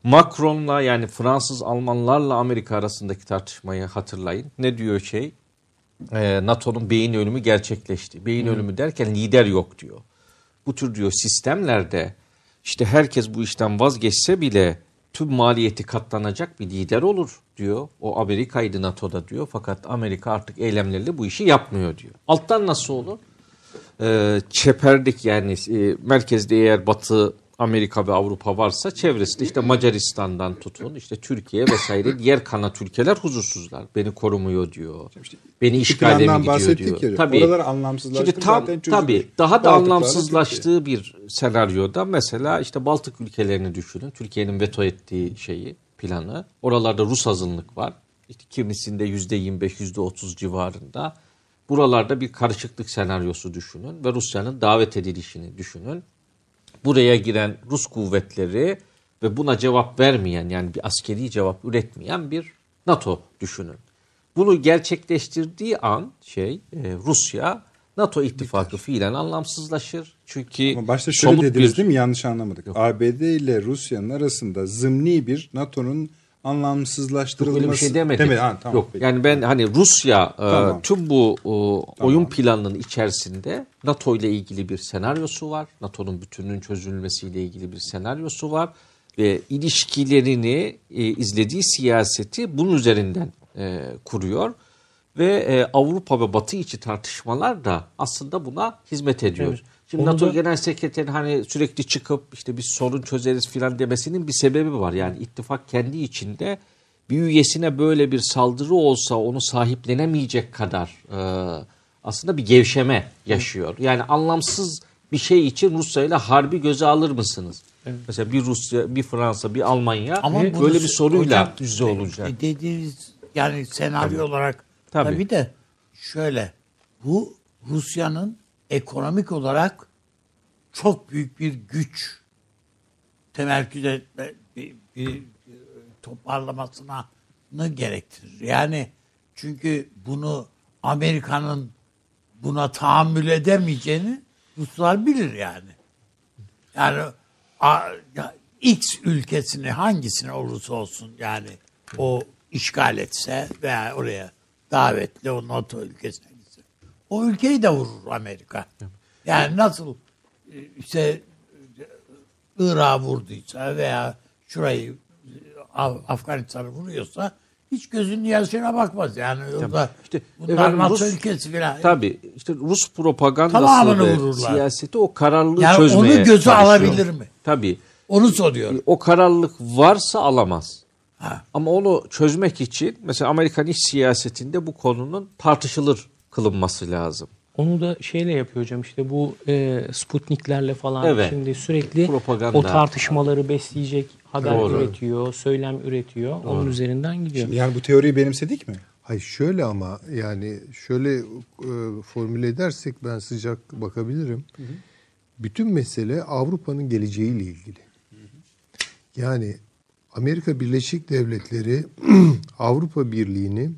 D: Macron'la yani Fransız Almanlarla Amerika arasındaki tartışmayı hatırlayın. Ne diyor şey? Ee, NATO'nun beyin ölümü gerçekleşti. Beyin ölümü derken lider yok diyor. Bu tür diyor sistemlerde işte herkes bu işten vazgeçse bile tüm maliyeti katlanacak bir lider olur diyor. O Amerika'ydı NATO'da diyor. Fakat Amerika artık eylemleriyle bu işi yapmıyor diyor. Alttan nasıl olur? Ee, çeperdik yani e, merkezde eğer Batı Amerika ve Avrupa varsa çevresinde işte Macaristan'dan tutun işte Türkiye vesaire diğer kanat ülkeler huzursuzlar. Beni korumuyor diyor. Beni işgale mi gidiyor diyor.
A: ya, oralar anlamsızlaştı,
D: Şimdi tam tabii daha da anlamsızlaştığı bir senaryoda mesela işte Baltık ülkelerini düşünün. Türkiye'nin veto ettiği şeyi planı. Oralarda Rus azınlık var. İşte kimisinde %25 %30 civarında. Buralarda bir karışıklık senaryosu düşünün ve Rusya'nın davet edilişini düşünün buraya giren Rus kuvvetleri ve buna cevap vermeyen yani bir askeri cevap üretmeyen bir NATO düşünün. Bunu gerçekleştirdiği an şey e, Rusya NATO ittifakı fiilen anlamsızlaşır. Çünkü
A: Ama başta şöyle dediniz
D: bir
A: değil mi? Yanlış anlamadık. ABD ile Rusya'nın arasında zımni bir NATO'nun anlamsızlaştırılması.
D: Öyle bir şey demedik.
A: Demedi. Ha, tamam,
D: Yok.
A: peki.
D: Yani ben hani Rusya e,
A: Tamam.
D: tüm bu e, oyun planının içerisinde NATO ile ilgili bir senaryosu var. NATO'nun bütününün çözülmesiyle ilgili bir senaryosu var ve ilişkilerini e, izlediği siyaseti bunun üzerinden e, kuruyor ve e, Avrupa ve Batı içi tartışmalar da aslında buna hizmet ediyor.
E: Evet.
D: Şimdi
E: Onu
D: NATO
E: da-
D: Genel Sekreteri hani sürekli çıkıp işte biz sorun çözeriz filan demesinin bir sebebi var. Yani ittifak kendi içinde bir üyesine böyle bir saldırı olsa onu sahiplenemeyecek kadar e, aslında bir gevşeme yaşıyor. Yani anlamsız bir şey için Rusya ile harbi göze alır mısınız? Mesela bir Rusya, bir Fransa, bir Almanya
B: Ama bunu
D: böyle bir soruyla yüzde olacak.
B: e, Dediğiniz yani senaryo olarak
D: Tabii.
B: tabii. de şöyle bu Rusya'nın ekonomik olarak çok büyük bir güç temerküz etme bir, bir toparlamasına gerektirir. Yani çünkü bunu Amerika'nın buna tahammül edemeyeceğini Ruslar bilir yani. Yani a, ya, X ülkesini hangisine olursa olsun yani o işgal etse veya oraya davetli o NATO ülkesine. O ülkeyi de vurur Amerika. Yani nasıl e, işte Irak'ı vurduysa veya şurayı e, Af- Afganistan'ı vuruyorsa hiç gözünün yaşına bakmaz. Yani orada
D: İşte
B: bunlar NATO ülkesi falan.
D: Tabii işte Rus propagandası ve
B: vururlar.
D: siyaseti o kararlılığı
B: Yani
D: çözmeye
B: onu göze
D: çalışıyor.
B: alabilir mi?
D: Tabii.
B: Onu soruyorum.
D: O kararlılık varsa alamaz.
B: Ha.
D: Ama onu çözmek için mesela Amerikan iç siyasetinde bu konunun tartışılır kılınması lazım.
E: Onu da şeyle yapıyor hocam işte bu e, Sputniklerle falan
D: Evet.
E: şimdi sürekli
D: Propaganda.
E: o tartışmaları besleyecek haber
D: Doğru.
E: üretiyor, söylem üretiyor. Onun üzerinden gidiyor.
A: Yani bu teoriyi benimsedik mi?
C: Hayır şöyle ama yani şöyle e, formüle edersek ben sıcak bakabilirim. Bütün mesele Avrupa'nın geleceğiyle ilgili. Yani Amerika Birleşik Devletleri Avrupa Birliği'ni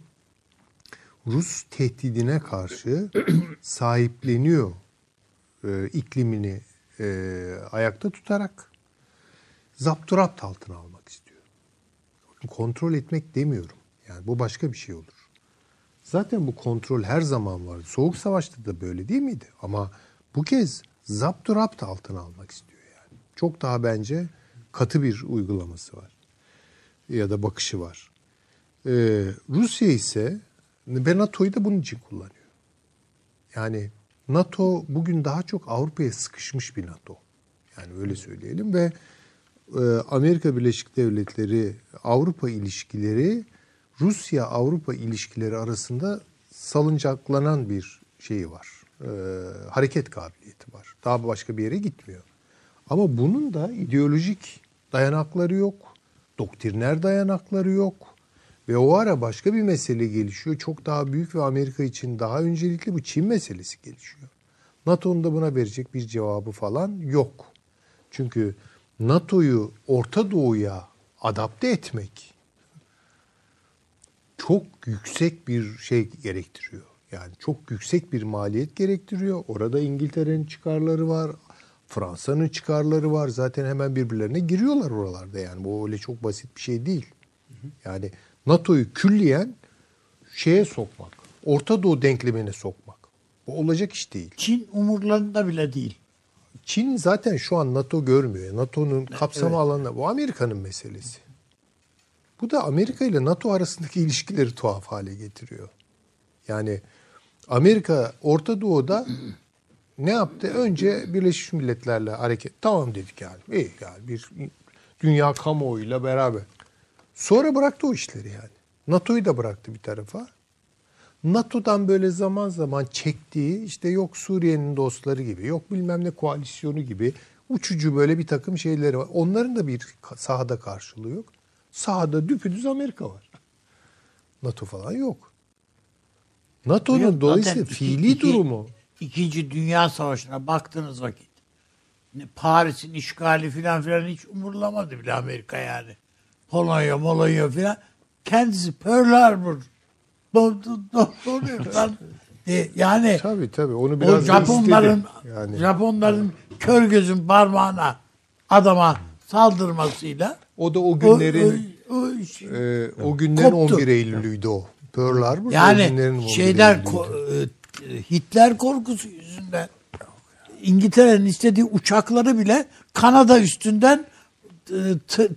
C: Rus tehdidine karşı sahipleniyor e, iklimini e, ayakta tutarak zapturapt altına almak istiyor. Kontrol etmek demiyorum. Yani bu başka bir şey olur. Zaten bu kontrol her zaman vardı. Soğuk Savaş'ta da böyle değil miydi? Ama bu kez zapturapt altına almak istiyor yani. Çok daha bence katı bir uygulaması var. Ya da bakışı var. Ee, Rusya ise ve NATO'yu da bunun için kullanıyor. Yani NATO bugün daha çok Avrupa'ya sıkışmış bir NATO. Yani öyle söyleyelim ve e, Amerika Birleşik Devletleri Avrupa ilişkileri Rusya Avrupa ilişkileri arasında salıncaklanan bir şeyi var. E, hareket kabiliyeti var. Daha başka bir yere gitmiyor. Ama bunun da ideolojik dayanakları yok. Doktriner dayanakları yok. Ve o ara başka bir mesele gelişiyor. Çok daha büyük ve Amerika için daha öncelikli bu Çin meselesi gelişiyor. NATO'nun da buna verecek bir cevabı falan yok. Çünkü NATO'yu Orta Doğu'ya adapte etmek çok yüksek bir şey gerektiriyor. Yani çok yüksek bir maliyet gerektiriyor. Orada İngiltere'nin çıkarları var, Fransa'nın çıkarları var. Zaten hemen birbirlerine giriyorlar oralarda yani. Bu öyle çok basit bir şey değil. Yani NATO'yu külliyen şeye sokmak, Orta Doğu denklemine sokmak. Bu olacak iş değil.
B: Çin umurlarında bile değil.
C: Çin zaten şu an NATO görmüyor. NATO'nun kapsama alanı bu Amerika'nın meselesi. Bu da Amerika ile NATO arasındaki ilişkileri tuhaf hale getiriyor. Yani Amerika Orta Doğu'da ne yaptı? Önce Birleşmiş Milletler'le hareket. Tamam dedik yani. İyi yani bir dünya kamuoyuyla beraber. Sonra bıraktı o işleri yani. NATO'yu da bıraktı bir tarafa. NATO'dan böyle zaman zaman çektiği işte yok Suriye'nin dostları gibi, yok bilmem ne koalisyonu gibi uçucu böyle bir takım şeyleri var. Onların da bir sahada karşılığı yok. Sahada düpüdüz Amerika var. NATO falan yok. NATO'nun dolayısıyla
B: iki-
C: fiili
B: iki-
C: durumu
B: İkinci Dünya Savaşı'na baktığınız vakit Paris'in işgali filan filan hiç umurlamadı bile Amerika yani. Polonya, Molonya filan. Kendisi Pearl Harbor do- do- do- donuyor falan. E, yani
C: tabii tabii onu
B: o
C: biraz da
B: Japonların
C: yani
B: Japonların kör gözün parmağına adama saldırmasıyla
C: o da o
B: o,
C: günlerin
B: o, o iş-
C: e, o günlerin
B: koptu.
C: 11 Eylül'üydü o. Pearl Harbor o
B: Yani
C: günlerin 11
B: şeyler ko- e, Hitler korkusu yüzünden İngiltere'nin istediği uçakları bile Kanada üstünden e,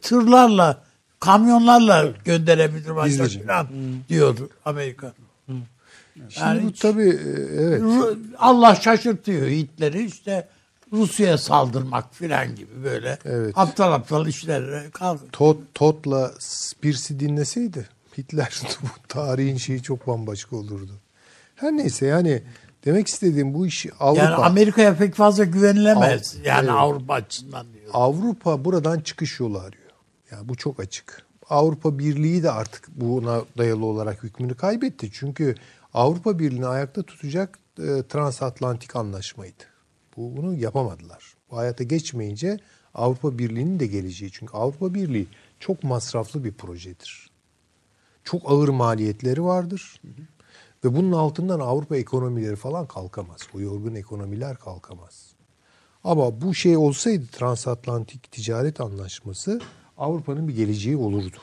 B: tırlarla, kamyonlarla gönderebilir
A: Gizlice.
B: falan diyordu Amerika.
C: Şimdi
B: Yani
C: bu
B: hiç-
C: tabii e, evet.
B: Allah şaşırtıyor Hitler'i işte Rusya'ya saldırmak filan gibi böyle
C: Evet.
B: aptal aptal işlerle kalk.
C: Todd, Todd'la Spears'i dinleseydi Hitler bu tarihin şeyi çok bambaşka olurdu. Her neyse yani demek istediğim bu işi Avrupa
B: Yani Amerika'ya pek fazla güvenilemez.
C: Av-
B: yani
C: evet.
B: Avrupa açısından diyor.
C: Avrupa buradan çıkış yolu arıyor. Yani bu çok açık. Avrupa Birliği de artık buna dayalı olarak hükmünü kaybetti. Çünkü Avrupa Birliği'ni ayakta tutacak e, transatlantik anlaşmaydı. Bu, bunu yapamadılar. Bu hayata geçmeyince Avrupa Birliği'nin de geleceği. Çünkü Avrupa Birliği çok masraflı bir projedir. Çok ağır maliyetleri vardır. Ve bunun altından Avrupa ekonomileri falan kalkamaz. O yorgun ekonomiler kalkamaz. Ama bu şey olsaydı transatlantik ticaret anlaşması Avrupa'nın bir geleceği olurdu.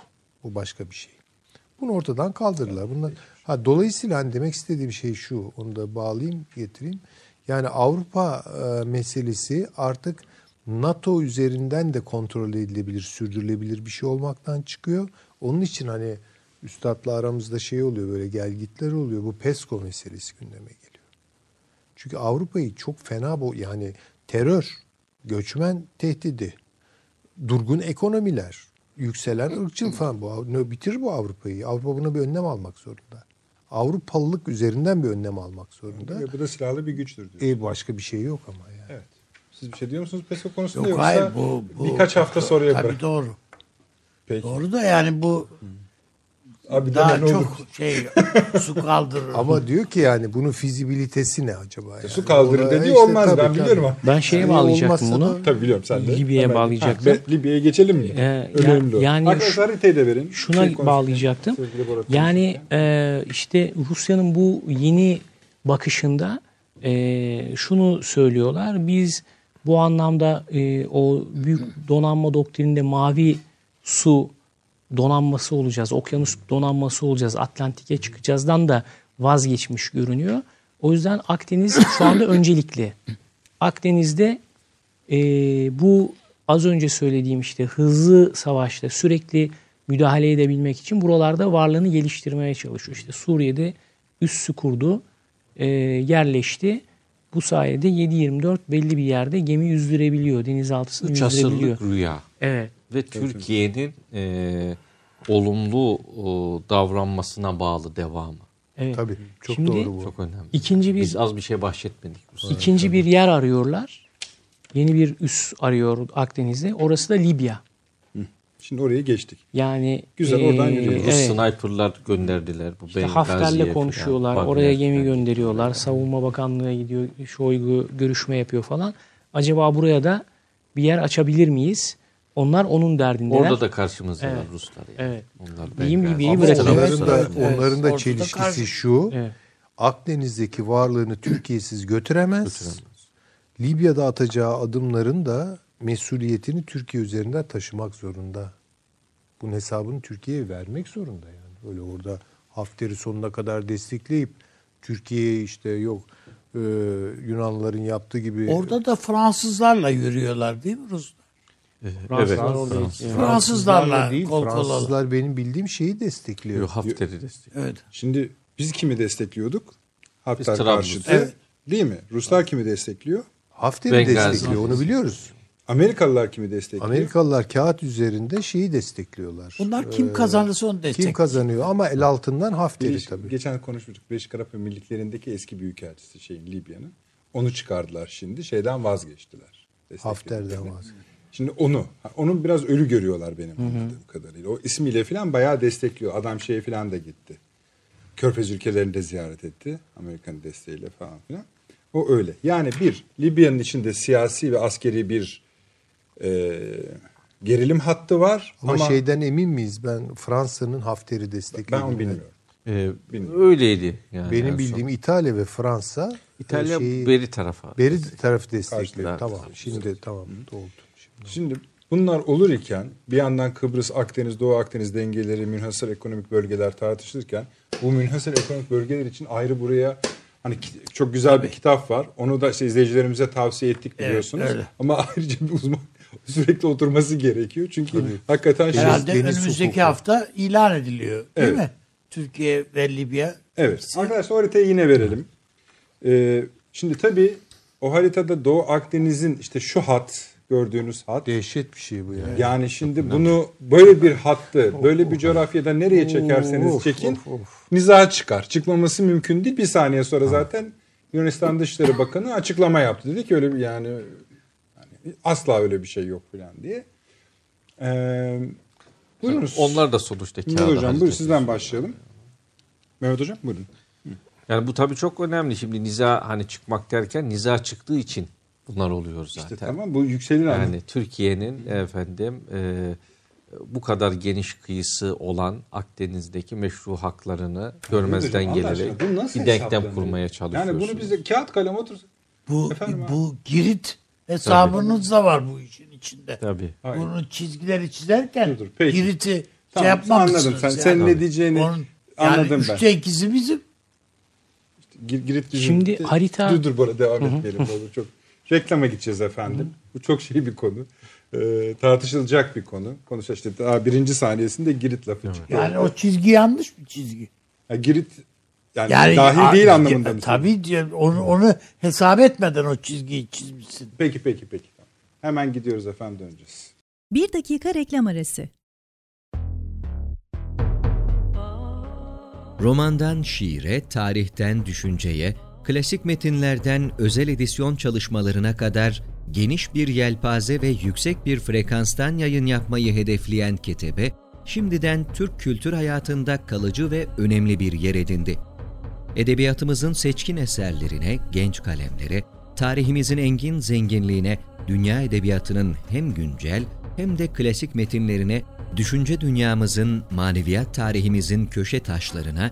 C: Bu başka bir şey. Bunu ortadan kaldırdılar. Bunlar, ha, dolayısıyla hani demek istediğim şey şu. Onu da bağlayayım getireyim. Yani Avrupa e, meselesi artık NATO üzerinden de kontrol edilebilir, sürdürülebilir bir şey olmaktan çıkıyor. Onun için hani üstadla aramızda şey oluyor böyle gelgitler oluyor. Bu PESCO meselesi gündeme geliyor. Çünkü Avrupa'yı çok fena bu yani terör, göçmen tehdidi, durgun ekonomiler, yükselen ırkçıl falan bu ne bitirir bu Avrupa'yı. Avrupa buna bir önlem almak zorunda. Avrupalılık üzerinden bir önlem almak zorunda.
A: Ve bu da silahlı bir güçtür diyor.
C: E başka bir şey yok ama yani.
A: Evet. Siz bir şey diyor musunuz PESCO konusunda
B: Yok
A: yoksa
B: hayır bu, bu
A: birkaç hafta
B: Tabii
A: bırak.
B: doğru.
A: Peki.
B: Doğru da yani bu
A: Abi
B: daha çok
A: olur.
B: şey su kaldırır.
C: Ama diyor ki yani bunun fizibilitesi ne acaba? Yani?
A: Su kaldırır dediği
C: işte
A: olmaz
C: tabii,
A: ben
C: tabii.
A: biliyorum ama.
E: Ben şeye
C: Yani
E: bağlayacaktım bunu.
C: da-
A: Tabii biliyorum sen de.
E: Libya'ya
A: Hemen.
E: bağlayacaktım.
A: Ha, Libya'ya geçelim mi?
E: Ee, ya-
A: Önemli o.
E: yani
A: Arkadaşlar haritayı da verin.
E: Şuna
A: Şey
E: bağlayacaktım. Yani e, işte Rusya'nın bu yeni bakışında e, şunu söylüyorlar. Biz bu anlamda e, o büyük donanma doktrininde mavi su donanması olacağız, okyanus donanması olacağız, Atlantik'e çıkacağızdan da vazgeçmiş görünüyor. O yüzden Akdeniz şu anda öncelikli. Akdeniz'de e, bu az önce söylediğim işte hızlı savaşta sürekli müdahale edebilmek için buralarda varlığını geliştirmeye çalışıyor. İşte Suriye'de üssü kurdu, e, yerleşti. Bu sayede 7-24 belli bir yerde gemi yüzdürebiliyor, denizaltısını
D: 3
E: yüzdürebiliyor.
D: asırlık rüya.
E: Evet.
D: Ve Türkiye'nin e, olumlu o, davranmasına bağlı devamı.
E: evet.
C: Tabii çok
E: Şimdi-
C: doğru bu.
D: Çok önemli.
E: İkinci bir
D: Biz az bir şey bahsetmedik. Rusya.
E: ikinci bir yer arıyorlar. Yeni bir üs arıyor Akdeniz'de. Orası da Libya.
A: Şimdi oraya geçtik.
E: Yani
A: Güzel, oradan yürüyoruz.
E: Evet.
D: sniperlar gönderdiler. Bu
E: İşte Hafter'le
D: falan,
E: konuşuyorlar.
D: Wagner
E: Oraya gemi
D: falan.
E: gönderiyorlar. Savunma Bakanlığı'na gidiyor. Şoygu görüşme yapıyor falan. Acaba buraya da bir yer açabilir miyiz? Onlar onun derdindeler.
D: Orada da karşımızda
E: Evet.
D: Ruslar. Yani.
E: Evet.
D: Onlar
E: Diyeyim gibi bırakalım.
C: onların da, onların da çelişkisi
B: karşı-
C: şu.
E: Evet.
C: Akdeniz'deki varlığını Türkiye'siz götüremez.
D: Götüremez.
C: Libya'da atacağı adımların da mesuliyetini Türkiye üzerinden taşımak zorunda. Bunun hesabını Türkiye'ye vermek zorunda yani. Öyle orada Hafter'i sonuna kadar destekleyip Türkiye'ye işte yok e, Yunanlıların yaptığı gibi
B: Orada da Fransızlarla yürüyorlar değil mi Ruslar?
D: Evet.
E: Fransızlar orada
D: Fransız.
E: Evet.
B: Fransızlarla
C: değil.
B: kol.
C: Fransızlar benim bildiğim şeyi destekliyor.
D: Yok, Hafter'i destek.
B: Evet.
A: Şimdi biz kimi destekliyorduk? Hafter karşıtı.
B: Evet.
A: Değil mi? Ruslar kimi destekliyor?
C: Hafter'i
D: Benghazi.
C: destekliyor onu biliyoruz.
A: Amerikalılar kimi destekliyor?
C: Amerikalılar kağıt üzerinde şeyi destekliyorlar.
B: Bunlar kim
C: Ee,
B: kazanırsa onu destek.
C: Kim kazanıyor ama el altından Hafter'i
A: Birleşik-
C: tabii.
A: Geçen konuşmuştuk. Birleşik Arap Emirlikleri'ndeki eski büyükelçisi şeyin Libya'nın. Onu çıkardılar şimdi. Şeyden vazgeçtiler.
C: Hafter'den
A: Desteklediklerini. Şimdi onu, ha, onun biraz ölü görüyorlar benim anladığım kadarıyla. O ismiyle falan bayağı destekliyor. Adam şeye falan da gitti. Körfez ülkelerini de ziyaret etti. Amerika'nın desteğiyle falan filan. O öyle. Yani bir, Libya'nın içinde siyasi ve askeri bir e, gerilim hattı var.
C: Ama,
A: Ama,
C: şeyden emin miyiz? Ben Fransa'nın Hafter'i
A: ben
C: desteklediğini.
A: onu bilmiyorum.
D: Ee,
A: Bilmiyorum.
D: öyleydi yani. en
C: Benim
D: son.
C: bildiğim İtalya ve Fransa
D: İtalya
C: şeyi-
D: beri tarafa.
C: beri tarafı destekliyor.
A: Karşılar.
C: Tamam. Şimdi tamam oldu. Şimdi.
A: Bunlar olur iken bir yandan Kıbrıs, Akdeniz, Doğu Akdeniz dengeleri, münhasır ekonomik bölgeler tartışılırken bu münhasır ekonomik bölgeler için ayrı buraya hani çok güzel bir kitap var. Onu da işte izleyicilerimize tavsiye ettik biliyorsunuz.
B: öyle.
A: Ama ayrıca bir uzman sürekli oturması gerekiyor. Çünkü hakikaten şey
B: Herhalde önümüzdeki
C: hukuku.
B: hafta ilan ediliyor değil
A: Evet.
B: mi? Türkiye ve Libya.
A: Evet.
B: hepsi.
A: Arkadaşlar o haritayı yine verelim. Ee, şimdi tabii o haritada Doğu Akdeniz'in işte şu hat gördüğünüz hat
C: Dehşet bir şey bu yani.
A: Yani şimdi bunu böyle bir hattı, böyle bir coğrafyada nereye çekerseniz çekin
C: of, of.
A: niza çıkar. Çıkmaması mümkün değil. Bir saniye sonra zaten Yunanistan Dışişleri Bakanı açıklama yaptı. Dedi ki öyle bir yani, yani asla öyle bir şey yok falan diye. Ee, buyurunuz.
D: Onlar da sonuçta kağıda
A: Hocam buyurun sizden başlayalım. Mehmet Hocam buyurun.
D: Yani bu tabii çok önemli. Şimdi niza hani çıkmak derken niza çıktığı için bunlar oluyor zaten.
A: İşte tamam bu yükselir.
D: Yani Türkiye'nin efendim e, bu kadar geniş kıyısı olan Akdeniz'deki meşru haklarını görmezden gelerek bir denklem kurmaya çalışıyorsunuz.
A: Yani bunu bize kağıt kalem otur.
B: Bu
A: Efendim abi?
B: bu Girit hesabınız da var bu işin içinde.
D: Tabii.
B: Bunun çizgileri çizerken
A: Dur, dur.
B: Girit'i
A: Tamam,
B: şey yapmamışsınız.
A: anladım. Sen,
B: yani.
A: sen ne diyeceğini
B: Onun, yani
A: anladım ben.
B: üçte ikisi bizim.
A: Gir- Girit bizim-
E: Şimdi harita-
A: Dur dur bana devam etmeyelim. olur çok reklama gideceğiz efendim. Bu çok şey bir konu. Ee, tartışılacak bir konu. Konuşa işte daha birinci saniyesinde Girit lafı çıktı.
B: Yani o çizgi yanlış bir çizgi.
A: Ha, Girit yani,
B: Yani
A: dahil değil anlamında
B: ya,
A: mı?
B: Tabii onu, onu hesap etmeden o çizgiyi çizmişsin.
A: Peki peki peki. Tamam. Hemen gidiyoruz efendim döneceğiz.
F: Bir dakika reklam arası.
G: Romandan şiire, tarihten düşünceye, klasik metinlerden özel edisyon çalışmalarına kadar geniş bir yelpaze ve yüksek bir frekanstan yayın yapmayı hedefleyen Ketebe, şimdiden Türk kültür hayatında kalıcı ve önemli bir yer edindi. Edebiyatımızın seçkin eserlerine, genç kalemlere, tarihimizin engin zenginliğine, dünya edebiyatının hem güncel hem de klasik metinlerine, düşünce dünyamızın, maneviyat tarihimizin köşe taşlarına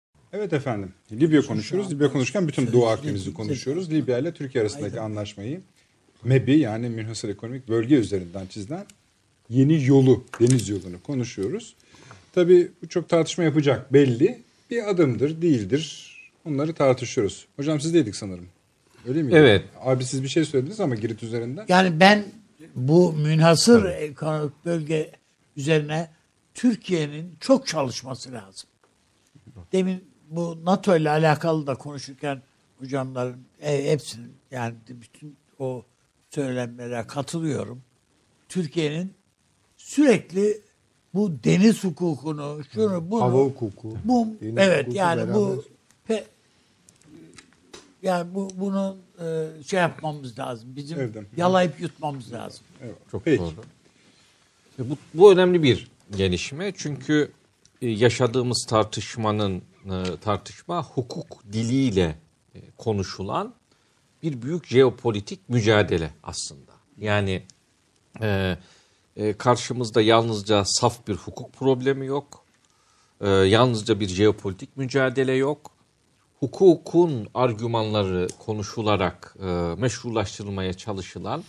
A: Evet efendim. Libya konuşuyoruz. Libya konuşurken bütün Doğu Akdeniz'i konuşuyoruz. Libya ile Türkiye arasındaki anlaşmayı MEB'i yani Münhasır Ekonomik Bölge üzerinden çizilen yeni yolu, deniz yolunu konuşuyoruz. Tabii bu çok tartışma yapacak belli. Bir adımdır, değildir. Onları tartışıyoruz. Hocam siz deydik sanırım. Öyle mi?
D: Evet.
A: Abi siz bir şey söylediniz ama Girit üzerinden.
B: Yani ben bu münhasır ekonomik bölge üzerine Türkiye'nin çok çalışması lazım. Demin bu NATO ile alakalı da konuşurken hocamların e, hepsinin yani bütün o söylemlere katılıyorum. Türkiye'nin sürekli bu deniz hukukunu, şunu bunu
C: Hava hukuku.
B: bu
C: deniz
B: evet
C: hukuku
B: yani bu
C: beraber.
B: pe, yani bu bunu e, şey yapmamız lazım. Bizim
A: Evet.
B: yalayıp yutmamız lazım.
A: Evet.
D: Çok
A: Peki.
D: doğru. E, Bu, bu önemli bir gelişme çünkü e, yaşadığımız tartışmanın e, tartışma hukuk diliyle e, konuşulan bir büyük jeopolitik mücadele aslında. Yani e, karşımızda yalnızca saf bir hukuk problemi yok. Yalnızca bir jeopolitik mücadele yok. Hukukun argümanları konuşularak meşrulaştırılmaya çalışılan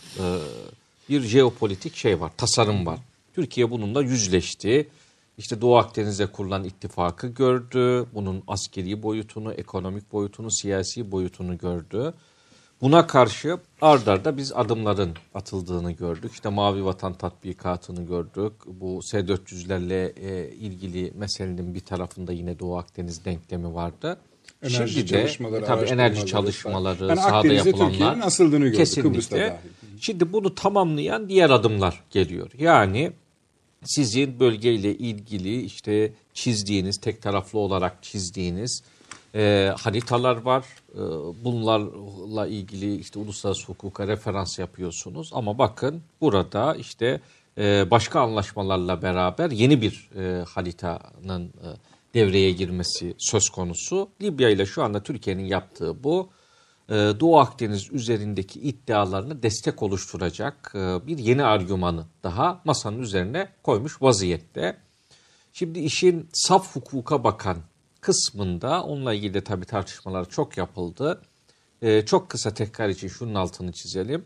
D: bir jeopolitik şey var, tasarım var. Türkiye bununla yüzleşti. İşte Doğu Akdeniz'de kurulan ittifakı gördü. Bunun askeri boyutunu, ekonomik boyutunu, siyasi boyutunu gördü. Buna karşı ard arda biz adımların atıldığını gördük. İşte Mavi Vatan tatbikatını gördük. Bu S-400'lerle e, ilgili meselenin bir tarafında yine Doğu Akdeniz denklemi vardı.
A: Enerji
D: Şimdi
A: çalışmaları,
D: de tabii enerji çalışmaları,
A: Yani
D: sahada
A: Akdeniz'de
D: yapılanlar
A: asıldığını gördük, Kıbrıs'ta
D: kesinlikle.
A: dahil.
D: Şimdi bunu tamamlayan diğer adımlar geliyor. Yani sizin bölgeyle ilgili işte çizdiğiniz, tek taraflı olarak çizdiğiniz e, haritalar var. E, bunlarla ilgili işte uluslararası hukuka referans yapıyorsunuz. Ama bakın burada işte e, başka anlaşmalarla beraber yeni bir e, haritanın e, devreye girmesi söz konusu. Libya ile şu anda Türkiye'nin yaptığı bu. E, Doğu Akdeniz üzerindeki iddialarını destek oluşturacak e, bir yeni argümanı daha masanın üzerine koymuş vaziyette. Şimdi işin saf hukuka bakan kısmında onunla ilgili de tabii tartışmalar çok yapıldı. E, çok kısa tekrar için şunun altını çizelim.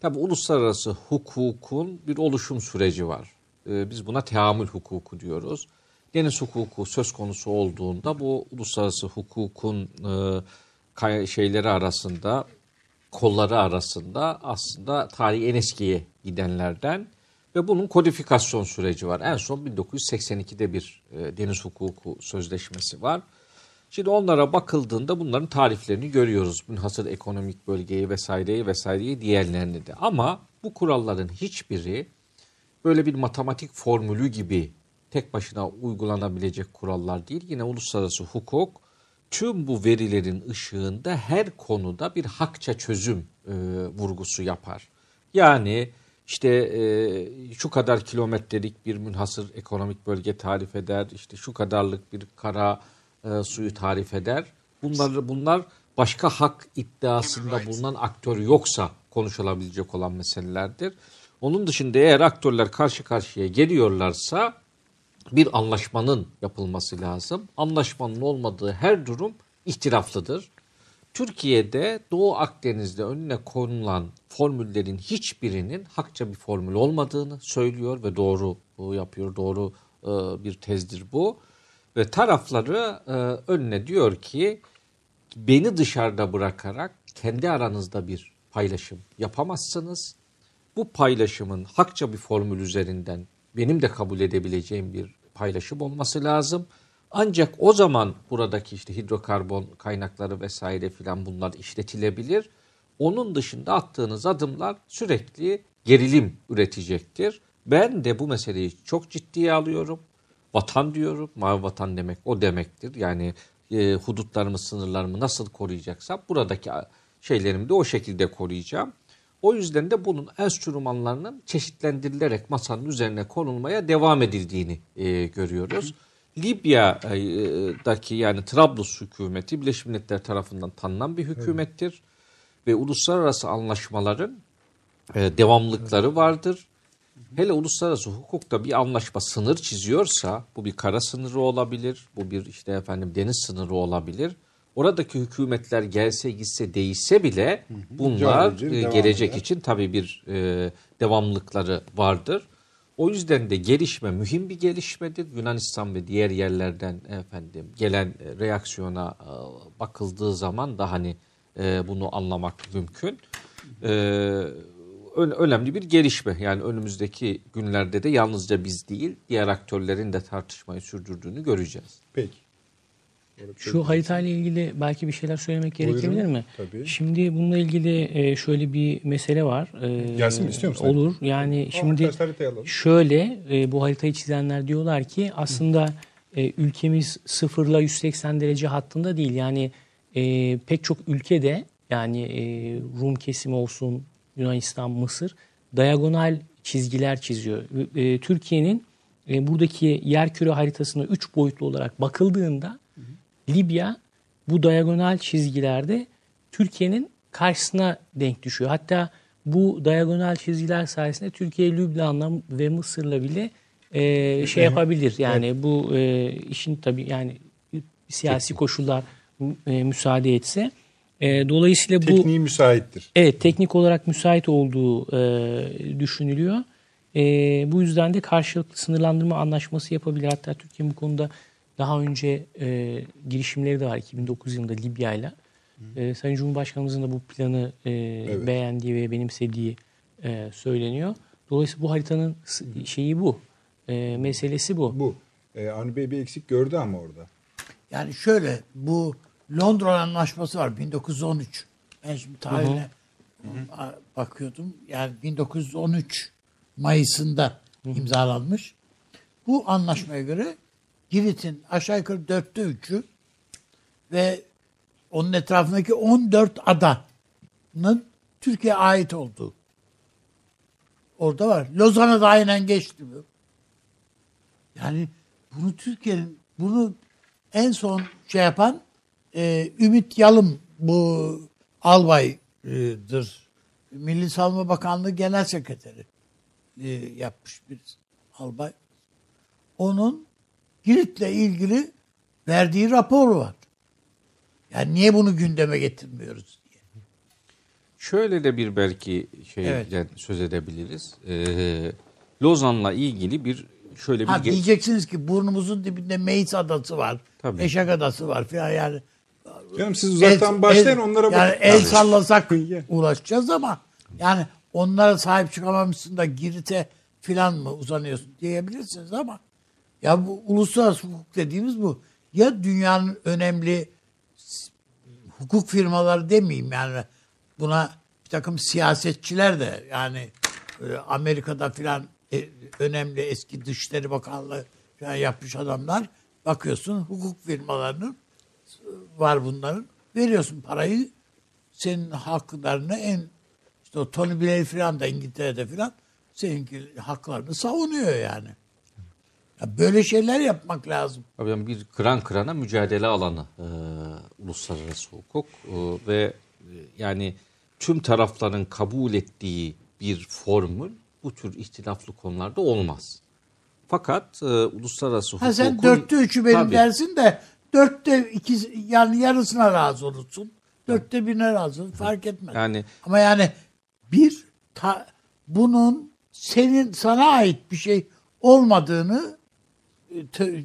D: Tabii uluslararası hukukun bir oluşum süreci var. E, biz buna teamül hukuku diyoruz. Deniz hukuku söz konusu olduğunda bu uluslararası hukukun e, şeyleri arasında, kolları arasında aslında tarihi en eskiye gidenlerden ve bunun kodifikasyon süreci var. En son 1982'de bir e, deniz hukuku sözleşmesi var. Şimdi onlara bakıldığında bunların tariflerini görüyoruz. Münhasır ekonomik bölgeyi vesaireyi vesaireyi diğerlerini de. Ama bu kuralların hiçbiri böyle bir matematik formülü gibi tek başına uygulanabilecek kurallar değil. Yine uluslararası hukuk tüm bu verilerin ışığında her konuda bir hakça çözüm e, vurgusu yapar. Yani işte e, şu kadar kilometrelik bir münhasır ekonomik bölge tarif eder, işte şu kadarlık bir kara e, suyu tarif eder. Bunlar bunlar başka hak iddiasında bulunan aktör yoksa konuşulabilecek olan meselelerdir. Onun dışında eğer aktörler karşı karşıya geliyorlarsa bir anlaşmanın yapılması lazım. Anlaşmanın olmadığı her durum ihtilaflıdır. Türkiye'de Doğu Akdeniz'de önüne konulan formüllerin hiçbirinin hakça bir formül olmadığını söylüyor ve doğru yapıyor. Doğru e, bir tezdir bu. Ve tarafları e, önüne diyor ki beni dışarıda bırakarak kendi aranızda bir paylaşım yapamazsınız. Bu paylaşımın hakça bir formül üzerinden benim de kabul edebileceğim bir paylaşım olması lazım. Ancak o zaman buradaki işte hidrokarbon kaynakları vesaire filan bunlar işletilebilir. Onun dışında attığınız adımlar sürekli gerilim üretecektir. Ben de bu meseleyi çok ciddiye alıyorum. Vatan diyorum. Mavi vatan demek o demektir. Yani e, hudutlarımı, sınırlarımı nasıl koruyacaksam buradaki şeylerimi de o şekilde koruyacağım. O yüzden de bunun enstrümanlarının çeşitlendirilerek masanın üzerine konulmaya devam edildiğini e, görüyoruz. Libya'daki yani Trablus hükümeti Birleşmiş Milletler tarafından tanınan bir hükümettir. Evet. Ve uluslararası anlaşmaların e, devamlıkları vardır. Hele uluslararası hukukta bir anlaşma sınır çiziyorsa bu bir kara sınırı olabilir, bu bir işte efendim deniz sınırı olabilir. Oradaki hükümetler gelse gitse değişse bile bunlar e, gelecek eder. için tabii bir e, devamlıkları vardır. O yüzden de gelişme mühim bir gelişmedir. Yunanistan ve diğer yerlerden efendim gelen reaksiyona e, bakıldığı zaman da hani e, bunu anlamak mümkün. E, önemli bir gelişme. Yani önümüzdeki günlerde de yalnızca biz değil diğer aktörlerin de tartışmayı sürdürdüğünü göreceğiz.
A: Peki.
E: Şu haritayla ilgili belki bir şeyler söylemek
A: Buyurun,
E: gerekebilir mi?
A: Tabii.
E: Şimdi bununla ilgili şöyle bir mesele var.
A: Gelsin mi istiyor musun?
E: Olur. Yani şimdi şöyle bu haritayı çizenler diyorlar ki aslında ülkemiz sıfırla 180 derece hattında değil. Yani pek çok ülkede yani Rum kesimi olsun, Yunanistan, Mısır diagonal çizgiler çiziyor. Türkiye'nin buradaki yerküre haritasına 3 boyutlu olarak bakıldığında Libya bu diagonal çizgilerde Türkiye'nin karşısına denk düşüyor. Hatta bu diagonal çizgiler sayesinde Türkiye Lübnan'la ve Mısır'la bile e, şey yapabilir. Yani evet. bu e, işin tabii yani siyasi koşullar e, müsaade etse E, dolayısıyla bu
A: Tekniği müsaittir.
E: Evet teknik olarak müsait olduğu e, düşünülüyor. E, bu yüzden de karşılıklı sınırlandırma anlaşması yapabilir. Hatta Türkiye bu konuda daha önce e, girişimleri de var 2009 yılında Libya ile. E, Sayın Cumhurbaşkanımızın da bu planı e, beğendiği ve benimsediği e, söyleniyor. Dolayısıyla bu haritanın s- şeyi bu. E, meselesi bu.
A: Bu. Ee, Avni Bey bir eksik gördü ama orada.
B: Yani şöyle bu Londra Anlaşması var 1913. Ben şimdi tarihine bakıyordum. Yani 1913 Mayıs'ında imzalanmış. Bu anlaşmaya göre Girit'in aşağı yukarı dörtte üçü ve onun etrafındaki 14 adanın Türkiye'ye ait olduğu. Orada var. Lozan'a da aynen geçti bu. Yani bunu Türkiye'nin bunu en son şey yapan e, Ümit Yalım bu albaydır. Milli Savunma Bakanlığı Genel Sekreteri e, yapmış bir albay. Onun Girit'le ilgili verdiği rapor var. Yani niye bunu gündeme getirmiyoruz diye.
D: Şöyle de bir belki şeyden söz edebiliriz. Ee, Lozan'la ilgili bir şöyle bir
B: Ha, diyeceksiniz ki burnumuzun dibinde Meis Adası var.
D: Tabii.
B: Eşek Adası var filan yani.
A: Canım siz uzaktan
B: El-
A: başlayın
B: el-
A: onlara
B: Yani
A: bakın.
B: el sallasak
A: Ya.
B: ulaşacağız ama yani onlara sahip çıkamamışsın da Girit'e filan mı uzanıyorsun diyebilirsiniz ama ya bu uluslararası hukuk dediğimiz bu. Ya dünyanın önemli hukuk firmaları demeyeyim yani buna bir takım siyasetçiler de yani e, Amerika'da filan e, önemli eski Dışişleri Bakanlığı falan yapmış adamlar bakıyorsun hukuk firmalarının var bunların. Veriyorsun parayı senin haklarını en işte o Tony Blair falan da İngiltere'de falan seninki haklarını savunuyor yani. Ya böyle şeyler yapmak lazım.
D: Yani bir kıran kırana mücadele alanı e, uluslararası hukuk E, ve e, yani tüm tarafların kabul ettiği bir formül bu tür ihtilaflı konularda olmaz. Fakat e, uluslararası
B: Ha sen
D: hukukun-
B: dörtte üçü benim
D: Tabii.
B: dersin de dörtte ikisi yani yarısına razı olursun. Dörtte birine razı olursun fark etmez.
D: Yani
B: Ama yani bir ta- bunun senin sana ait bir şey olmadığını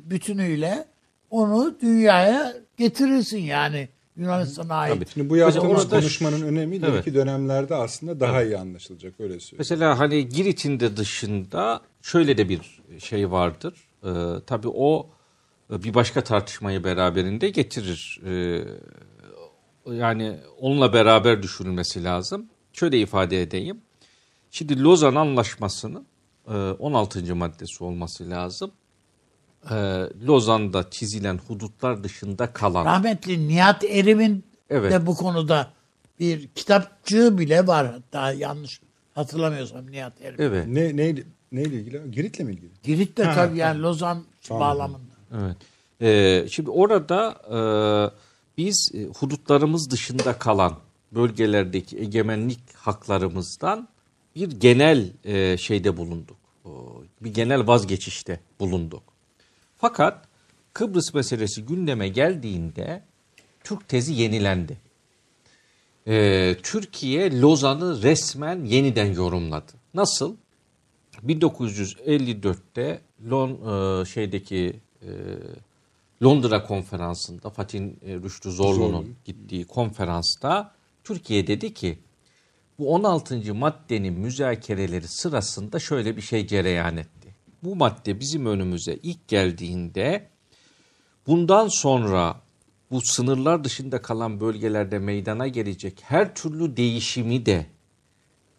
B: bütünüyle onu dünyaya getirirsin yani Yunanistan'a ait.
D: Tabii.
A: Şimdi bu yaptığımız
D: orada-
A: konuşmanın önemi
D: Evet.
A: ileriki dönemlerde aslında daha iyi anlaşılacak öyle söyleyeyim.
D: Mesela hani Girit'in de dışında şöyle de bir şey vardır. Ee, tabii o e, bir başka tartışmayı beraberinde getirir. Ee, yani onunla beraber düşünülmesi lazım. Şöyle ifade edeyim. Şimdi Lozan Anlaşması'nın e, 16. maddesi olması lazım. Ee, Lozan'da çizilen hudutlar dışında kalan
B: Rahmetli Nihat Erim'in
D: Evet.
B: de bu konuda bir kitapçığı bile var hatta yanlış hatırlamıyorsam Nihat Erim.
D: evet
A: Ne, neyle, neyle ilgili? Girit'le mi ilgili?
B: Girit de tabii yani Lozan bağlamında.
D: Evet. Ee, şimdi orada e, biz e, hudutlarımız dışında kalan bölgelerdeki egemenlik haklarımızdan bir genel e, şeyde bulunduk. O, bir genel vazgeçişte bulunduk. Fakat Kıbrıs meselesi gündeme geldiğinde Türk tezi yenilendi. Ee, Türkiye Lozan'ı resmen yeniden yorumladı. Nasıl? 1954'te Lon e, şeydeki e, Londra konferansında Fatih e, Rüştü Zorlu'nun gittiği konferansta Türkiye dedi ki bu 16. maddenin müzakereleri sırasında şöyle bir şey cereyan etti. Bu madde bizim önümüze ilk geldiğinde bundan sonra bu sınırlar dışında kalan bölgelerde meydana gelecek her türlü değişimi de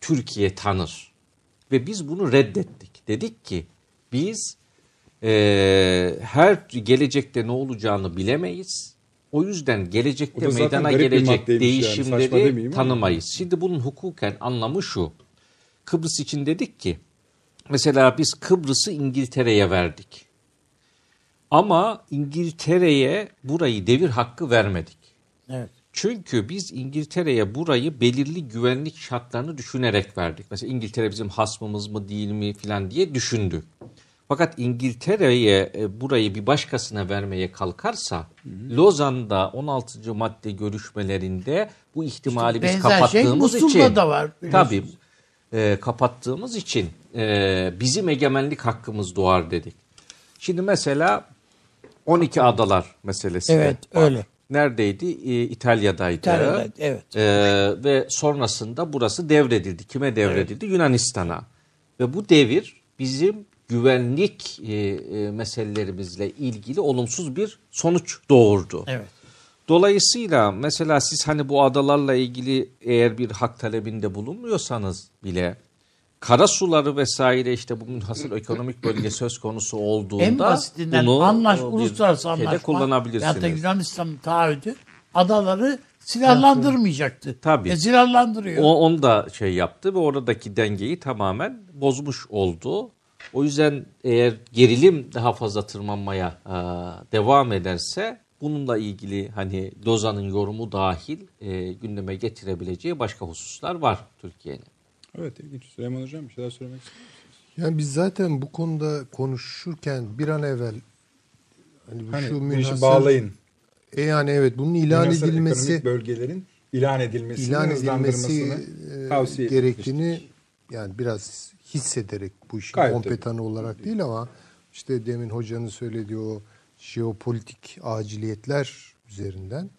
D: Türkiye tanır. Ve biz bunu reddettik. Dedik ki biz eee, her gelecekte ne olacağını bilemeyiz. O yüzden
A: O
D: gelecekte
A: zaten
D: meydana gelecek
A: yani,
D: değişimleri
A: ama.
D: tanımayız. Şimdi bunun hukuken anlamı şu. Kıbrıs için dedik ki mesela biz Kıbrıs'ı İngiltere'ye verdik. Ama İngiltere'ye burayı devir hakkı vermedik.
B: Evet.
D: Çünkü biz İngiltere'ye burayı belirli güvenlik şartlarını düşünerek verdik. Mesela İngiltere bizim hasmımız mı değil mi filan diye düşündük. Fakat İngiltere'ye e, burayı bir başkasına vermeye kalkarsa Lozan'da 16. madde görüşmelerinde bu ihtimali biz
B: benzer şey
D: kapattığımız
B: Musul'da
D: için
B: da var,
D: tabii e, kapattığımız için e, bizim egemenlik hakkımız doğar dedik. Şimdi mesela 12 adalar meselesi.
B: Evet,
D: var.
B: öyle.
D: Neredeydi? E, İtalya'daydı.
B: İtalya'da, evet.
D: Ee, ve sonrasında burası devredildi. Kime devredildi? Yunanistan'a. Ve bu devir bizim güvenlik e, e, meselelerimizle ilgili olumsuz bir sonuç doğurdu.
B: Evet.
D: Dolayısıyla mesela siz hani bu adalarla ilgili eğer bir hak talebinde bulunmuyorsanız bile kara suları vesaire işte bu münhasır ekonomik bölge söz konusu olduğunda
B: En basitinden
D: bunu
B: anlaş,
D: e,
B: uluslararası anlaşma
D: kullanabilirsiniz.
B: ya da Yunanistan'ın taahhüdü adaları silahlandırmayacaktı.
D: Tabii.
B: E, silahlandırıyor.
D: O, onu da şey yaptı ve oradaki dengeyi tamamen bozmuş oldu. O yüzden eğer gerilim daha fazla tırmanmaya e, devam ederse bununla ilgili hani Lozan'ın yorumu dahil e, gündeme getirebileceği başka hususlar var Türkiye'nin.
A: Evet ilginç. Süleyman Hocam bir şeyler söylemek istiyor musunuz?
C: Yani biz zaten bu konuda konuşurken bir an evvel hani, bu
A: Hani
C: şu münhasır-
A: bağlayın.
C: E yani evet bunun ilan
A: Münhasır
C: edilmesi
A: bölgelerin ilan edilmesini,
C: ilan edilmesi e,
A: tavsiye
C: gerektiğini yani biraz hissederek bu işin
A: Gayet
C: kompetanı olarak değil ama işte demin hocanın söylediği o jeopolitik aciliyetler üzerinden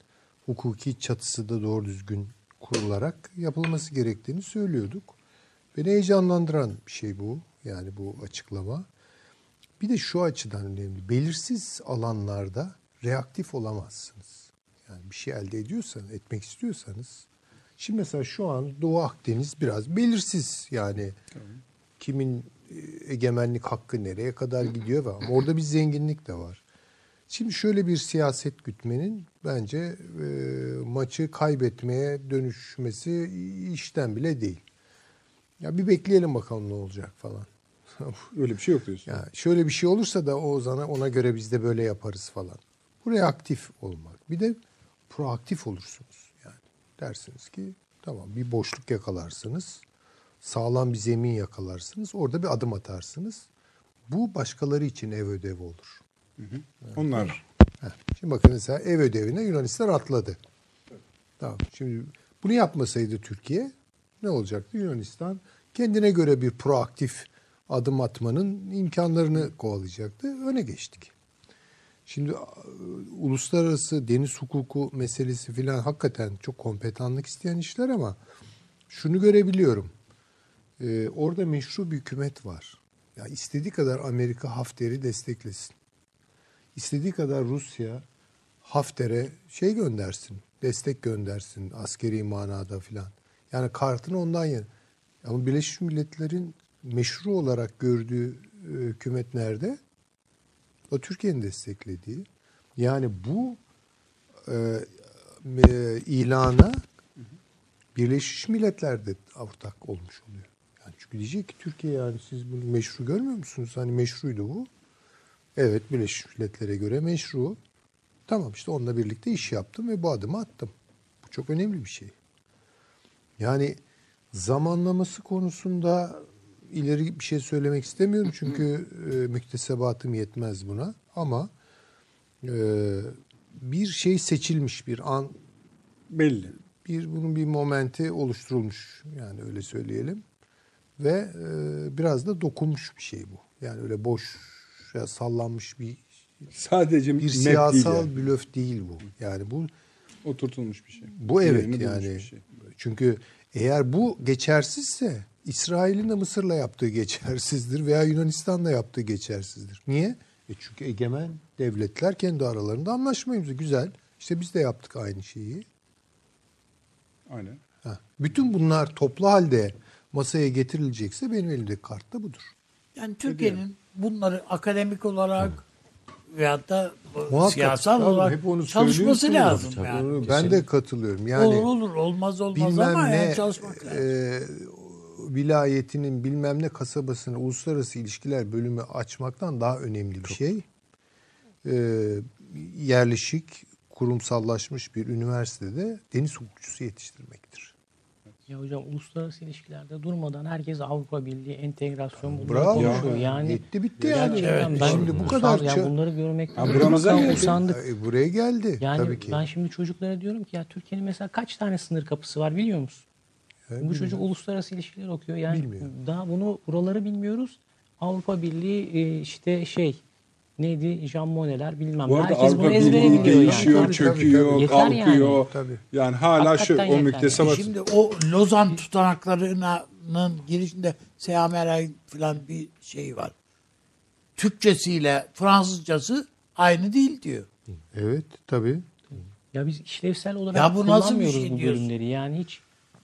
C: hukuki çatısı da doğru düzgün kurularak yapılması gerektiğini söylüyorduk. Beni heyecanlandıran bir şey bu. Yani bu açıklama. Bir de şu açıdan önemli. Belirsiz alanlarda reaktif olamazsınız. Yani bir şey elde ediyorsanız, etmek istiyorsanız. Şimdi mesela şu an Doğu Akdeniz biraz belirsiz. Yani kimin e, egemenlik hakkı nereye kadar gidiyor ve ama orada bir zenginlik de var. Şimdi şöyle bir siyaset gütmenin bence e, maçı kaybetmeye dönüşmesi işten bile değil. Ya bir bekleyelim bakalım ne olacak falan.
A: Öyle bir şey yok diyorsun.
C: Ya şöyle bir şey olursa da o zaman ona göre biz de böyle yaparız falan. Bu reaktif olmak. Bir de proaktif olursunuz. Yani dersiniz ki tamam bir boşluk yakalarsınız. Sağlam bir zemin yakalarsınız. Orada bir adım atarsınız. Bu başkaları için ev ödevi olur.
A: Onlar
C: Heh, Şimdi bakın mesela ev ödevine Yunanistan atladı. Tamam. Şimdi bunu yapmasaydı Türkiye ne olacaktı? Yunanistan kendine göre bir proaktif adım atmanın imkanlarını kovalayacaktı. Öne geçtik. Şimdi uluslararası deniz hukuku meselesi filan hakikaten çok kompetanlık isteyen işler ama şunu görebiliyorum. Ee, orada meşru bir hükümet var. Ya istediği kadar Amerika Hafter'i desteklesin. İstediği kadar Rusya Hafter'e şey göndersin, destek göndersin askeri manada filan. Yani kartını ondan yer. Ama Birleşmiş Milletler'in meşru olarak gördüğü e, hükümet nerede? O Türkiye'nin desteklediği. Yani bu e, ilana Birleşmiş Milletler de ortak olmuş oluyor. Yani çünkü diyecek ki Türkiye yani siz bunu meşru görmüyor musunuz? Hani meşruydu bu. Evet Birleşmiş Milletler'e göre meşru. Tamam işte onunla birlikte iş yaptım ve bu adımı attım. Bu çok önemli bir şey. Yani zamanlaması konusunda ileri bir şey söylemek istemiyorum çünkü e, müktesebatım yetmez buna ama e, bir şey seçilmiş bir an
A: belli.
C: bir bunun bir momenti oluşturulmuş yani öyle söyleyelim ve e, biraz da dokunmuş bir şey bu yani öyle boş ya sallanmış bir
A: Sadece
C: bir siyasal
A: değil yani.
C: blöf değil bu yani bu
A: oturtulmuş bir şey.
C: bu evet yani
A: bir şey.
C: Çünkü eğer bu geçersizse İsrail'in de Mısır'la yaptığı geçersizdir veya Yunanistan'la yaptığı geçersizdir. Niye? E çünkü egemen devletler kendi aralarında anlaşma imzalıyor. Güzel. İşte biz de yaptık aynı şeyi.
A: Aynen.
C: Ha. Bütün bunlar toplu halde masaya getirilecekse benim elimdeki kart da budur.
B: Yani Türkiye'nin bunları akademik olarak veyahut da
C: Muhakkak,
B: siyasal
C: tabii,
B: olarak
C: hep onu
B: çalışması lazım.
C: Tabii,
B: yani.
C: ben de katılıyorum. Yani
B: olur olur olmaz olmaz
C: bilmem
B: ama
C: ne
B: yani çalışmak lazım.
C: e, vilayetinin bilmem ne kasabasına uluslararası ilişkiler bölümü açmaktan daha önemli bir şey. E, yerleşik, kurumsallaşmış bir üniversitede deniz hukukçusu yetiştirmektir.
E: Ya hocam uluslararası ilişkilerde durmadan herkes Avrupa Birliği, entegrasyon bunları
C: Bravo.
E: konuşuyor. Yani
C: Yetti bitti yani.
E: gerçekten ben
C: Şimdi bu kadar
E: ya bunları görmekten
A: Ha, buramıza
E: usan-
A: geldi.
E: usandık.
C: E, buraya geldi
E: Yani
C: tabii ki.
E: ben şimdi çocuklara diyorum ki ya Türkiye'nin mesela kaç tane sınır kapısı var biliyor musun? Bu çocuk uluslararası ilişkiler okuyor. Yani
C: Bilmiyor.
E: daha bunu buraları bilmiyoruz. Avrupa Birliği e, işte şey neydi Jean Monet'ler bilmem.
A: Bu arada
E: Herkes
A: Avrupa
E: bunu ezbere
A: Birliği
E: biliyor
A: değişiyor,
E: yani.
A: Çöküyor,
C: tabii.
E: Yeter yani.
A: kalkıyor.
C: Tabii.
A: Yani hala
E: Hakikaten
A: şu o
E: yeter
A: müktesebat
B: Şimdi o Lozan tutanaklarının girişinde Seyameray falan bir şey var. Türkçesiyle Fransızcası aynı değil diyor.
C: Evet tabii.
E: Ya biz işlevsel olarak
B: Ya bu nasıl bir
E: kullanmıyoruz
B: şey
E: bu
B: diyorsun?
E: bölümleri. Yani hiç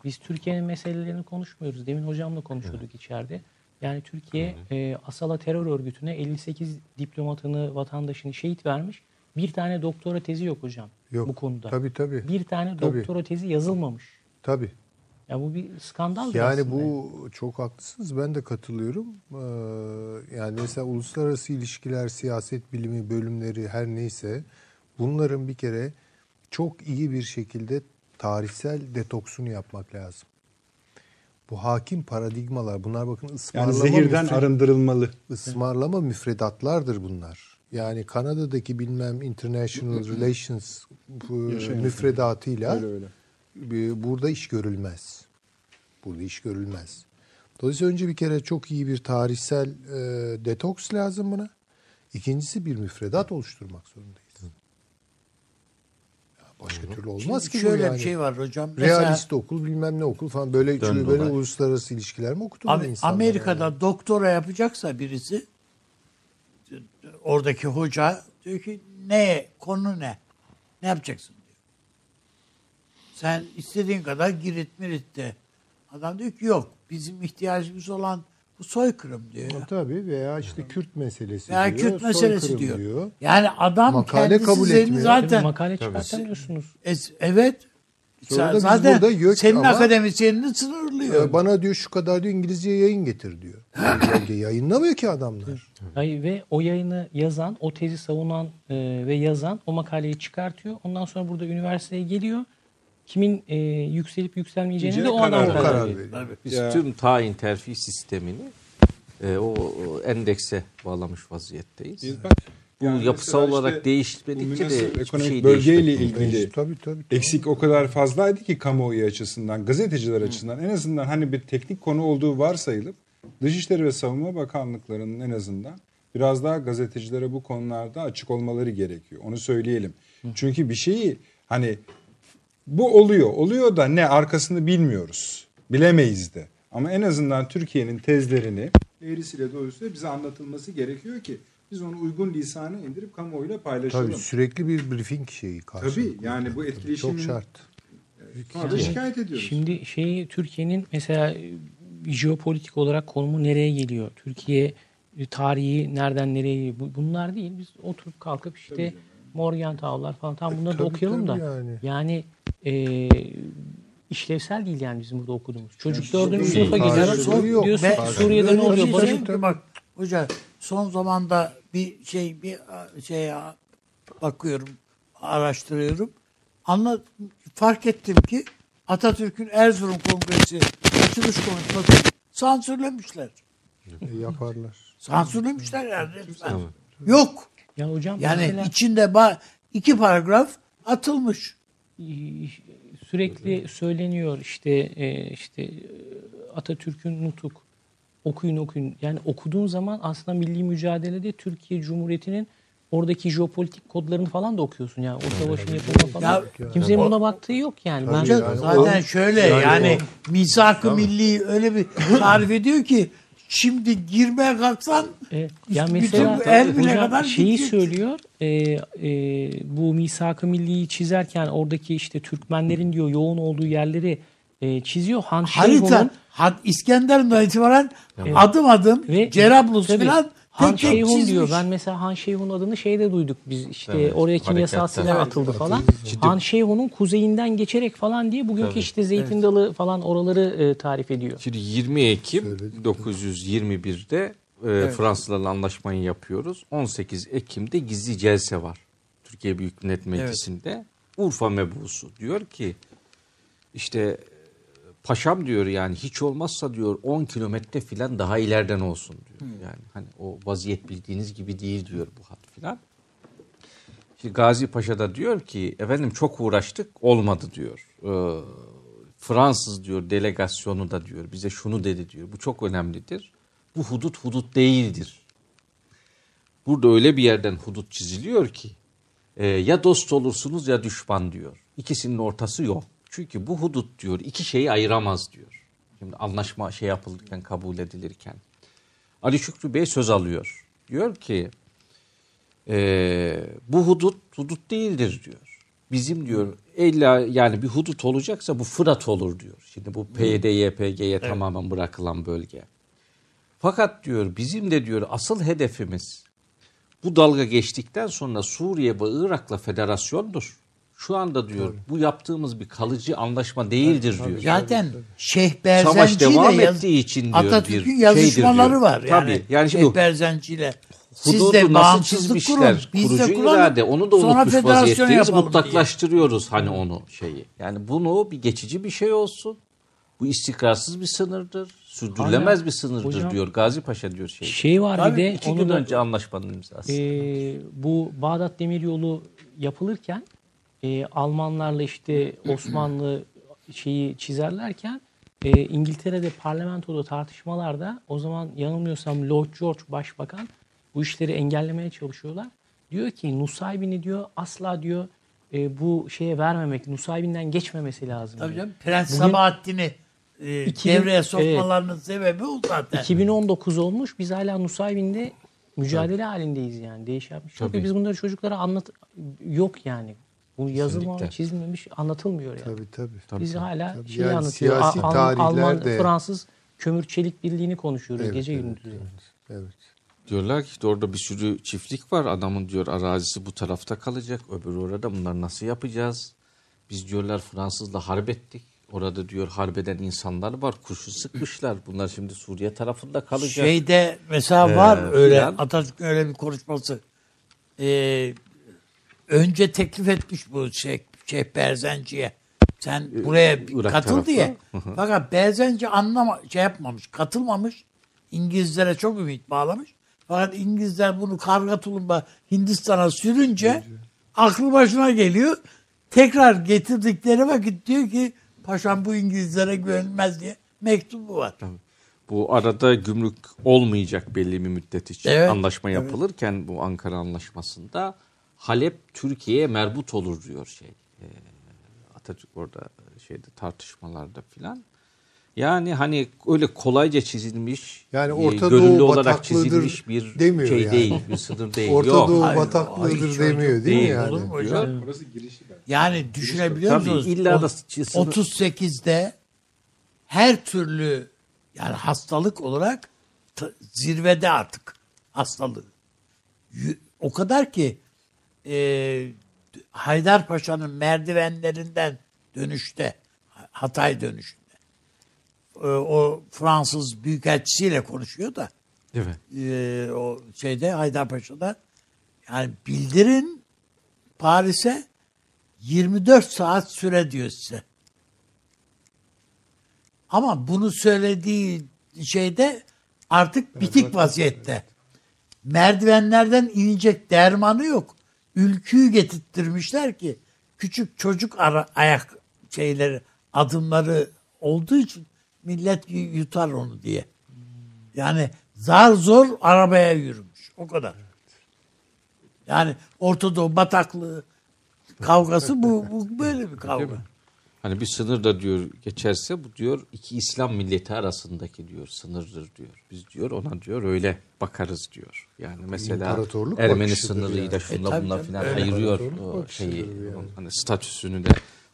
E: biz Türkiye'nin meselelerini konuşmuyoruz. Demin hocamla konuşuyorduk içeride. Yani Türkiye e, Asala terör örgütüne 58 diplomatını, vatandaşını şehit vermiş. Bir tane doktora tezi yok hocam
C: Yok.
E: bu konuda.
C: Tabii tabii.
E: Bir tane
C: Tabii.
E: doktora tezi yazılmamış.
C: Tabii.
E: Ya bu bir skandal
C: Yani
E: aslında.
C: bu çok haklısınız. Ben de katılıyorum. Ee, yani mesela uluslararası ilişkiler, siyaset bilimi bölümleri her neyse bunların bir kere çok iyi bir şekilde tarihsel detoksunu yapmak lazım. Bu hakim paradigmalar bunlar bakın
A: yani
C: ısmarlama
A: zehirden
C: müfred-
A: arındırılmalı.
C: ısmarlama müfredatlardır bunlar. Yani Kanada'daki bilmem International Relations müfredatıyla
A: Öyle öyle.
C: burada iş görülmez. Burada iş görülmez. Dolayısıyla önce bir kere çok iyi bir tarihsel e, detoks lazım buna. İkincisi bir müfredat oluşturmak zorundayız. Başka türlü olmaz
B: Şimdi
C: ki
B: şöyle
C: yani.
B: bir şey var hocam. Mesela
C: Realist okul bilmem ne okul falan böyle
D: Dön
C: böyle uluslararası ilişkiler mi okutuyor
B: Am-
C: insanlar?
B: Amerika'da
C: yani?
B: doktora yapacaksa birisi oradaki hoca diyor ki ne konu ne? Ne yapacaksın diyor. Sen istediğin kadar girit mirit de. Adam diyor ki yok bizim ihtiyacımız olan bu soykırım diyor.
C: Ha, Tabii veya işte Kürt meselesi
B: Veya
C: diyor.
B: Kürt meselesi
C: soykırım
B: diyor. Yani adam
C: Makale
B: kendisi
C: kabul etmiyor.
E: Tabii
B: zaten
E: makale çıkartamıyorsunuz.
B: Es- evet.
C: Sonra
B: zaten
C: burada yok
B: senin
C: ama-
B: akademisyenini sınırlıyor.
C: Ee, Bana diyor şu kadar diyor İngilizce yayın getir diyor. Yani yayınlamıyor ki adamlar.
E: Hayır, ve o yayını yazan, o tezi savunan e, ve yazan o makaleyi çıkartıyor. Ondan sonra burada üniversiteye geliyor. Kimin e, yükselip yükselmeyeceğini de o
A: Karar
E: adam karar
C: Karar
E: veriyor.
D: Biz
A: Ya.
D: tüm tayin terfi sistemini e, o, o endekse bağlamış vaziyetteyiz.
A: Biz bak,
D: Bu
A: yani
D: yapısal olarak
A: işte
D: değişmedikçe de hiçbir
A: ekonomik
D: şey
A: bölgeyle ilgili
C: Tabii tabii. tabii.
A: eksik o kadar fazlaydı ki kamuoyu açısından, gazeteciler açısından en azından hani bir teknik konu olduğu varsayılıp Dışişleri ve Savunma Bakanlıklarının en azından biraz daha gazetecilere bu konularda açık olmaları gerekiyor. Onu söyleyelim. Çünkü bir şeyi hani bu oluyor. Oluyor da ne arkasını bilmiyoruz. Bilemeyiz de. Ama en azından Türkiye'nin tezlerini eğrisiyle doğrusuyla bize anlatılması gerekiyor ki biz onu uygun lisana indirip kamuoyuyla paylaşalım.
C: Tabii sürekli bir briefing şeyi karşılıklı.
A: Tabii yani bu etkileşimin
C: Çok şart.
A: sonra da şikayet ediyoruz.
E: Şimdi şeyi Türkiye'nin mesela e, jeopolitik olarak konumu nereye geliyor? Türkiye e, tarihi nereden nereye geliyor? Bu- Bunlar değil. Biz oturup kalkıp işte Morgenthau'lar falan tam bunları da
C: tabii,
E: okuyalım da.
C: yani.
E: Yani e, işlevsel değil yani bizim burada okuduğumuz. Çocuk dördüncü
C: değil.
E: sınıfa gidiyor.
C: Karşılığı
E: Sor,
C: yok.
E: diyorsun ki Suriye'de ne oluyor?
B: şey bak hoca son zamanda bir şey bir şey bakıyorum araştırıyorum. Anla fark ettim ki Atatürk'ün Erzurum Kongresi açılış konuşması sansürlemişler.
C: E, yaparlar.
B: Sansürlemişler yani. Yok.
E: Ya hocam
B: Yani
E: mesela
B: içinde ba- iki paragraf atılmış.
E: sürekli söyleniyor işte e, işte e, Atatürk'ün nutuk okuyun okuyun. Yani okuduğun zaman aslında milli mücadelede Türkiye Cumhuriyeti'nin oradaki jeopolitik kodlarını falan da okuyorsun yani o savaşın yapımına falan.
B: Ya-
E: Kimsenin buna baktığı yok yani. Ben
C: yani
B: zaten
C: o-
B: şöyle
C: yani
B: yani, misak-ı milli öyle bir tarif ediyor ki şimdi girmeye kalksan
E: E, ya
B: bütün
E: mesela
B: bu Erbil'e kadar
E: şeyi
B: gidecek.
E: söylüyor e, e, bu misak-ı milliyi çizerken oradaki işte Türkmenlerin diyor yoğun olduğu yerleri e, çiziyor. Han
B: harita hat, İskenderun'dan itibaren adım adım
E: ve
B: Cerablus
E: tabii,
B: falan
E: Han Şeyhun diyor. Ben mesela Han Şeyhun adını şeyde duyduk biz işte
D: Evet,
E: oraya kimyasal silah
D: Evet,
E: atıldı falan. Han Şeyhun'un kuzeyinden geçerek falan diye bugünkü işte Zeytin Dalı falan oraları e, tarif ediyor.
D: Şimdi 20 Ekim
C: Söyledik.
D: 1921'de e, Fransızlarla anlaşmayı yapıyoruz. 18 Ekim'de gizli celse var. Türkiye Büyük Millet Meclisi'nde. Urfa mebusu diyor ki işte paşam diyor yani hiç olmazsa diyor 10 kilometre filan daha ileriden olsun diyor. Yani hani o vaziyet bildiğiniz gibi değil diyor bu hat filan. Şimdi Gazi Paşa da diyor ki efendim çok uğraştık olmadı diyor. Ee, Fransız diyor delegasyonu da diyor bize şunu dedi diyor. Bu çok önemlidir. Bu hudut hudut değildir. Burada öyle bir yerden hudut çiziliyor ki e, ya dost olursunuz ya düşman diyor. İkisinin ortası yok. Çünkü bu hudut diyor iki şeyi ayıramaz diyor. Şimdi anlaşma şey yapılırken kabul edilirken. Ali Şükrü Bey söz alıyor. Diyor ki e, bu hudut hudut değildir diyor. Bizim diyor illa yani bir hudut olacaksa bu Fırat olur diyor. Şimdi bu PYD, YPG'ye tamamen bırakılan bölge. Fakat diyor bizim de diyor asıl hedefimiz bu dalga geçtikten sonra Suriye ve Irak'la federasyondur. Şu anda diyor bu yaptığımız bir kalıcı anlaşma değildir diyor.
B: Zaten Şeyh Berzenci
D: devam
B: ile yaz-
D: ettiği için diyor
B: Atatürk'ün
D: bir
B: yazışmaları
D: diyor.
B: var. Yani,
D: Tabii. Yani şimdi
B: Şeyh Berzenci ile siz
D: Hududu
B: de
D: nasıl
B: bağımsızlık
D: çizmişler?
B: kurun. Biz
D: Kurucu
B: de kuralım.
D: irade onu da
B: sonra
D: unutmuş vaziyetteyiz.
B: yapalım diye.
D: Mutlaklaştırıyoruz hani onu şeyi. Yani bunu bir geçici bir şey olsun. Bu istikrarsız bir sınırdır. Sürdürülemez
E: Hala-
D: bir sınırdır
E: hocam-
D: diyor. Gazi Paşa diyor şey.
E: Şey var
B: Tabii,
E: bir de
D: İki gün
E: da
D: önce anlaşmanın imzası.
E: Ee, bu Bağdat Demiryolu yapılırken e, Almanlarla işte Osmanlı şeyi çizerlerken e, İngiltere'de parlamentoda tartışmalarda o zaman yanılmıyorsam Lord George Başbakan bu işleri engellemeye çalışıyorlar. Diyor ki Nusaybin'i diyor asla diyor e, bu şeye vermemek, Nusaybin'den geçmemesi lazım.
B: Tabii
E: diyor.
B: canım. Prens
E: Bugün-
B: Sabahattin'i e,
E: 2000
B: devreye sokmalarının sebebi o zaten.
E: 2019 olmuş. Biz hala Nusaybin'de mücadele halindeyiz yani. Değişen bir şey.
D: Tabii.
E: Biz bunları çocuklara anlat yok yani. Bu yazılmamış,
D: Kesinlikle.
E: çizilmemiş, anlatılmıyor yani.
C: Tabii tabii.
E: Biz hala
C: Tabii.
E: şeyi
C: Yani
E: anlatıyor.
C: siyasi
E: Al-
C: tarihler
E: Alman,
C: de-
E: Fransız kömür çelik birliğini konuşuyoruz
C: Evet,
E: gece
C: evet,
E: gündüz.
C: evet, evet.
D: Diyorlar ki işte orada bir sürü çiftlik var. Adamın diyor arazisi bu tarafta kalacak. Öbürü orada. Bunları nasıl yapacağız? Biz diyorlar Fransızla harp ettik. Orada diyor harbeden insanlar var. Kurşun sıkmışlar. Bunlar şimdi Suriye tarafında kalacak.
B: Şeyde mesela
D: Ee,
B: var öyle
D: filan.
B: Atatürk'ün öyle bir konuşması. Ee, önce teklif etmiş bu şey, Şeyh Berzenci'ye. Sen buraya bir
D: Irak
B: katıl
D: tarafı.
B: diye. Fakat Berzenci anlama şey yapmamış, katılmamış. İngilizlere çok ümit bağlamış. Fakat İngilizler bunu karga tulumba Hindistan'a sürünce aklı başına geliyor. Tekrar getirdikleri vakit diyor ki paşam bu İngilizlere güvenilmez diye mektubu var.
D: Bu arada gümrük olmayacak belli bir müddet için
B: Evet,
D: anlaşma yapılırken bu Ankara Anlaşması'nda Halep Türkiye'ye merbut olur diyor şey. Ee, Atatürk orada şeyde tartışmalarda filan. Yani hani öyle kolayca çizilmiş,
C: Yani
D: e,
C: Orta
D: gönüllü
C: Doğu
D: olarak çizilmiş bir
C: demiyor
D: şey
C: yani.
D: değil, bir sınır değil.
C: Orta
D: Yok.
C: Doğu
B: Hayır,
C: bataklığıdır demiyor değil,
D: değil.
C: mi yani?
B: Olur mu hocam?
A: Burası girişi ben.
B: Yani düşünebiliyor
D: Tabii,
B: musunuz?
D: illa da sınır-
B: 38'de her türlü yani hastalık olarak t- zirvede artık hastalığı. Y- O kadar ki e, Haydarpaşa'nın merdivenlerinden dönüşte Hatay dönüşünde e, o Fransız büyükelçisiyle konuşuyor da
D: Evet.
B: e, o şeyde Haydarpaşa'da yani bildirin Paris'e 24 saat süre diyor size. Ama bunu söylediği şeyde artık bitik vaziyette. Merdivenlerden inecek dermanı yok. Ülküyü getirttirmişler ki küçük çocuk ara, ayak şeyleri adımları olduğu için millet yutar onu diye. Yani zar zor arabaya yürümüş. O kadar. Yani Orta Doğu bataklığı kavgası bu, bu böyle bir kavga.
D: Hani bir sınır da diyor geçerse bu diyor iki İslam milleti arasındaki diyor sınırdır diyor. Biz diyor ona diyor öyle bakarız diyor. Yani mesela Ermeni sınırıyla
C: yani.
D: şunla
B: E,
D: bunla filan ayırıyor o şeyi
C: yani.
D: hani statüsünü de.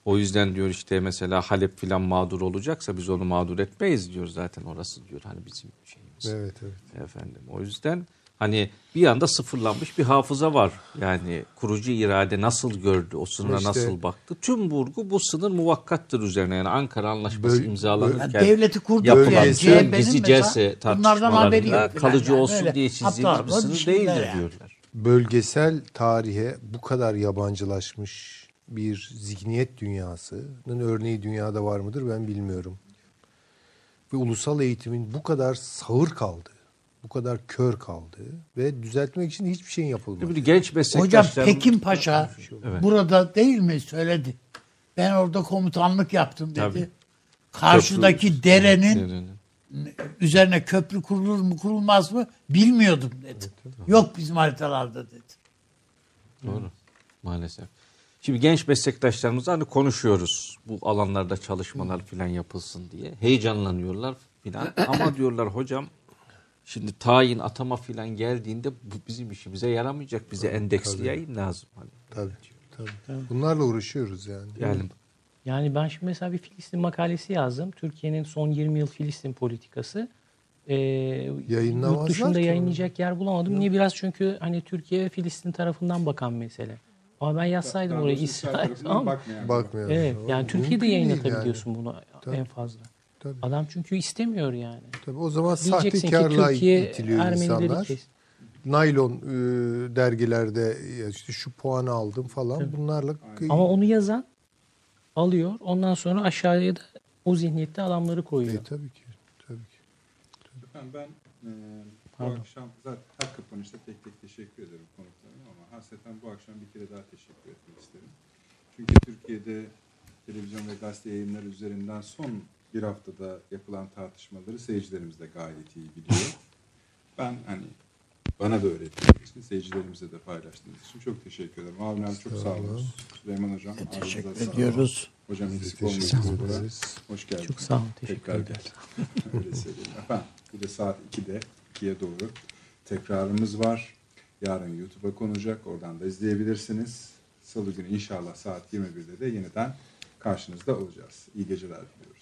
D: O yüzden diyor işte mesela Halep filan mağdur olacaksa biz onu mağdur etmeyiz diyor zaten orası diyor hani bizim şeyimiz.
C: Evet evet.
D: Efendim o yüzden hani bir anda sıfırlanmış bir hafıza var. Yani kurucu irade nasıl gördü, o sınıra
C: İşte-
D: nasıl baktı. Tüm vurgu bu sınır muvakkattır üzerine. Yani Ankara Anlaşması
C: Böl-
D: imzalanırken
B: Yani devleti kurduk
D: yapılan
B: bunlardan haberi
D: tartışmalarında kalıcı
B: yani.
D: olsun diye çizilmiş bir sınır değildir
B: yani.
D: diyorlar.
C: Bölgesel tarihe bu kadar yabancılaşmış bir zihniyet dünyasının örneği dünyada var mıdır ben bilmiyorum. ve ulusal eğitimin bu kadar sağır kaldığı, bu kadar kör kaldığı ve düzeltmek için hiçbir şeyin yapılmadığı.
D: Bir genç
B: Hocam. Pekin Paşa burada değil mi söyledi. Ben orada komutanlık yaptım dedi.
D: Tabii.
B: Karşıdaki
D: Köprü-
B: derenin
D: Derenin.
B: üzerine köprü kurulur mu kurulmaz mı bilmiyordum dedi. Yok bizim haritalarda dedi.
D: Doğru. Maalesef. Şimdi genç meslektaşlarımızla hani konuşuyoruz. Bu alanlarda çalışmalar falan yapılsın diye. Heyecanlanıyorlar filan. Ama diyorlar hocam şimdi tayin atama filan geldiğinde bu bizim işimize yaramayacak. Bize endeksleyeyim lazım. Hani.
C: Tabii, tabii. Bunlarla uğraşıyoruz yani.
D: Yani
E: Yani ben şimdi mesela bir Filistin makalesi yazdım. Türkiye'nin son 20 yıl Filistin politikası. Ee, yurt dışında yayınlayacak yer bulamadım. Niye? Biraz çünkü hani Türkiye ve Filistin tarafından bakan mesele. Ama ben yazsaydım oraya İsrail tamam mı?
C: Bakmıyor.
E: Evet yani
C: Mümkün
E: Türkiye'de yayınlatabiliyorsun bunu
C: Tabii.
E: en fazla.
C: Tabii.
E: Adam çünkü istemiyor yani.
C: Tabii o zaman
E: Diyeceksin
C: sahtekarlığa
E: Türkiye
C: itiliyor
E: Ermenileri
C: insanlar.
E: kes.
C: Naylon e, dergilerde işte şu puanı aldım falan bunlarla
E: Ama onu yazan alıyor. Ondan sonra aşağıya da o zihniyette adamları koyuyor.
C: E, tabii ki. Tabii ki.
A: Efendim ben e, bu
E: Pardon.
A: akşam zaten her kapanışta tek tek teşekkür ederim konuklarıma ama hasreten bu akşam bir kere daha teşekkür etmek isterim. Çünkü Türkiye'de televizyon ve gazete yayınları üzerinden son bir haftada yapılan tartışmaları seyircilerimiz de gayet iyi biliyor. Ben hani bana da öğrettiğiniz için, seyircilerimize de paylaştığınız için çok teşekkür ederim. Avni abi çok sağ olun. Süleyman Hocam. ağzınıza
B: Teşekkür
A: sağlık.
B: ediyoruz.
A: Hocam eksik
C: Teşekkür
A: olmayın. Hoş geldiniz.
E: Çok sağ olun. Teşekkür
A: Tekrar
E: ederim.
A: Öyle söyleyeyim. Efendim bir de saat 2'de 2'ye doğru tekrarımız var. Yarın YouTube'a konacak. Oradan da izleyebilirsiniz. Salı günü inşallah saat 21'de de yeniden karşınızda olacağız. İyi geceler diliyorum.